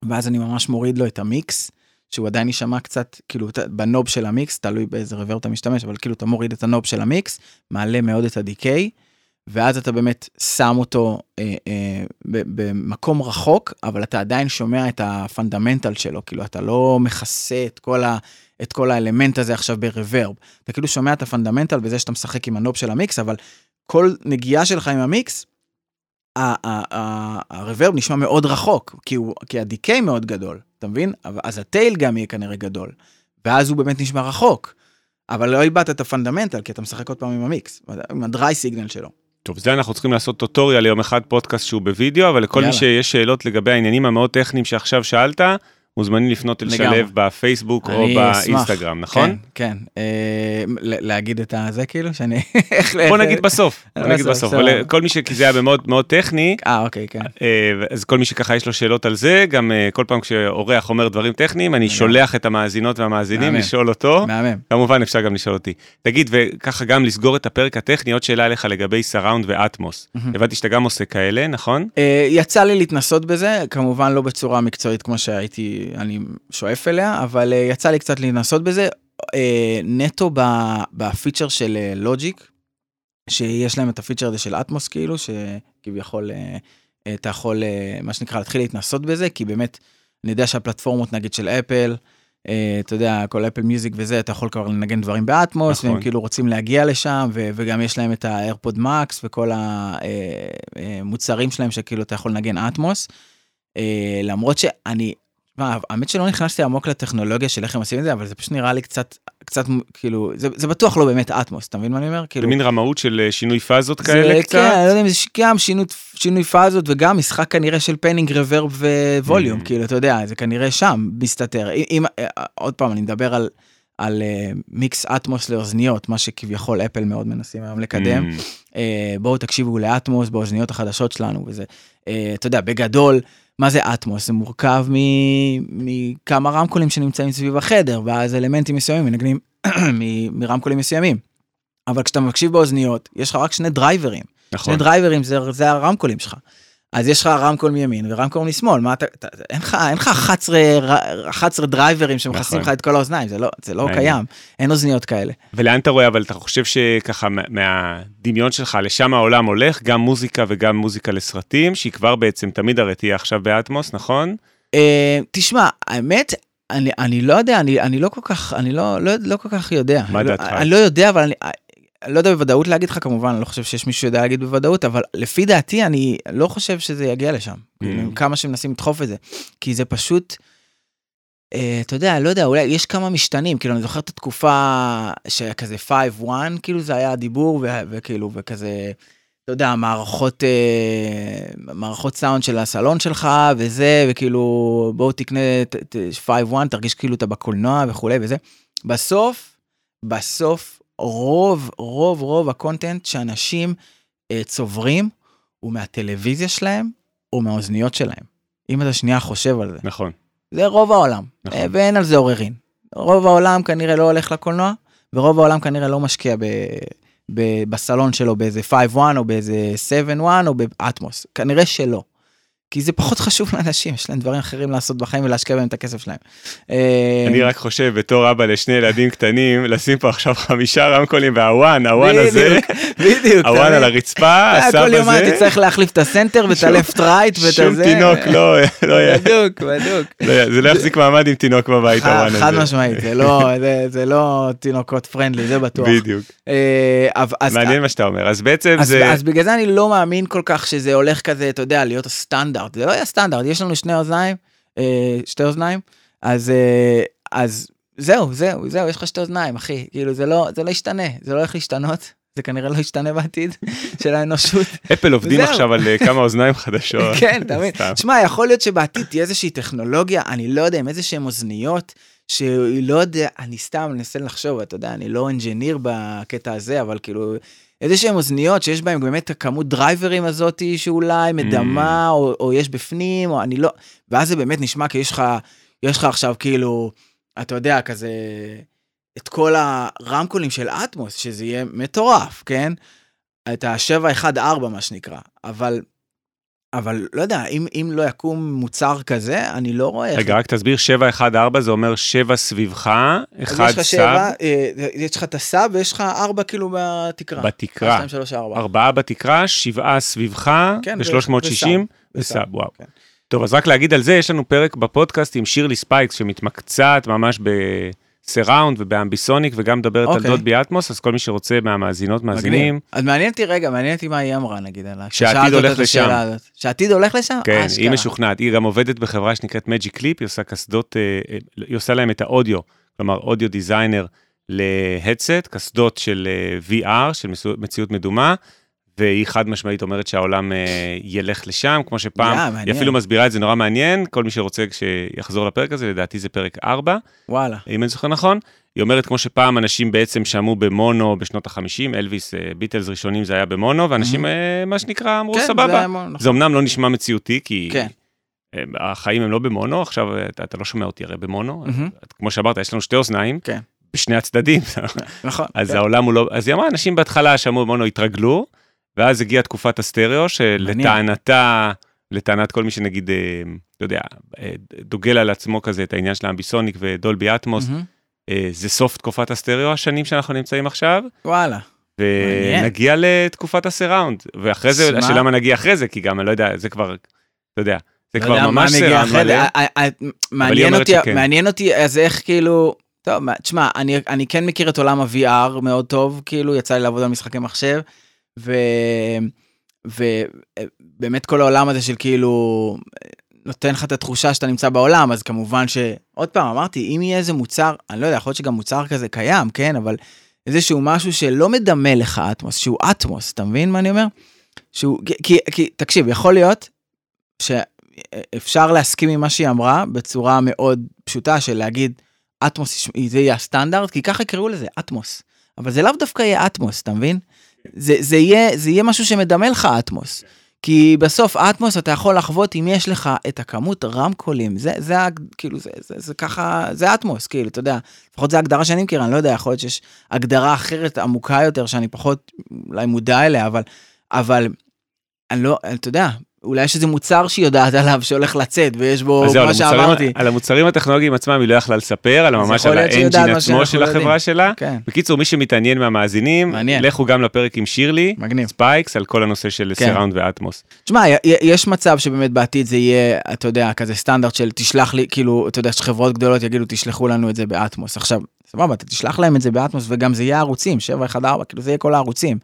Speaker 1: ואז אני ממש מוריד לו את המיקס. שהוא עדיין יישמע קצת, כאילו, ב knob של המיקס, תלוי באיזה reverb אתה משתמש, אבל כאילו אתה מוריד את ה knob של המיקס, מעלה מאוד את ה decay, ואז אתה באמת שם אותו אה, אה, במקום רחוק, אבל אתה עדיין שומע את ה fundamental שלו, כאילו אתה לא מכסה את כל, ה, את כל האלמנט הזה עכשיו ב reverb. אתה כאילו שומע את ה fundamental בזה שאתה משחק עם ה knob של המיקס, אבל כל נגיעה שלך עם ה mix, ה reverb נשמע מאוד רחוק, כי, כי ה decay מאוד גדול, אתה מבין? אז ה tail גם יהיה כנראה גדול, ואז הוא באמת נשמע רחוק. אבל לא איבדת את ה fundamental, כי אתה משחק עוד פעם עם המיקס, עם ה dry signal שלו.
Speaker 2: טוב, זה אנחנו צריכים לעשות tutorial ליום אחד פודקאסט שהוא בווידאו, אבל לכל מי
Speaker 1: יאללה.
Speaker 2: שיש שאלות לגבי העניינים המאוד טכניים שעכשיו שאלת, מוזמנים לפנות אל. שלו בפייסבוק או. באינסטגרם, נכון?
Speaker 1: כן, כן. אה, להגיד את הזה כאילו, שאני...
Speaker 2: בוא נגיד בסוף, בוא נגיד
Speaker 1: בסוף.
Speaker 2: אבל כל מי ש... כי זה היה מאוד מאוד טכני,
Speaker 1: אה, אוקיי, כן.
Speaker 2: אה, אז כל מי שככה יש לו שאלות על זה, גם אה, כל פעם כשאורח אומר דברים טכניים, אני. שולח את המאזינות והמאזינים. לשאול אותו.
Speaker 1: מהמם.
Speaker 2: כמובן אפשר גם לשאול אותי. תגיד, וככה גם לסגור את הפרק הטכני, עוד שאלה אליך לגבי סראונד ואטמוס. הבנתי שאתה גם עושה כאלה, נכון?
Speaker 1: אה, יצא לי להתנסות בזה, כמובן לא בצורה מקצועית כמו שהייתי, אני שואף אליה, אבל אה, יצא לי קצת להתנסות בזה. אה, נטו בפיצ'ר של אה, לוג'יק, שיש להם את הפיצ'ר הזה של אטמוס כאילו, שכביכול אה, אה, אתה יכול, אה, מה שנקרא, להתחיל להתנסות בזה, כי באמת, אני יודע שהפלטפורמות נגיד של אפל, אה, אתה יודע, כל אפל מיוזיק וזה, אתה יכול כבר לנגן דברים באטמוס,
Speaker 2: נכון.
Speaker 1: והם כאילו רוצים להגיע לשם, ו- וגם יש להם את האיירפוד מקס וכל המוצרים שלהם שכאילו אתה יכול לנגן אטמוס. אה, למרות שאני, מה, האמת שלא נכנסתי עמוק לטכנולוגיה של איך הם עושים את זה, אבל זה פשוט נראה לי קצת, קצת כאילו, זה, זה בטוח לא באמת אטמוס, אתה מבין מה אני אומר?
Speaker 2: זה
Speaker 1: כאילו,
Speaker 2: מין רמאות של אה, שינוי פאזות
Speaker 1: זה,
Speaker 2: כאלה
Speaker 1: כן,
Speaker 2: קצת?
Speaker 1: אני לא יודע אם זה גם שינוי, שינוי פאזות וגם משחק כנראה של פנינג, רוורב וווליום,
Speaker 2: Mm.
Speaker 1: כאילו, אתה יודע, זה כנראה שם מסתתר. אם, אה, עוד פעם, אני מדבר על, על אה, מיקס אטמוס לאוזניות, מה שכביכול אפל מאוד מנסים היום לקדם.
Speaker 2: Mm,
Speaker 1: אה, בואו תקשיבו לאטמוס באוזניות החדשות שלנו וזה. אה, אתה יודע, בגדול, מה זה Atmos? זה מורכב מכמה רמקולים שנמצאים סביב החדר, ואז אלמנטים מסוימים מנגנים מרמקולים מסוימים. אבל כשאתה מקשיב באוזניות, יש לך רק שני דרייברים.
Speaker 2: נכון.
Speaker 1: שני דרייברים זה, זה הרמקולים שלך. אז יש לך רמקול מימין ורמקול משמאל, מה אתה, אתה אין לך, אין לך 11, ר- 11 דרייברים שמכסים לך
Speaker 2: נכון.
Speaker 1: את כל האוזניים, זה לא, זה לא. קיים, אין אוזניות כאלה.
Speaker 2: ולאן אתה רואה, אבל אתה חושב שככה מה- מהדמיון שלך, לשם העולם הולך, גם מוזיקה וגם מוזיקה לסרטים, שהיא כבר בעצם תמיד הרי תהיה עכשיו ב Atmos, נכון?
Speaker 1: אה, תשמע, האמת, אני, אני לא יודע, אני, אני לא כל כך, אני לא, לא, לא כל כך יודע.
Speaker 2: מה
Speaker 1: אני לא-
Speaker 2: דעתך?
Speaker 1: אני לא יודע, אבל אני, לא יודע בוודאות להגיד לך כמובן, אני לא חושב שיש מישהו שיודע להגיד בוודאות, אבל לפי דעתי אני לא חושב שזה יגיע לשם.
Speaker 2: Mm.
Speaker 1: כמה שמנסים לדחוף את זה. כי זה פשוט, אה, אתה יודע, לא יודע, אולי יש כמה משתנים, כאילו אני זוכר את התקופה שכזה 5-1, כאילו זה היה הדיבור, ו- וכאילו, וכזה, אתה יודע, מערכות, אה, מערכות סאונד של הסלון שלך, וזה, וכאילו, בואו תקנה את- את 5-1, תרגיש כאילו אתה בקולנוע וכולי וזה. בסוף, בסוף, רוב, רוב, רוב הקונטנט שאנשים אה, צוברים, הוא מהטלוויזיה שלהם, או מהאוזניות שלהם. אם אתה שנייה חושב על זה.
Speaker 2: נכון.
Speaker 1: זה רוב העולם,
Speaker 2: נכון.
Speaker 1: אה, ואין על זה עוררין. רוב העולם כנראה לא הולך לקולנוע, ורוב העולם כנראה לא משקיע ב, ב, בסלון שלו באיזה 5-1 או באיזה 7-1 או ב Atmos. כנראה שלא. כי זה פחות חשוב לאנשים, יש להם דברים אחרים לעשות בחיים ולהשקיע בהם את הכסף שלהם. אה,
Speaker 2: אני רק חושב בתור אבא לשני ילדים קטנים לשים פה עכשיו חמישה רמקולים והוואן הוואן הזה
Speaker 1: בדיוק.
Speaker 2: ה
Speaker 1: one
Speaker 2: על? הרצפה
Speaker 1: אה,
Speaker 2: ה sub
Speaker 1: כל יומיים
Speaker 2: הזה
Speaker 1: תצטרך להחליף את ה center ואת
Speaker 2: שום-
Speaker 1: ה left right ואת
Speaker 2: שום
Speaker 1: הזה.
Speaker 2: תינוק לא לא יהיה-
Speaker 1: בדיוק, בדיוק.
Speaker 2: לא זה לא יחזיק מעמד עם תינוק בבית ה one הזה.
Speaker 1: חד משמעית, זה לא, זה, זה לא תינוקות פרנדלי, זה בטוח.
Speaker 2: בדיוק
Speaker 1: אה,
Speaker 2: מעניין מה שאתה אומר אז בעצם זה
Speaker 1: אז בגלל זה אני לא מאמין כל כך שזה הולך כזה, אתה יודע, להיות הסטנדרט. זה לא יהיה סטנדרט, יש לנו שני אוזניים, אה, שתי אוזניים, אז, אה, אז זהו, זהו, זהו, יש לך שתי אוזניים, אחי. כאילו, זה לא, זה לא ישתנה, זה לא הולך להשתנות, זה כנראה לא ישתנה בעתיד של האנושות.
Speaker 2: אפל עובדים. עכשיו על אה, כמה אוזניים חדשות.
Speaker 1: כן?
Speaker 2: סתם.
Speaker 1: תשמע, יכול להיות שבעתיד תהיה איזושהי טכנולוגיה, אני לא יודע, עם איזה שהן אוזניות, שהיא לא יודע, אני סתם מנסה לחשוב, אתה יודע, אני לא engineer בקטע הזה, אבל כאילו, איזה שהן אוזניות שיש בהן באמת הכמות דרייברים הזאתי שאולי מדמה, או, או יש בפנים, או אני לא, ואז זה באמת נשמע כי יש לך, יש לך עכשיו כאילו, אתה יודע, כזה, את כל הרמקולים של Atmos, שזה יהיה מטורף, כן? את ה-714 מה שנקרא, אבל אבל לא יודע, אם, אם לא יקום מוצר כזה, אני לא רואה איך...
Speaker 2: רגע רק תסביר 714 זה אומר 7 סביבך
Speaker 1: אז
Speaker 2: אחד
Speaker 1: יש לך
Speaker 2: sub
Speaker 1: שבע, אה, יש לך את ה sub ויש לך ארבע כאילו בתקרה.
Speaker 2: בתקרה
Speaker 1: 2, 3, 4.
Speaker 2: ארבעה בתקרה שבעה סביבך
Speaker 1: כן,
Speaker 2: ו360
Speaker 1: ו
Speaker 2: sub. וואו.
Speaker 1: כן.
Speaker 2: טוב אז רק להגיד על זה יש לנו פרק בפודקאסט עם שירלי ספייקס שמתמקצעת ממש ב surround וב ambisonic וגם מדברת על
Speaker 1: אוקיי.
Speaker 2: Dolby Atmos אז כל מי שרוצה מהמאזינות מאזינים
Speaker 1: אז מעניין אותי רגע, מעניין אותי מה היא אמרה נגיד עליי.
Speaker 2: שהעתיד הולך
Speaker 1: הזאת. שהעתיד הולך לשם?
Speaker 2: כן היא
Speaker 1: אשכרה.
Speaker 2: משוכנעת היא גם עובדת בחברה שנקראת Magic Leap היא עושה קסדות אה, אה, היא עושה להם את האודיו כלומר audio designer ל headset קסדות של אה, VR של מציאות מדומה. והיא חד משמעית אומרת שהעולם אה, ילך לשם כמו שפעם
Speaker 1: יא,
Speaker 2: היא. אפילו מסבירה את זה נורא מעניין כל מי שרוצה שיחזור לפרק הזה לדעתי זה פרק 4
Speaker 1: וואלה.
Speaker 2: אם אני זוכר נכון. היא אומרת כמו שפעם אנשים בעצם שמעו במונו בשנות ה-50 אלוויס אה, ביטלס ראשונים זה היה במונו ואנשים אה, מה שנקרא אמרו
Speaker 1: כן, זה
Speaker 2: סבבה.
Speaker 1: היה מאוד-
Speaker 2: זה אמנם לא נשמע מציאותי כי
Speaker 1: כן.
Speaker 2: החיים הם לא במונו עכשיו אתה, אתה לא שומע אותי הרי במונו
Speaker 1: מהמם.
Speaker 2: כמו שאמרת יש לנו שתי אוזניים
Speaker 1: כן.
Speaker 2: בשני הצדדים
Speaker 1: נכון.
Speaker 2: אז
Speaker 1: כן.
Speaker 2: העולם הוא לא אז היא אמרה אנשים בהתחלה שמעו במונו התרגלו ואז הגיעה תקופת הסטריאו שלטענתה לטענת כל מי שנגיד אה, אתה יודע אה, דוגל על עצמו כזה את העניין של האמביסוניק ודולבי אטמוס. אה, זה סוף תקופת הסטריאו השנים שאנחנו נמצאים עכשיו.
Speaker 1: וואלה.
Speaker 2: ונגיע לתקופת הסיראונד ואחרי זה. השאלה מה נגיע אחרי זה כי גם אני לא יודע זה כבר אתה יודע זה
Speaker 1: לא
Speaker 2: כבר
Speaker 1: יודע
Speaker 2: ממש סיראונד. מלא.
Speaker 1: מעניין
Speaker 2: אומרת
Speaker 1: אותי,
Speaker 2: שכן.
Speaker 1: מעניין אותי, אז איך כאילו, טוב, תשמע, אני, אני כן מכיר את עולם ה-VR מאוד טוב, כאילו, יצא לי לעבוד על משחקי מחשב. ובאמת כל העולם הזה של כאילו, נותן לך את התחושה שאתה נמצא בעולם, אז כמובן ש... עוד פעם, אמרתי, אם יהיה איזה מוצר, אני לא יודע, יכול להיות שגם מוצר כזה קיים, כן, אבל איזשהו משהו שלא מדמה לך אטמוס, שהוא אטמוס, אתה מבין מה אני אומר? שהוא, כי, כי תקשיב, יכול להיות שאפשר להסכים עם מה שהיא אמרה בצורה מאוד פשוטה של להגיד, אטמוס, זה יהיה הסטנדרט, כי ככה יקראו לזה, אטמוס. אבל זה לאו דווקא יהיה אטמוס, אתה מבין? זה, זה, יהיה, זה יהיה משהו שמדמה לך אטמוס. כי בסוף אטמוס אתה יכול לחוות אם יש לך את הכמות רמקולים, זה, זה, כאילו, זה, זה, זה ככה, זה אטמוס, כאילו, אתה יודע, לפחות זו הגדרה שאני מכיר, אני לא יודע, יכול להיות שיש הגדרה אחרת עמוקה יותר שאני פחות אולי מודע אליה, אבל, אבל, אני לא, אתה יודע, אולי יש איזה מוצר שהיא יודעת עליו שהולך לצאת ויש בו,
Speaker 2: על המוצרים-
Speaker 1: שאמרתי.
Speaker 2: על המוצרים הטכנולוגיים עצמם היא לא יכלה לספר, אלא
Speaker 1: אז
Speaker 2: ממש על ה
Speaker 1: engine מה
Speaker 2: עצמו של החברה
Speaker 1: יודעים.
Speaker 2: שלה.
Speaker 1: כן,
Speaker 2: בקיצור, מי שמתעניין מהמאזינים,
Speaker 1: מעניין.
Speaker 2: לכו גם לפרק עם שירלי,
Speaker 1: מגניב.
Speaker 2: ספייקס, על כל הנושא של
Speaker 1: כן.
Speaker 2: surround
Speaker 1: ו Atmos. תשמע, יש מצב שבאמת בעתיד זה יהיה, אתה יודע, כזה סטנדרט של תשלח לי, כאילו, אתה יודע, שחברות גדולות יגידו, תשלחו לנו את זה ב Atmos. עכשיו, סבבה, אתה תשלח להם את זה ב Atmos, וגם זה יהיה ערוצים, 714, כאילו, זה יהיה כל הערוצים.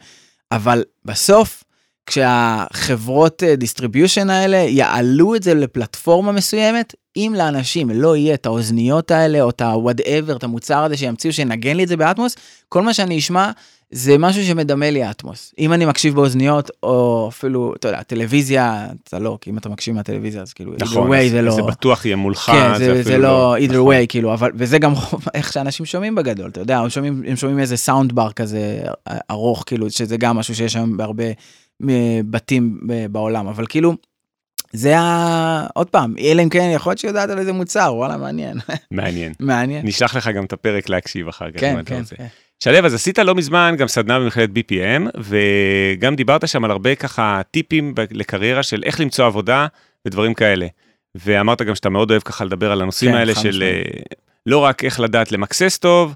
Speaker 1: אבל בסוף, כשהחברות distribution האלה יעלו את זה לפלטפורמה מסוימת, אם לאנשים לא יהיה את האוזניות האלה, או את ה-whatever, את המוצר הזה שימציאו, שינגן לי את זה ב Atmos, כל מה שאני אשמע זה משהו שמדמה לי Atmos. אם אני מקשיב באוזניות, או אפילו, אתה יודע, טלוויזיה, אתה לא, כי אם אתה מקשיב מהטלוויזיה, אז כאילו,
Speaker 2: נכון,
Speaker 1: way זה
Speaker 2: אז
Speaker 1: לא...
Speaker 2: זה בטוח יהיה מולך,
Speaker 1: כן, זה, זה,
Speaker 2: אפילו
Speaker 1: לא either
Speaker 2: נכון.
Speaker 1: way, כאילו, אבל, וזה גם איך שאנשים שומעים בגדול, אתה יודע, הם שומעים, הם שומעים איזה sound bar כזה ארוך, כאילו, שזה גם משהו שיש היום בהרבה אה, בתים אה, בעולם, אבל כאילו, זה ה... עוד פעם, אלא אם כן, יכול להיות שיודעת על איזה מוצר, וואלה, מעניין,
Speaker 2: מעניין.
Speaker 1: מעניין.
Speaker 2: נשלח לך גם את הפרק להקשיב אחר כך.
Speaker 1: כן, כן. כן.
Speaker 2: שלו, אז עשית לא מזמן גם סדנה במכללת BPM, וגם דיברת שם על הרבה ככה טיפים לקריירה של איך למצוא עבודה ודברים כאלה. ואמרת גם שאתה מאוד אוהב ככה לדבר על הנושאים
Speaker 1: כן,
Speaker 2: האלה של
Speaker 1: משמעית.
Speaker 2: אה, לא רק איך לדעת למקסס טוב,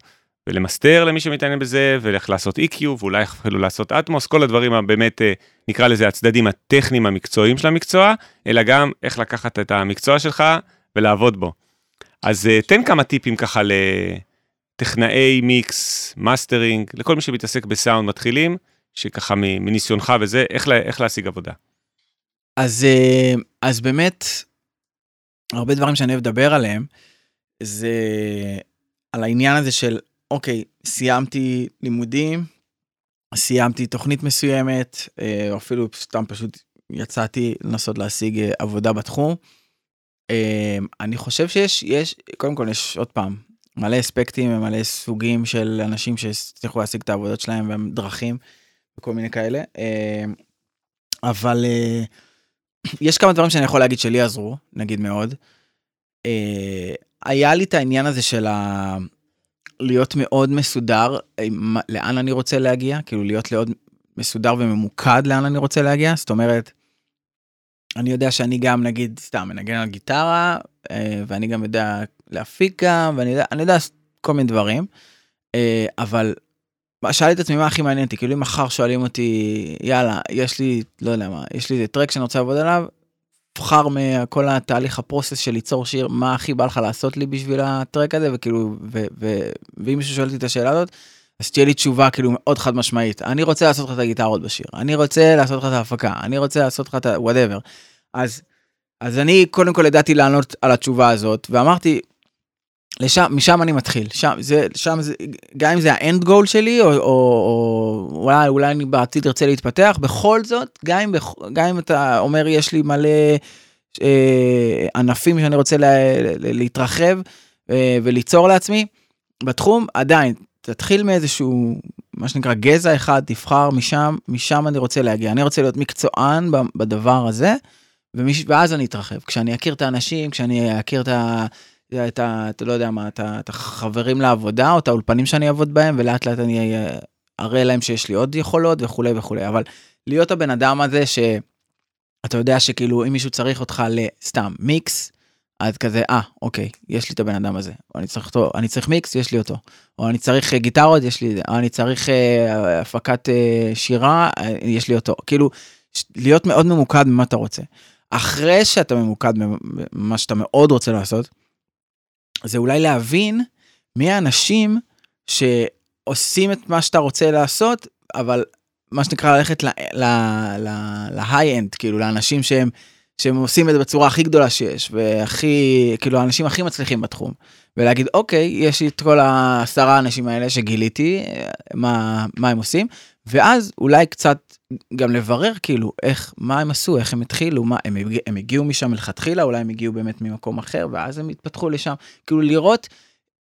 Speaker 2: ולמסתר למי שמתעניין בזה, ואיך לעשות EQ, ואולי אפילו לעשות Atmos, כל הדברים הבאמת, אה, נקרא לזה הצדדים הטכניים המקצועיים של המקצוע, אלא גם איך לקחת את המקצוע שלך ולעבוד בו. אז אה, תן כמה טיפים ככה לטכנאי mix, mastering, לכל מי שמתעסק בסאונד מתחילים, שככה מניסיונך וזה, איך, לה, איך להשיג עבודה.
Speaker 1: אז, אה, אז באמת, הרבה דברים שאני אוהב לדבר עליהם, זה על העניין הזה של, אוקיי, סיימתי לימודים, סיימתי תוכנית מסוימת, אה, או אפילו סתם פשוט יצאתי לנסות להשיג אה, עבודה בתחום. אה, אני חושב שיש, יש, קודם כל יש עוד פעם, מלא אספקטים ומלא סוגים של אנשים שהצליחו להשיג את העבודות שלהם והם דרכים וכל מיני כאלה. אבל יש כמה דברים שאני יכול להגיד שלי עזרו, נגיד מאוד. היה לי את העניין הזה של ה... להיות מאוד מסודר, מה- לאן אני רוצה להגיע, כאילו להיות מאוד מסודר וממוקד לאן אני רוצה להגיע, זאת אומרת, אני יודע שאני גם נגיד סתם מנגן על גיטרה, אה, ואני גם יודע להפיק גם, ואני יודע, יודע כל מיני דברים, אה, אבל שאלתי את עצמי מה הכי מעניין אותי, כאילו אם מחר שואלים אותי, יאללה, יש לי, לא יודע מה, יש לי איזה טרק שאני רוצה לעבוד עליו, תבחר מכל התהליך הפרוסס של ליצור שיר, מה הכי בא לך לעשות לי בשביל הטרק הזה, וכאילו, ו, ו, ואם מישהו שואל אותי את השאלה הזאת, אז תהיה לי תשובה כאילו מאוד חד משמעית, אני רוצה לעשות לך את הגיטרות בשיר, אני רוצה לעשות לך את ההפקה, אני רוצה לעשות לך את ה-whatever. אז, אז אני קודם כל ידעתי לענות על התשובה הזאת, ואמרתי, לשם, משם אני מתחיל, שם זה, שם זה, גם אם זה האנד גול שלי, או, או, או אולי, אולי אני בעתיד ארצה להתפתח, בכל זאת, גם אם, גם אם אתה אומר יש לי מלא אה, ענפים שאני רוצה לה, לה, להתרחב אה, וליצור לעצמי, בתחום עדיין, תתחיל מאיזשהו, מה שנקרא גזע אחד, תבחר משם, משם אני רוצה להגיע. אני רוצה להיות מקצוען בדבר הזה, ומש, ואז אני אתרחב. כשאני אכיר את האנשים, כשאני אכיר את ה... את ה... אתה לא יודע מה, את החברים לעבודה, או את האולפנים שאני אעבוד בהם, ולאט לאט אני אה, אראה להם שיש לי עוד יכולות וכולי וכולי. אבל להיות הבן אדם הזה שאתה יודע שכאילו אם מישהו צריך אותך לסתם מיקס, אז כזה, אה, אוקיי, יש לי את הבן אדם הזה. או אני צריך אותו, אני צריך מיקס, יש לי אותו. או אני צריך אה, גיטרות, יש לי את זה. או אני צריך אה, הפקת אה, שירה, אה, יש לי אותו. כאילו, להיות מאוד ממוקד במה אתה רוצה. אחרי שאתה ממוקד במה שאתה מאוד רוצה לעשות, זה אולי להבין מי האנשים שעושים את מה שאתה רוצה לעשות, אבל מה שנקרא ללכת להיי-אנד, כאילו לאנשים שהם, שהם עושים את זה בצורה הכי גדולה שיש, והכי, כאילו האנשים הכי מצליחים בתחום. ולהגיד, אוקיי, יש לי את כל העשרה האנשים האלה שגיליתי, מה, מה הם עושים, ואז אולי קצת גם לברר כאילו איך, מה הם עשו, איך הם התחילו, מה, הם, הגיע- הם הגיעו משם מלכתחילה, אולי הם הגיעו באמת ממקום אחר, ואז הם התפתחו לשם. כאילו לראות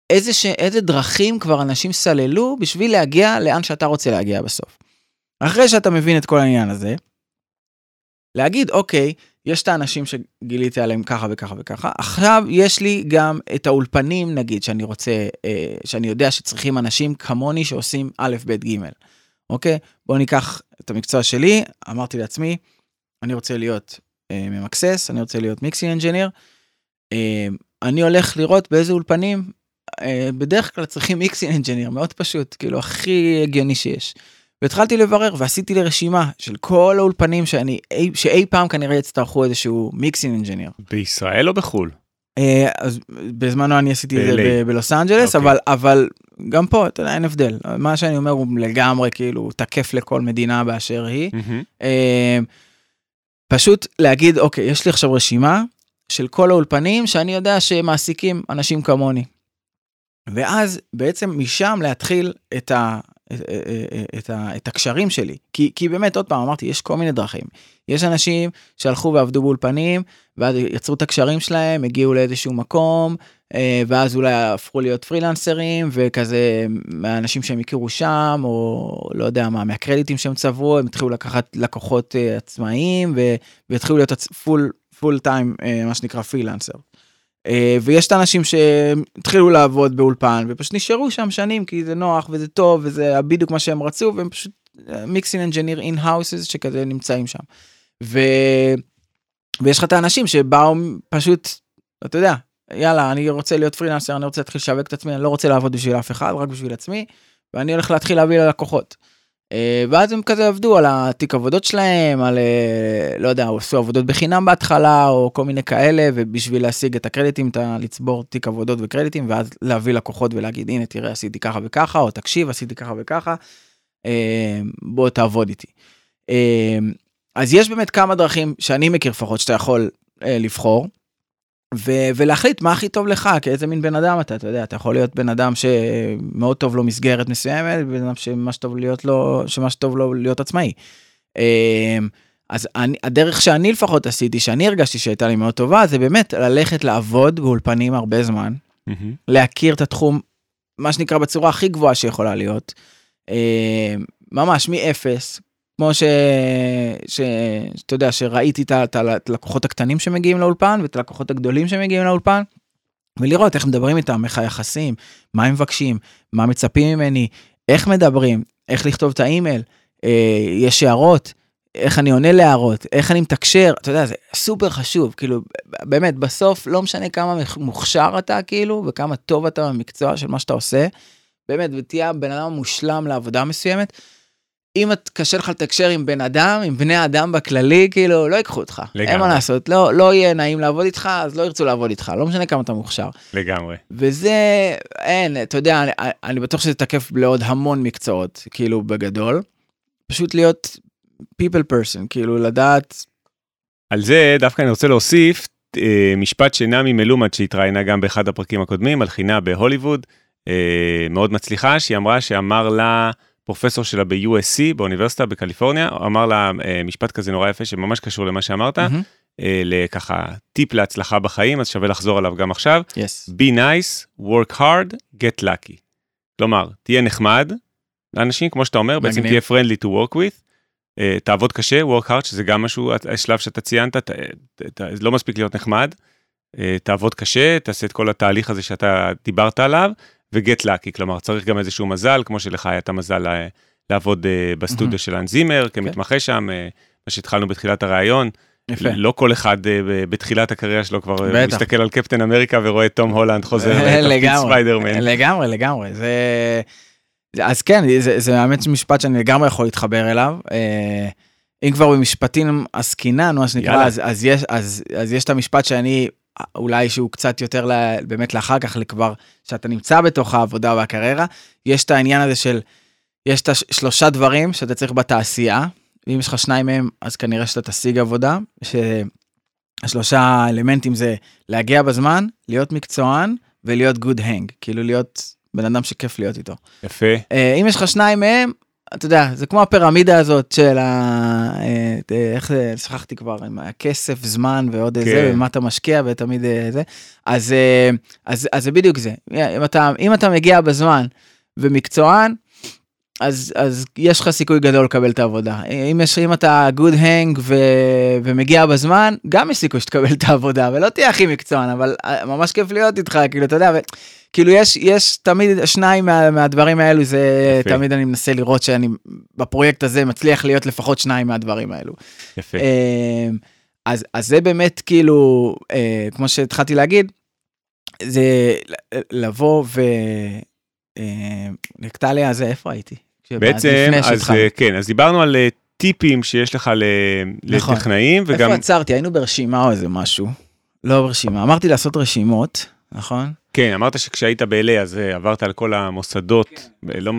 Speaker 1: איזה, ש, איזה דרכים כבר אנשים סללו בשביל להגיע לאן שאתה רוצה להגיע בסוף. אחרי שאתה מבין את כל העניין הזה, להגיד, אוקיי, יש את האנשים שגיליתי עליהם ככה וככה וככה, עכשיו יש לי גם את האולפנים, נגיד, שאני רוצה, אה, שאני יודע שצריכים אנשים כמוני שעושים א', ב', ג', אוקיי? בואו ניקח את המקצוע שלי, אמרתי לעצמי, אני רוצה להיות אה, ממקסס, אני רוצה להיות mixing engineer. אה, אני הולך לראות באיזה אולפנים, אה, בדרך כלל צריכים mixing engineer, מאוד פשוט, כאילו הכי הגיוני שיש. והתחלתי לברר ועשיתי לי רשימה של כל האולפנים שאני, אי- שאי פעם כנראה יצטרכו איזשהו mixing engineer.
Speaker 2: בישראל או בחו"ל?
Speaker 1: אה, אז בזמנו אני עשיתי את זה בלוס אנג'לס,
Speaker 2: אוקיי.
Speaker 1: אבל, אבל גם פה, אתה יודע, אין הבדל. מה שאני אומר הוא לגמרי כאילו תקף לכל מדינה באשר היא. אה, פשוט להגיד, אוקיי, יש לי עכשיו רשימה של כל האולפנים שאני יודע שמעסיקים אנשים כמוני. ואז בעצם משם להתחיל את, ה, את, את, ה, את הקשרים שלי. כי, כי באמת, עוד פעם, אמרתי, יש כל מיני דרכים. יש אנשים שהלכו ועבדו באולפנים, ואז יצרו את הקשרים שלהם, הגיעו לאיזשהו מקום, אה, ואז אולי הפכו להיות פרילנסרים, וכזה, מהאנשים שהם הכירו שם, או לא יודע מה, מהקרדיטים שהם צברו, הם התחילו לקחת לקוחות אה, עצמאיים, והתחילו להיות full, full time, מה שנקרא פרילנסר. אה, ויש את האנשים שהתחילו לעבוד באולפן, ופשוט נשארו שם שנים, כי זה נוח, וזה טוב, וזה בדיוק מה שהם רצו, והם פשוט mixing engineer in house שכזה נמצאים שם. ו... ויש לך את האנשים שבאו פשוט, אתה יודע, יאללה, אני רוצה להיות פרילנסר, אני רוצה להתחיל לשווק את עצמי, אני לא רוצה לעבוד בשביל אף אחד, רק בשביל עצמי, ואני הולך להתחיל להביא ללקוחות. אה, ואז הם כזה עבדו על התיק עבודות שלהם, על, אה, לא יודע, עשו עבודות בחינם בהתחלה, או כל מיני כאלה, ובשביל להשיג את הקרדיטים, אתה לצבור תיק עבודות וקרדיטים, ואז להביא לקוחות ולהגיד, הנה, תראה, עשיתי ככה וככה, או תקשיב, עשיתי ככה וככה, אה, בוא תעבוד איתי. אז יש באמת כמה דרכים שאני מכיר לפחות שאתה יכול לבחור. ו- ולהחליט מה הכי טוב לך, כאיזה מין בן אדם אתה, אתה יודע, אתה יכול להיות בן אדם שמאוד טוב לו מסגרת מסוימת, בן אדם שמה שטוב להיות לו, שמה שטוב לו להיות עצמאי. אה, אז אני, הדרך שאני לפחות עשיתי, שאני הרגשתי שהייתה לי מאוד טובה, זה באמת ללכת לעבוד באולפנים הרבה זמן,
Speaker 2: מהמם.
Speaker 1: להכיר את התחום, מה שנקרא בצורה הכי גבוהה שיכולה להיות, אה, ממש מאפס, כמו ש... שאתה יודע, שראיתי את הלקוחות הקטנים שמגיעים לאולפן ואת הלקוחות הגדולים שמגיעים לאולפן, ולראות איך מדברים איתם, איך היחסים, מה הם מבקשים, מה מצפים ממני, איך מדברים, איך לכתוב את האימייל, אה, יש הערות, איך אני עונה להערות, איך אני מתקשר, אתה יודע, זה סופר חשוב, כאילו, באמת, בסוף לא משנה כמה מוכשר אתה, כאילו, וכמה טוב אתה במקצוע של מה שאתה עושה, באמת, ותהיה הבן אדם המושלם לעבודה מסוימת. אם את קשה לך לתקשר עם בן אדם, עם בני אדם בכללי, כאילו, לא ייקחו אותך. אין
Speaker 2: לגמרי.
Speaker 1: מה לעשות, לא, לא יהיה נעים לעבוד איתך, אז לא ירצו לעבוד איתך, לא משנה כמה אתה מוכשר.
Speaker 2: לגמרי.
Speaker 1: וזה, אין, אתה יודע, אני, אני בטוח שזה תקף לעוד המון מקצועות, כאילו, בגדול. פשוט להיות people person, כאילו, לדעת,
Speaker 2: על זה דווקא אני רוצה להוסיף אה, משפט שנעמי מלומד שהתראיינה גם באחד הפרקים הקודמים על חינה בהוליווד, אה, מאוד מצליחה, שהיא אמרה שאמר לה פרופסור שלה ב-USC באוניברסיטה בקליפורניה, אמר לה אה, משפט כזה נורא יפה שממש קשור למה שאמרת. אה, לככה טיפ להצלחה בחיים, אז שווה לחזור עליו גם עכשיו.
Speaker 1: yes,
Speaker 2: be nice, work hard, get lucky. כלומר, תהיה נחמד לאנשים, כמו שאתה אומר, בעצם. תהיה friendly to work with, uh, תעבוד קשה, work hard, שזה גם משהו, השלב שאתה ציינת, ת, ת, ת, לא מספיק להיות נחמד, תעבוד קשה, תעשה את כל התהליך הזה שאתה דיברת עליו, ו-get lucky, כלומר, צריך גם איזשהו מזל, כמו שלך היה את המזל uh, לעבוד uh, בסטודיו
Speaker 1: מהמם.
Speaker 2: של אנזימר, כמתמחה שם, uh, מה שהתחלנו בתחילת הראיון.
Speaker 1: יפה.
Speaker 2: לא כל אחד אה, בתחילת הקריירה שלו כבר אה,
Speaker 1: בטח.
Speaker 2: מסתכל על קפטן אמריקה ורואה את תום הולנד חוזר לתפקיד ספיידרמן.
Speaker 1: לגמרי, לגמרי, זה... אז כן, זה, זה האמת משפט שאני לגמרי יכול להתחבר אליו. אה, אם כבר במשפטים עסקינן, מה שנקרא,
Speaker 2: יאללה.
Speaker 1: אז, אז, יש, אז, אז יש את המשפט שאני, אולי שהוא קצת יותר ל, באמת לאחר כך, כבר, שאתה נמצא בתוך העבודה והקריירה, יש את העניין הזה של, יש את השלושה דברים שאתה צריך בתעשייה, ואם יש לך שניים מהם, אז כנראה שאתה תשיג עבודה, שהשלושה אלמנטים זה להגיע בזמן, להיות מקצוען ולהיות good hang, כאילו להיות בן אדם שכיף להיות איתו.
Speaker 2: יפה,
Speaker 1: אה, אם יש לך שניים מהם, אתה יודע, זה כמו הפירמידה הזאת של ה... אה, איך זה, שכחתי כבר, עם הכסף, זמן ועוד איזה,
Speaker 2: כן.
Speaker 1: ומה אתה משקיע ותמיד אה, זה. אז, אה, אז, אז זה בדיוק זה. אם אתה, אם אתה מגיע בזמן ומקצוען, אז, אז יש לך סיכוי גדול לקבל את העבודה. אם, יש, אם אתה hang ו, ומגיע בזמן, גם יש סיכוי שתקבל את העבודה, ולא תהיה הכי מקצוען, אבל ממש כיף להיות איתך, כאילו, אתה יודע, ו, כאילו יש, יש תמיד שניים מה, מהדברים האלו, זה
Speaker 2: יפה.
Speaker 1: תמיד אני מנסה לראות שאני בפרויקט הזה מצליח להיות לפחות שניים מהדברים האלו.
Speaker 2: יפה.
Speaker 1: אמ, אז, אז זה באמת כאילו, אה, כמו שהתחלתי להגיד, זה לבוא ו... אה, נקטליה זה איפה הייתי?
Speaker 2: בעצם, אז אה, כן, אז דיברנו על אה, טיפים שיש לך נכון. לטכנאים, וגם...
Speaker 1: איפה עצרתי? היינו ברשימה או איזה משהו. לא ברשימה, אמרתי לעשות רשימות, נכון?
Speaker 2: כן, אמרת שכשהיית ב-LA אז עברת על כל המוסדות, כן. לא,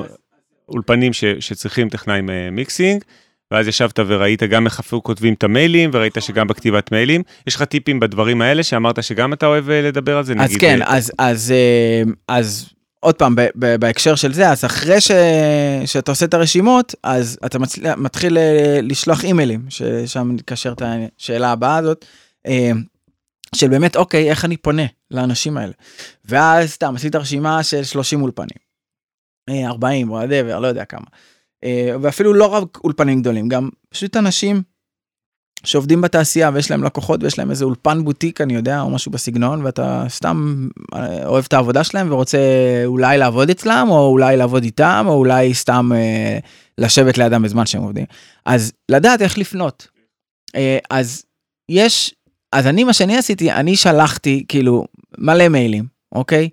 Speaker 2: אולפנים ש, שצריכים טכנאים מיקסינג. ואז ישבת וראית גם איך אפילו כותבים את המיילים, וראית שגם בכתיבת מיילים. יש לך טיפים בדברים האלה שאמרת שגם אתה אוהב אה, לדבר על זה?
Speaker 1: אז כן, אה, אז, אז, אה, אז עוד פעם, בהקשר של זה, אז אחרי ש, שאתה עושה את הרשימות, אז אתה מצל... מתחיל לשלוח אימיילים, ששם נקשר את השאלה הבאה הזאת, של באמת, אוקיי, איך אני פונה לאנשים האלה. ואז סתם, עשית רשימה של 30 אולפנים. 40, whatever, לא יודע כמה. אה, ואפילו לא רק אולפנים גדולים, גם פשוט אנשים שעובדים בתעשייה ויש להם לקוחות ויש להם איזה אולפן בוטיק, אני יודע, או משהו בסגנון, ואתה סתם אה, אוהב את העבודה שלהם ורוצה אולי לעבוד אצלם, או אולי לעבוד איתם, או אולי סתם אה, לשבת לידם בזמן שהם עובדים. אז לדעת איך לפנות. אה, אז יש, אז אני, מה שאני עשיתי, אני שלחתי כאילו מלא מיילים, אוקיי?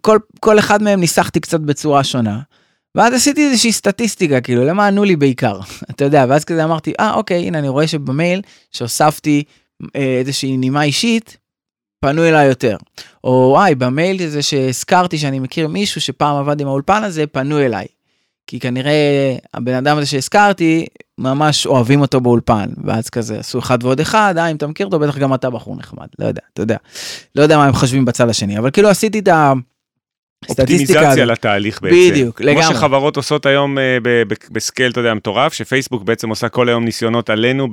Speaker 1: כל, כל אחד מהם ניסחתי קצת בצורה שונה. ואז עשיתי איזושהי סטטיסטיקה, כאילו, למה ענו לי בעיקר? אתה יודע, ואז כזה אמרתי, אה, אוקיי, הנה, אני רואה שבמייל שהוספתי אה, איזושהי נימה אישית, פנו אליי יותר. או וואי, במייל הזה שהזכרתי שאני מכיר מישהו שפעם עבד עם האולפן הזה, פנו אליי. כי כנראה הבן אדם הזה שהזכרתי, ממש אוהבים אותו באולפן. ואז כזה עשו אחד ועוד אחד, אה, אם אתה מכיר אותו, בטח גם אתה בחור נחמד. לא יודע, אתה יודע. לא יודע מה הם חושבים בצד השני, אבל כאילו עשיתי את ה...
Speaker 2: אופטימיזציה לתהליך בעצם.
Speaker 1: בדיוק, לגמרי.
Speaker 2: כמו שחברות עושות היום אה, ב scale, אתה יודע, מטורף, שפייסבוק בעצם עושה כל היום ניסיונות עלינו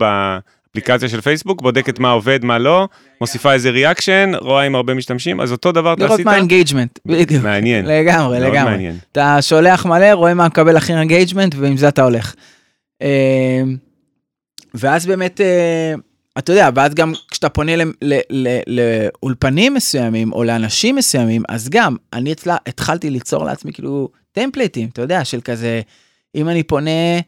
Speaker 2: באפליקציה של פייסבוק, בודקת מה עובד, מה לא, מוסיפה איזה reaction, רואה עם הרבה משתמשים, אז אותו דבר אתה עשית.
Speaker 1: לראות מה engagement, בדיוק.
Speaker 2: מעניין.
Speaker 1: לגמרי, לגמרי. מעניין. אתה שולח מלא, רואה מה מקבל הכי engagement, ועם זה אתה הולך. אה, ואז באמת... אה, אתה יודע, ואז גם כשאתה פונה לאולפנים מסוימים או לאנשים מסוימים, אז גם אני אצלה התחלתי ליצור לעצמי כאילו טמפליטים, אתה יודע, של כזה, אם אני פונה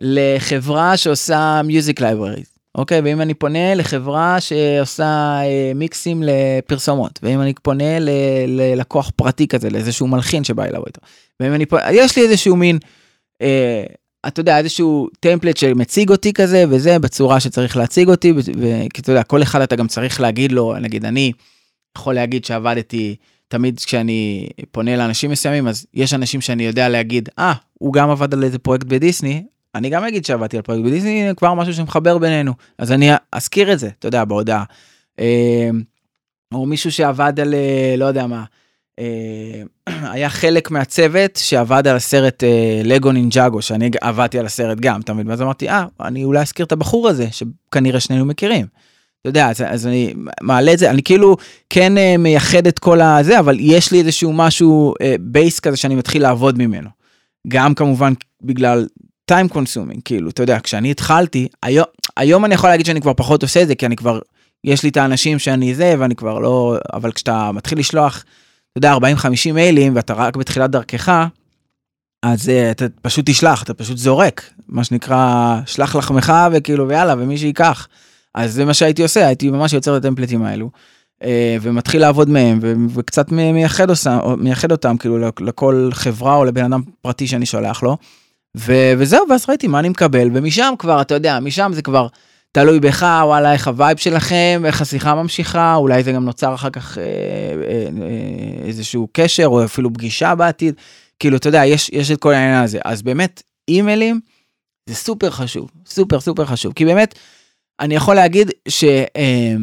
Speaker 1: לחברה שעושה music library, אוקיי? ואם אני פונה לחברה שעושה אה, מיקסים לפרסומות, ואם אני פונה ללקוח פרטי כזה, לאיזשהו מלחין שבא אליו איתו, ואם אני פונה, יש לי איזשהו מין... אה, אתה יודע, איזשהו טמפלט שמציג אותי כזה, וזה בצורה שצריך להציג אותי, וכי אתה יודע, כל אחד אתה גם צריך להגיד לו, נגיד אני יכול להגיד שעבדתי, תמיד כשאני פונה לאנשים מסוימים, אז יש אנשים שאני יודע להגיד, אה, ah, הוא גם עבד על איזה פרויקט בדיסני, אני גם אגיד שעבדתי על פרויקט בדיסני, כבר משהו שמחבר בינינו, אז אני אזכיר את זה, אתה יודע, בהודעה. אה, או מישהו שעבד על, אה, לא יודע מה, אה, היה חלק מהצוות שעבד על הסרט אה, לגו נינג'אגו, שאני עבדתי על הסרט גם, אתה מבין? ואז אמרתי, אה, אני אולי אזכיר את הבחור הזה, שכנראה שנינו מכירים. אתה יודע, אז, אז אני מעלה את זה, אני כאילו כן מייחד את כל הזה, אבל יש לי איזשהו משהו, base כזה שאני מתחיל לעבוד ממנו. גם כמובן בגלל time consuming, כאילו, אתה יודע, כשאני התחלתי, היום, היום אני יכול להגיד שאני כבר פחות עושה את זה, כי אני כבר, יש לי את האנשים שאני זה, ואני כבר לא, אבל כשאתה מתחיל לשלוח, אתה יודע, 40-50 מיילים ואתה רק בתחילת דרכך, אז uh, אתה פשוט תשלח, אתה פשוט זורק, מה שנקרא, שלח לחמך וכאילו ויאללה, ומי שיקח. אז זה מה שהייתי עושה, הייתי ממש יוצר את הטמפלטים האלו, uh, ומתחיל לעבוד מהם, וקצת מייחד, אותם, מייחד אותם, כאילו, לכל חברה או לבן אדם פרטי שאני שולח לו. ו- וזהו, ואז ראיתי מה אני מקבל, ומשם כבר, אתה יודע, משם זה כבר... תלוי בך, וואלה, איך ה vibe שלכם, איך השיחה ממשיכה, אולי זה גם נוצר אחר כך אה, אה, אה, איזשהו קשר, או אפילו פגישה בעתיד. כאילו, אתה יודע, יש, יש את כל העניין הזה. אז באמת, אימיילים זה סופר חשוב, סופר סופר חשוב. כי באמת, אני יכול להגיד ש... אה,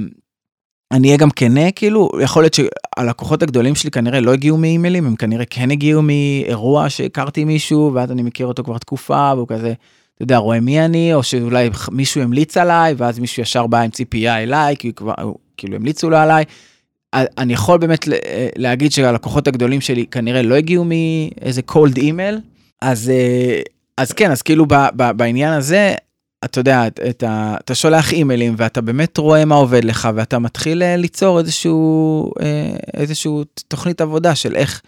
Speaker 1: אני אהיה גם כנה, כאילו, יכול להיות שהלקוחות הגדולים שלי כנראה לא הגיעו מאימיילים, הם כנראה כן הגיעו מאירוע שהכרתי מישהו, ואז אני מכיר אותו כבר תקופה, והוא כזה, אתה יודע, רואה מי אני, או שאולי מישהו המליץ עליי, ואז מישהו ישר בא עם ציפייה אליי, כי כבר, כאילו המליצו לו עליי. אני יכול באמת להגיד שהלקוחות הגדולים שלי כנראה לא הגיעו מאיזה cold email, אז, אה, אז כן, אז כאילו ב, ב, בעניין הזה, אתה יודע, אתה, אתה שולח אימיילים ואתה באמת רואה מה עובד לך, ואתה מתחיל אה, ליצור איזשהו, אה, איזשהו תוכנית עבודה של איך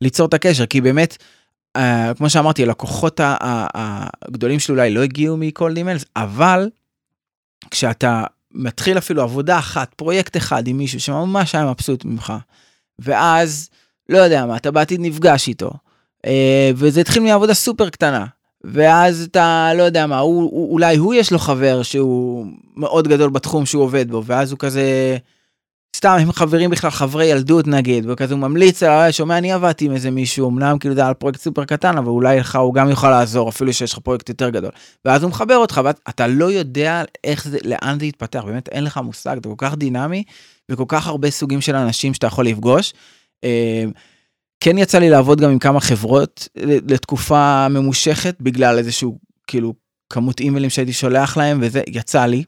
Speaker 1: ליצור את הקשר, כי באמת, uh, כמו שאמרתי, הלקוחות הגדולים שלי אולי לא הגיעו מכל אימיילס, אבל כשאתה מתחיל אפילו עבודה אחת, פרויקט אחד עם מישהו שממש היה מבסוט ממך, ואז, לא יודע מה, אתה בעתיד נפגש איתו, אה, וזה התחיל מעבודה סופר קטנה, ואז אתה, לא יודע מה, הוא, הוא, אולי הוא יש לו חבר שהוא מאוד גדול בתחום שהוא עובד בו, ואז הוא כזה, סתם הם חברים בכלל, חברי ילדות נגיד, וכזה הוא ממליץ שומע, אני עבדתי עם איזה מישהו, אמנם כאילו זה על פרויקט סופר קטן, אבל אולי לך הוא גם יוכל לעזור, אפילו שיש לך פרויקט יותר גדול. ואז הוא מחבר אותך, ואתה לא יודע איך זה, לאן זה יתפתח, באמת אין לך מושג, זה כל כך דינמי, וכל כך הרבה סוגים של אנשים שאתה יכול לפגוש. אה, כן יצא לי לעבוד גם עם כמה חברות לתקופה ממושכת, בגלל איזשהו, כאילו, כמות אימיילים שהייתי שולח להם, וזה יצא לי,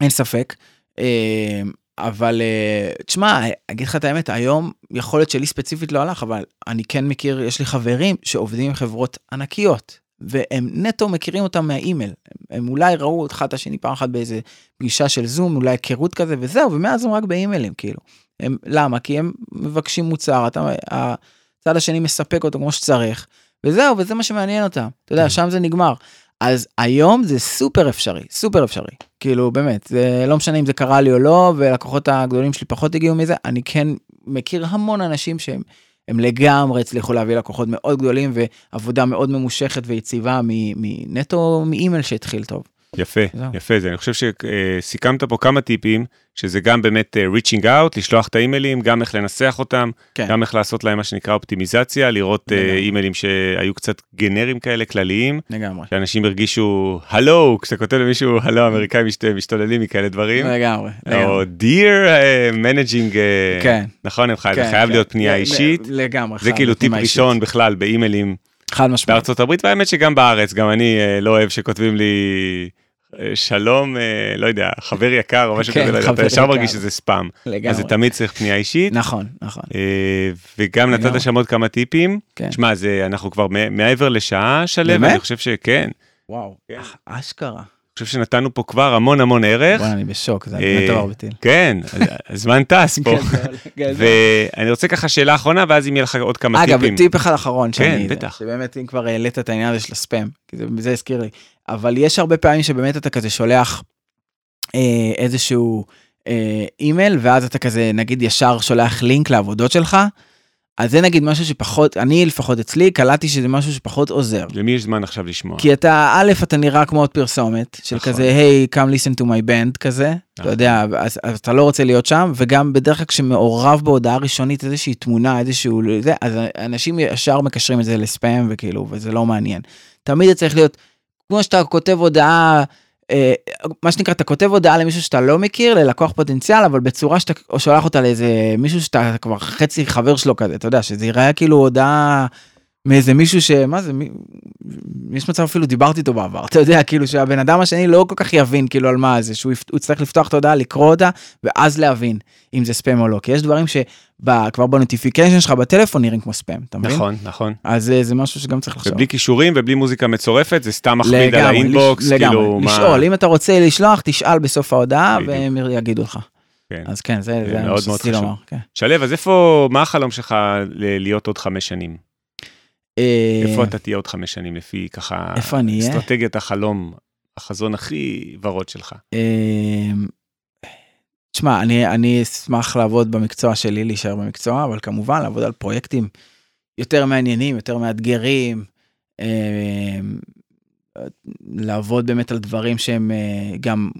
Speaker 1: אין ספק. אה, אבל uh, תשמע, אגיד לך את האמת, היום יכול להיות שלי ספציפית לא הלך, אבל אני כן מכיר, יש לי חברים שעובדים עם חברות ענקיות, והם נטו מכירים אותם מהאימייל. הם, הם אולי ראו אחד את השני פעם אחת באיזה פגישה של זום, אולי היכרות כזה וזהו, ומאז הם רק באימיילים, כאילו. הם, למה? כי הם מבקשים מוצר, אתה, הצד השני מספק אותו כמו שצריך, וזהו, וזה מה שמעניין אותם. אתה יודע. שם זה נגמר. אז היום זה סופר אפשרי, סופר אפשרי. כאילו, באמת, זה לא משנה אם זה קרה לי או לא, ולקוחות הגדולים שלי פחות הגיעו מזה, אני כן מכיר המון אנשים שהם הם לגמרי הצליחו להביא לקוחות מאוד גדולים ועבודה מאוד ממושכת ויציבה מנטו מאימייל שהתחיל טוב.
Speaker 2: יפה, זהו. יפה זה. אני חושב שסיכמת פה כמה טיפים, שזה גם באמת uh, reaching out, לשלוח את האימיילים, גם איך לנסח אותם, כן. גם איך לעשות להם מה שנקרא אופטימיזציה, לראות uh, אימיילים שהיו קצת גנרים כאלה, כלליים.
Speaker 1: לגמרי.
Speaker 2: שאנשים הרגישו הלו, כשאתה כותב למישהו הלו, אמריקאים משת, משתוללים מכאלה דברים.
Speaker 1: לגמרי.
Speaker 2: או dear uh, managing, uh, כן. נכון, כן, זה חייב כן. להיות פנייה אישית.
Speaker 1: לגמרי.
Speaker 2: זה כאילו טיפ ראשון בכלל באימיילים.
Speaker 1: חד משמעית.
Speaker 2: בארצות הברית, והאמת שגם בארץ, גם אני לא אוהב שכותבים לי... שלום, אה, לא יודע, חבר יקר או משהו כן, כזה, אתה ישר מרגיש שזה ספאם. לגמרי. אז זה תמיד צריך פנייה אישית.
Speaker 1: נכון, נכון. אה,
Speaker 2: וגם נתת שם עוד כמה טיפים. כן. שמע, אנחנו כבר מעבר לשעה שלם, אני חושב שכן.
Speaker 1: וואו, כן. אשכרה.
Speaker 2: אני חושב שנתנו פה כבר המון המון ערך.
Speaker 1: וואי, אני בשוק, זה באמת דבר בטיל.
Speaker 2: כן, הזמן טס פה. כן, ואני רוצה ככה שאלה אחרונה, ואז אם יהיה לך עוד כמה טיפים.
Speaker 1: אגב, טיפ אחד אחרון,
Speaker 2: כן, בטח.
Speaker 1: שבאמת אם כבר העלית את העניין הזה של הספאם, כי זה הזכיר לי. אבל יש הרבה פעמים שבאמת אתה כזה שולח אה, איזשהו אה, אימייל, ואז אתה כזה, נגיד, ישר שולח לינק לעבודות שלך. אז זה נגיד משהו שפחות, אני לפחות אצלי, קלטתי שזה משהו שפחות עוזר.
Speaker 2: למי יש זמן עכשיו לשמוע?
Speaker 1: כי אתה, א', אתה נראה כמו עוד פרסומת, של נכון. כזה, היי, hey, come listen to my band כזה, נכון. אתה יודע, אז, אז אתה לא רוצה להיות שם, וגם בדרך כלל כשמעורב בהודעה ראשונית איזושהי תמונה, איזשהו, זה, אז אנשים ישר מקשרים את זה לספאם, וכאילו, וזה לא מעניין. תמיד זה צריך להיות, כמו שאתה כותב הודעה, מה שנקרא, אתה כותב הודעה למישהו שאתה לא מכיר, ללקוח פוטנציאל, אבל בצורה שאתה שולח אותה לאיזה מישהו שאתה כבר חצי חבר שלו כזה, אתה יודע, שזה ייראה כאילו הודעה מאיזה מישהו ש... מה זה, מי... יש מצב אפילו דיברתי איתו בעבר, אתה יודע, כאילו שהבן אדם השני לא כל כך יבין כאילו על מה זה, שהוא יצטרך לפתוח את ההודעה, לקרוא אותה, ואז להבין אם זה ספאם או לא, כי יש דברים שכבר ב notification שלך בטלפון נראים כמו ספאם, אתה מבין?
Speaker 2: נכון, נכון.
Speaker 1: אז זה, זה משהו שגם צריך לחשוב.
Speaker 2: ובלי קישורים ובלי מוזיקה מצורפת, זה סתם מכביד על ה inbox,
Speaker 1: לש... כאילו מה... לשאול, אם אתה רוצה לשלוח, תשאל בסוף ההודעה, והם יגידו לך. כן. אז כן, זה, זה מאוד מאוד חשוב. כן.
Speaker 2: שלו, אז איפה, מה החלום שלך להיות עוד חמש שנים? אה, איפה אתה תהיה עוד חמש שנים לפי ככה,
Speaker 1: איפה אני אהיה?
Speaker 2: אסטרטגיית החלום, החזון הכי ורוד שלך.
Speaker 1: אה, תשמע, אני, אני אשמח לעבוד במקצוע שלי, להישאר במקצוע, אבל כמובן לעבוד על פרויקטים יותר מעניינים, יותר מאתגרים, אה, לעבוד באמת על דברים שהם גם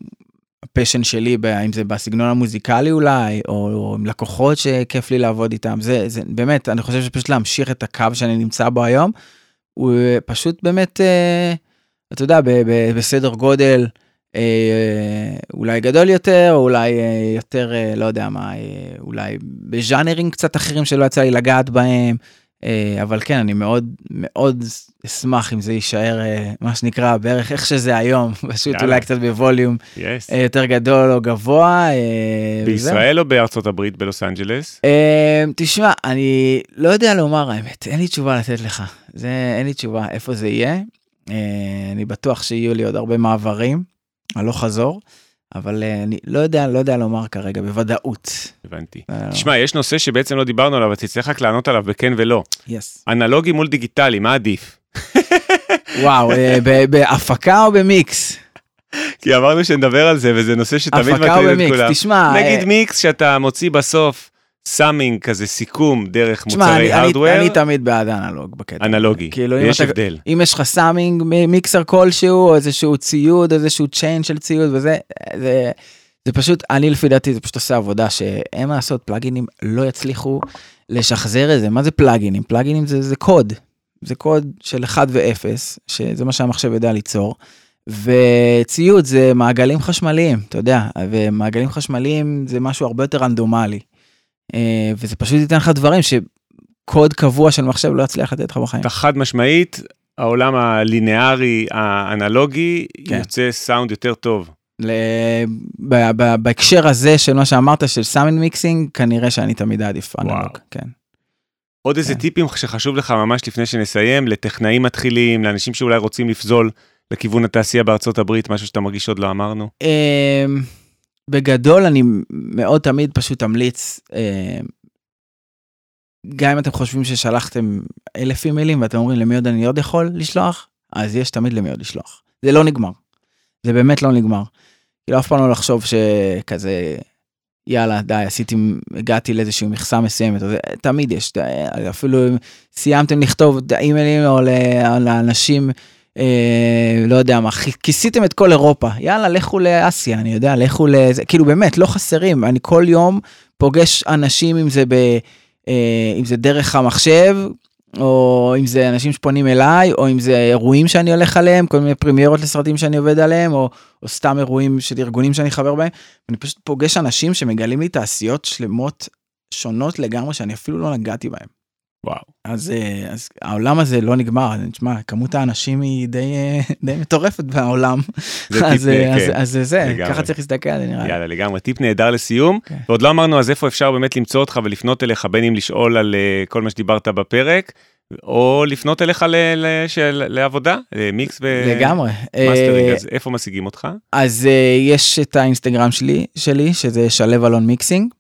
Speaker 1: הפשן שלי, אם זה בסגנון המוזיקלי אולי, או, או עם לקוחות שכיף לי לעבוד איתם, זה, זה באמת, אני חושב שפשוט להמשיך את הקו שאני נמצא בו היום, הוא פשוט באמת, אה, אתה יודע, ב, ב, בסדר גודל אה, אולי גדול יותר, או אולי אה, יותר, אה, לא יודע מה, אה, אולי בז'אנרים קצת אחרים שלא יצא לי לגעת בהם. אה, אבל כן, אני מאוד מאוד אשמח אם זה יישאר אה, מה שנקרא בערך איך שזה היום, פשוט אולי קצת בווליום yes. אה, יותר גדול או גבוה.
Speaker 2: בישראל או בארצות הברית בלוס אנג'לס?
Speaker 1: תשמע, אני לא יודע לומר האמת, אין לי תשובה לתת לך, זה אין לי תשובה איפה זה יהיה. אני בטוח שיהיו לי עוד הרבה מעברים, הלוך חזור. אבל אה, אני לא יודע, לא יודע לומר כרגע בוודאות.
Speaker 2: הבנתי. אה, תשמע, יש נושא שבעצם לא דיברנו עליו, תצטרך רק לענות עליו בכן ולא.
Speaker 1: יס.
Speaker 2: אנלוגי מול דיגיטלי, מה עדיף?
Speaker 1: וואו, אה, בהפקה או במיקס?
Speaker 2: כי אמרנו שנדבר על זה, וזה נושא שתמיד
Speaker 1: הפקה
Speaker 2: מטריד את כולם.
Speaker 1: תשמע,
Speaker 2: נגיד מיקס שאתה מוציא בסוף סאמינג כזה סיכום דרך
Speaker 1: תשמע,
Speaker 2: מוצרי
Speaker 1: אני- אני-
Speaker 2: הארדוור,
Speaker 1: אני תמיד בעד אנלוג בקטע.
Speaker 2: אנלוגי,
Speaker 1: כאילו, אם
Speaker 2: ויש
Speaker 1: אתה-
Speaker 2: הבדל.
Speaker 1: אם יש לך סאמינג מיקסר כלשהו, או איזשהו ציוד, איזשהו צ'יין של ציוד וזה, זה, זה פשוט, אני לפי דעתי זה פשוט עושה עבודה שאין מה לעשות, פלאגינים לא יצליחו לשחזר את זה. מה זה פלאגינים? פלאגינים זה, זה קוד, זה קוד של 1 ו-0, שזה מה שהמחשב יודע ליצור. וציוד זה מעגלים חשמליים, אתה יודע, ומעגלים חשמליים זה משהו הרבה יותר רנדומלי. אה, וזה פשוט ייתן לך דברים שקוד קבוע של מחשב לא יצליח לתת לך בחיים.
Speaker 2: אתה חד משמעית, העולם הליניארי האנלוגי
Speaker 1: כן.
Speaker 2: יוצא סאונד יותר טוב.
Speaker 1: ל... ב... ב... בהקשר הזה של מה שאמרת של summing mixing כנראה שאני תמיד אעדיף. analog, כן.
Speaker 2: עוד איזה
Speaker 1: כן.
Speaker 2: טיפים שחשוב לך ממש לפני שנסיים, לטכנאים מתחילים, לאנשים שאולי רוצים לפזול לכיוון התעשייה בארצות הברית, משהו שאתה מרגיש עוד לא אמרנו.
Speaker 1: בגדול אני מאוד תמיד פשוט אמליץ, אמ, גם אם אתם חושבים ששלחתם אלף אימיילים ואתם אומרים למי עוד אני עוד יכול לשלוח, אז יש תמיד למי עוד לשלוח. זה לא נגמר. זה באמת לא נגמר. כאילו אף פעם לא לחשוב שכזה, יאללה די עשיתי, הגעתי לאיזושהי מכסה מסוימת, אז תמיד יש, אפילו אם סיימתם לכתוב את האימיילים או לאנשים. אה, לא יודע מה, כיסיתם את כל אירופה, יאללה, לכו לאסיה, אני יודע, לכו לזה, כאילו באמת, לא חסרים, אני כל יום פוגש אנשים, אם זה, ב, אה, אם זה דרך המחשב, או אם זה אנשים שפונים אליי, או אם זה אירועים שאני הולך עליהם, כל מיני פרימיירות לסרטים שאני עובד עליהם, או, או סתם אירועים של ארגונים שאני חבר בהם, אני פשוט פוגש אנשים שמגלים לי תעשיות שלמות שונות לגמרי, שאני אפילו לא נגעתי בהם.
Speaker 2: וואו.
Speaker 1: אז, אה, אז העולם הזה לא נגמר, תשמע, כמות האנשים היא די, אה, די מטורפת בעולם.
Speaker 2: זה טיפ,
Speaker 1: אז, אה,
Speaker 2: כן.
Speaker 1: אז, אז זה
Speaker 2: לגמרי.
Speaker 1: ככה צריך להסתכל על זה נראה לי.
Speaker 2: יאללה, לגמרי, טיפ נהדר לסיום.
Speaker 1: כן.
Speaker 2: ועוד לא אמרנו אז איפה אפשר באמת למצוא אותך ולפנות אליך, בין אם לשאול על כל מה שדיברת בפרק, או לפנות אליך ל- ל- של- לעבודה, מיקס
Speaker 1: לגמרי.
Speaker 2: ומאסטרינג,
Speaker 1: אה,
Speaker 2: אז איפה משיגים אותך?
Speaker 1: אז יש את האינסטגרם שלי, שלי, שזה שלו אלון mixing,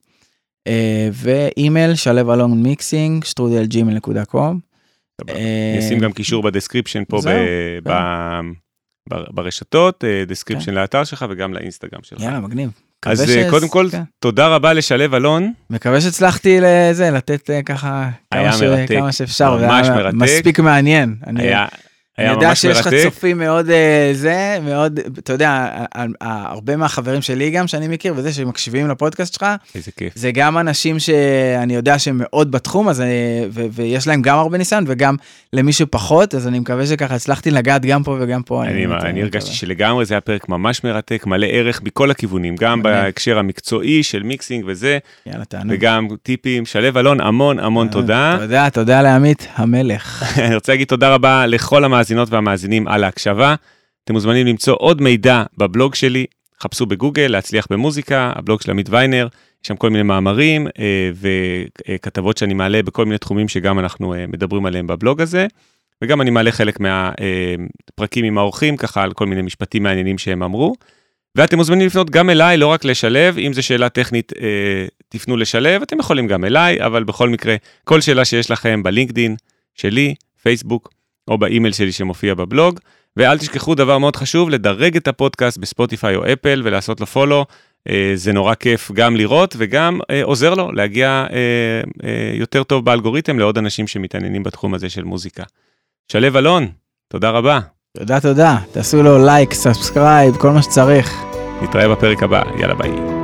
Speaker 1: ואימייל שלו אלון mixing, שטרודל ג'ימל נקודה קום.
Speaker 2: אני אשים גם קישור ב description
Speaker 1: פה
Speaker 2: ב- ברשתות, description
Speaker 1: כן.
Speaker 2: לאתר שלך וגם לאינסטגרם שלך.
Speaker 1: יאללה, מגניב.
Speaker 2: אז אה,
Speaker 1: ש-
Speaker 2: קודם כל,
Speaker 1: כן.
Speaker 2: תודה רבה לשלו אלון.
Speaker 1: מקווה שהצלחתי לזה, לתת אה, ככה כמה, ש...
Speaker 2: מרתק.
Speaker 1: כמה שאפשר,
Speaker 2: ממש מרתק.
Speaker 1: מספיק מעניין. אני,
Speaker 2: היה
Speaker 1: אני יודע שיש לך. צופים מאוד אה, זה, מאוד, אתה יודע, הרבה מהחברים שלי גם שאני מכיר וזה שמקשיבים לפודקאסט שלך,
Speaker 2: איזה כיף.
Speaker 1: זה גם אנשים שאני יודע שהם מאוד בתחום, אז, אה, ויש להם גם הרבה ניסיון וגם למי שפחות, אז אני מקווה שככה הצלחתי לגעת גם פה וגם פה.
Speaker 2: אני, הרגשתי. שלגמרי זה היה פרק ממש מרתק, מלא ערך מכל הכיוונים, גם. בהקשר המקצועי של מיקסינג וזה. וגם טיפים. שלו אלון, המון המון
Speaker 1: אה,
Speaker 2: תודה.
Speaker 1: תודה, תודה לעמית המלך.
Speaker 2: אני רוצה להגיד תודה רבה לכל המאזינות והמאזינים על ההקשבה. אתם מוזמנים למצוא עוד מידע בבלוג שלי, חפשו בגוגל, להצליח במוזיקה, הבלוג של עמית ויינר, יש שם כל מיני מאמרים אה, וכתבות שאני מעלה בכל מיני תחומים שגם אנחנו אה, מדברים עליהם בבלוג הזה. וגם אני מעלה חלק מהפרקים עם האורחים, ככה על כל מיני משפטים מעניינים שהם אמרו. ואתם מוזמנים לפנות גם אליי, לא רק לשלב, אם זו שאלה טכנית, אה, תפנו לשלב, אתם יכולים גם אליי, אבל בכל מקרה, כל שאלה שיש לכם בלינקדין שלי, פייסבוק, או באימייל שלי שמופיע בבלוג. ואל תשכחו דבר מאוד חשוב, לדרג את הפודקאסט בספוטיפיי או אפל ולעשות לו follow. אה, זה נורא כיף גם לראות וגם אה, עוזר לו להגיע אה, יותר טוב באלגוריתם לעוד אנשים שמתעניינים בתחום הזה של מוזיקה. שלו אלון, תודה רבה.
Speaker 1: תודה, תודה. תעשו לו לייק, subscribe, כל מה שצריך.
Speaker 2: נתראה בפרק הבא, יאללה ביי.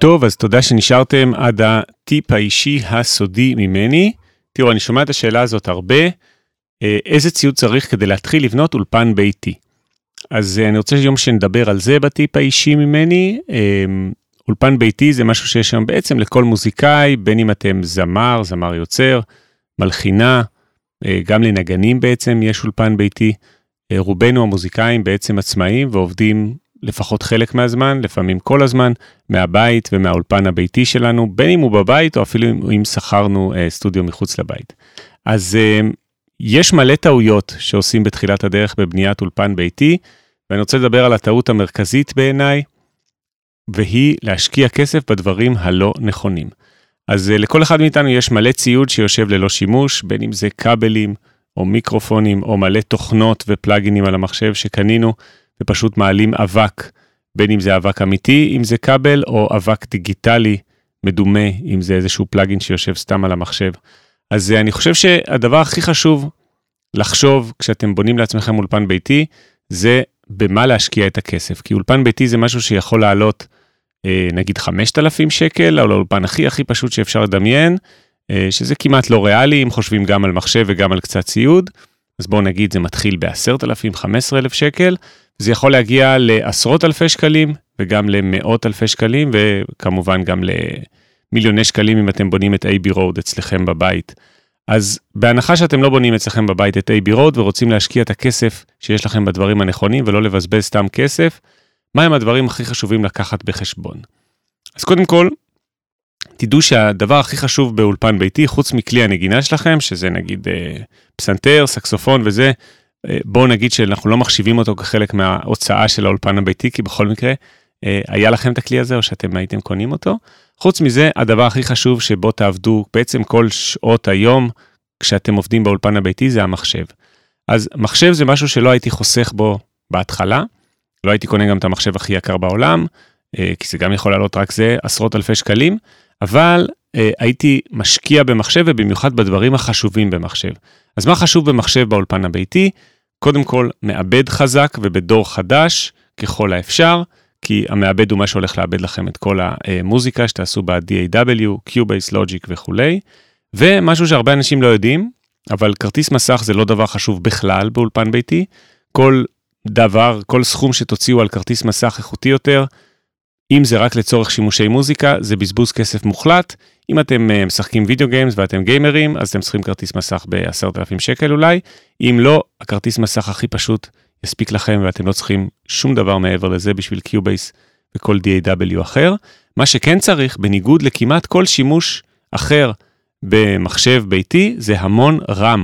Speaker 2: טוב, אז תודה שנשארתם עד הטיפ האישי הסודי ממני. תראו, אני שומע את השאלה הזאת הרבה. אה, איזה ציוד צריך כדי להתחיל לבנות אולפן ביתי? אז אני רוצה היום שנדבר על זה בטיפ האישי ממני. אולפן ביתי זה משהו שיש שם בעצם לכל מוזיקאי, בין אם אתם זמר, זמר יוצר, מלחינה, גם לנגנים בעצם יש אולפן ביתי. רובנו המוזיקאים בעצם עצמאים ועובדים לפחות חלק מהזמן, לפעמים כל הזמן, מהבית ומהאולפן הביתי שלנו, בין אם הוא בבית או אפילו אם שכרנו אה, סטודיו מחוץ לבית. אז אה, יש מלא טעויות שעושים בתחילת הדרך בבניית אולפן ביתי, ואני רוצה לדבר על הטעות המרכזית בעיניי, והיא להשקיע כסף בדברים הלא נכונים. אז אה, לכל אחד מאיתנו יש מלא ציוד שיושב ללא שימוש, בין אם זה כבלים או מיקרופונים או מלא תוכנות ופלאגינים על המחשב שקנינו. ופשוט מעלים אבק, בין אם זה אבק אמיתי, אם זה כבל, או אבק דיגיטלי מדומה, אם זה איזשהו פלאגין שיושב סתם על המחשב. אז אה, אני חושב שהדבר הכי חשוב לחשוב כשאתם בונים לעצמכם אולפן ביתי, זה במה להשקיע את הכסף. כי אולפן ביתי זה משהו שיכול לעלות אה, נגיד 5,000 שקל, או לאולפן הכי הכי פשוט שאפשר לדמיין, אה, שזה כמעט לא ריאלי אם חושבים גם על מחשב וגם על קצת ציוד. אז בואו נגיד זה מתחיל ב-10,000, 15,000 שקל, זה יכול להגיע לעשרות אלפי שקלים וגם למאות אלפי שקלים וכמובן גם למיליוני שקלים אם אתם בונים את AB Road אצלכם בבית. אז בהנחה שאתם לא בונים אצלכם בבית את AB Road ורוצים להשקיע את הכסף שיש לכם בדברים הנכונים ולא לבזבז סתם כסף, מהם הדברים הכי חשובים לקחת בחשבון. אז קודם כל, תדעו שהדבר הכי חשוב באולפן ביתי, חוץ מכלי הנגינה שלכם, שזה נגיד אה, פסנתר, סקסופון וזה, בואו נגיד שאנחנו לא מחשיבים אותו כחלק מההוצאה של האולפן הביתי, כי בכל מקרה, אה, היה לכם את הכלי הזה או שאתם הייתם קונים אותו. חוץ מזה, הדבר הכי חשוב שבו תעבדו בעצם כל שעות היום כשאתם עובדים באולפן הביתי זה המחשב. אז מחשב זה משהו שלא הייתי חוסך בו בהתחלה, לא הייתי קונה גם את המחשב הכי יקר בעולם, אה, כי זה גם יכול לעלות רק זה עשרות אלפי שקלים, אבל הייתי משקיע במחשב ובמיוחד בדברים החשובים במחשב. אז מה חשוב במחשב באולפן הביתי? קודם כל, מעבד חזק ובדור חדש ככל האפשר, כי המעבד הוא מה שהולך לאבד לכם את כל המוזיקה שתעשו ב-DAW, Cubase, Logic וכולי. ומשהו שהרבה אנשים לא יודעים, אבל כרטיס מסך זה לא דבר חשוב בכלל באולפן ביתי. כל דבר, כל סכום שתוציאו על כרטיס מסך איכותי יותר, אם זה רק לצורך שימושי מוזיקה, זה בזבוז כסף מוחלט. אם אתם אה, משחקים video games ואתם גיימרים, אז אתם צריכים כרטיס מסך ב-10,000 שקל אולי. אם לא, הכרטיס מסך הכי פשוט יספיק לכם ואתם לא צריכים שום דבר מעבר לזה בשביל Cubase וכל DAW אחר. מה שכן צריך, בניגוד לכמעט כל שימוש אחר במחשב ביתי, זה המון RAM,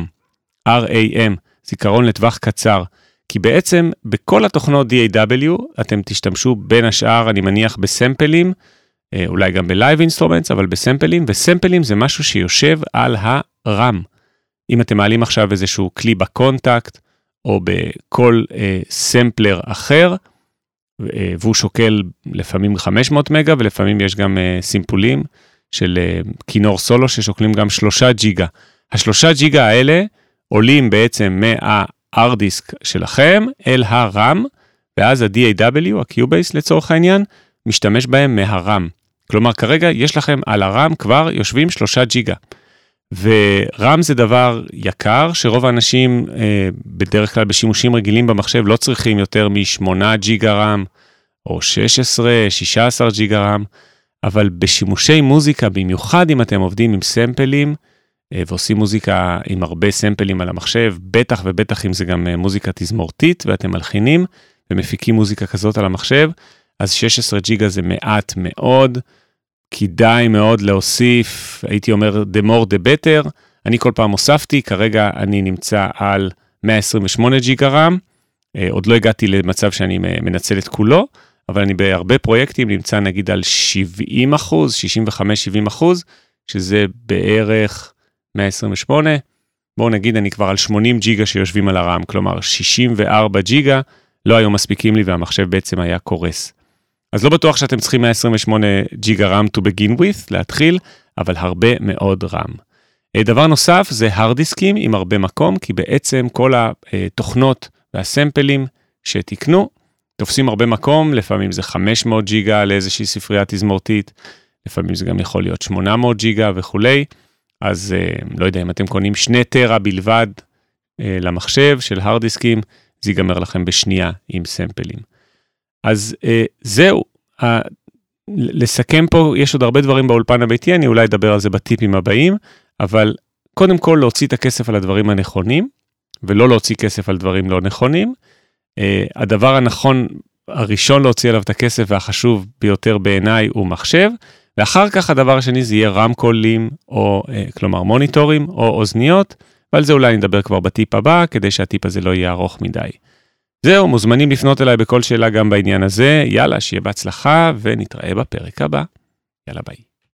Speaker 2: RAM, זיכרון לטווח קצר. כי בעצם בכל התוכנות DAW אתם תשתמשו בין השאר, אני מניח, בסמפלים, אה, אולי גם ב live instruments, אבל בסמפלים, וסמפלים זה משהו שיושב על ה RAM. אם אתם מעלים עכשיו איזשהו כלי בקונטקט, או בכל אה, סמפלר אחר, אה, והוא שוקל לפעמים 500 מגה, ולפעמים יש גם אה, סימפולים של אה, כינור סולו ששוקלים גם 3 ג'יגה. השלושה ג'יגה האלה עולים בעצם מה... hard disk שלכם אל ה-RAM, ואז ה-DAW, ה-Cubase לצורך העניין, משתמש בהם מה-RAM. כלומר, כרגע יש לכם על ה-RAM כבר יושבים 3 ג'יגה. ו-RAM זה דבר יקר, שרוב האנשים אה, בדרך כלל בשימושים רגילים במחשב לא צריכים יותר מ-8 ג'יגה RAM, או 16, 16 ג'יגה RAM, אבל בשימושי מוזיקה, במיוחד אם אתם עובדים עם סמפלים, ועושים מוזיקה עם הרבה סמפלים על המחשב, בטח ובטח אם זה גם אה, מוזיקה תזמורתית ואתם מלחינים ומפיקים מוזיקה כזאת על המחשב, אז 16 ג'יגה זה מעט מאוד, כדאי מאוד להוסיף, הייתי אומר the more the better, אני כל פעם הוספתי, כרגע אני נמצא על 128 ג'יגה רם, אה, עוד לא הגעתי למצב שאני מנצל את כולו, אבל אני בהרבה פרויקטים נמצא נגיד על 70 אחוז, 65-70 אחוז, שזה בערך 128, בואו נגיד אני כבר על 80 ג'יגה שיושבים על הרם, כלומר 64 ג'יגה לא היו מספיקים לי והמחשב בעצם היה קורס. אז לא בטוח שאתם צריכים 128 ג'יגה רם to begin with, להתחיל, אבל הרבה מאוד רם. אה, דבר נוסף זה הרד דיסקים עם הרבה מקום, כי בעצם כל התוכנות והסמפלים שתקנו תופסים הרבה מקום, לפעמים זה 500 ג'יגה לאיזושהי ספרייה תזמורתית, לפעמים זה גם יכול להיות 800 ג'יגה וכולי. אז אה, לא יודע אם אתם קונים שני טרה בלבד אה, למחשב של הרד דיסקים, זה ייגמר לכם בשנייה עם סמפלים. אז אה, זהו, ה... לסכם פה, יש עוד הרבה דברים באולפן הביתי, אני אולי אדבר על זה בטיפים הבאים, אבל קודם כל להוציא את הכסף על הדברים הנכונים, ולא להוציא כסף על דברים לא נכונים. אה, הדבר הנכון, הראשון להוציא עליו את הכסף והחשוב ביותר בעיניי הוא מחשב, ואחר כך הדבר השני זה יהיה רמקולים, או אה, כלומר מוניטורים או אוזניות, ועל זה אולי נדבר כבר בטיפ הבא, כדי שהטיפ הזה לא יהיה ארוך מדי. זהו, מוזמנים לפנות אליי בכל שאלה גם בעניין הזה, יאללה, שיהיה בהצלחה, ונתראה בפרק הבא. יאללה ביי.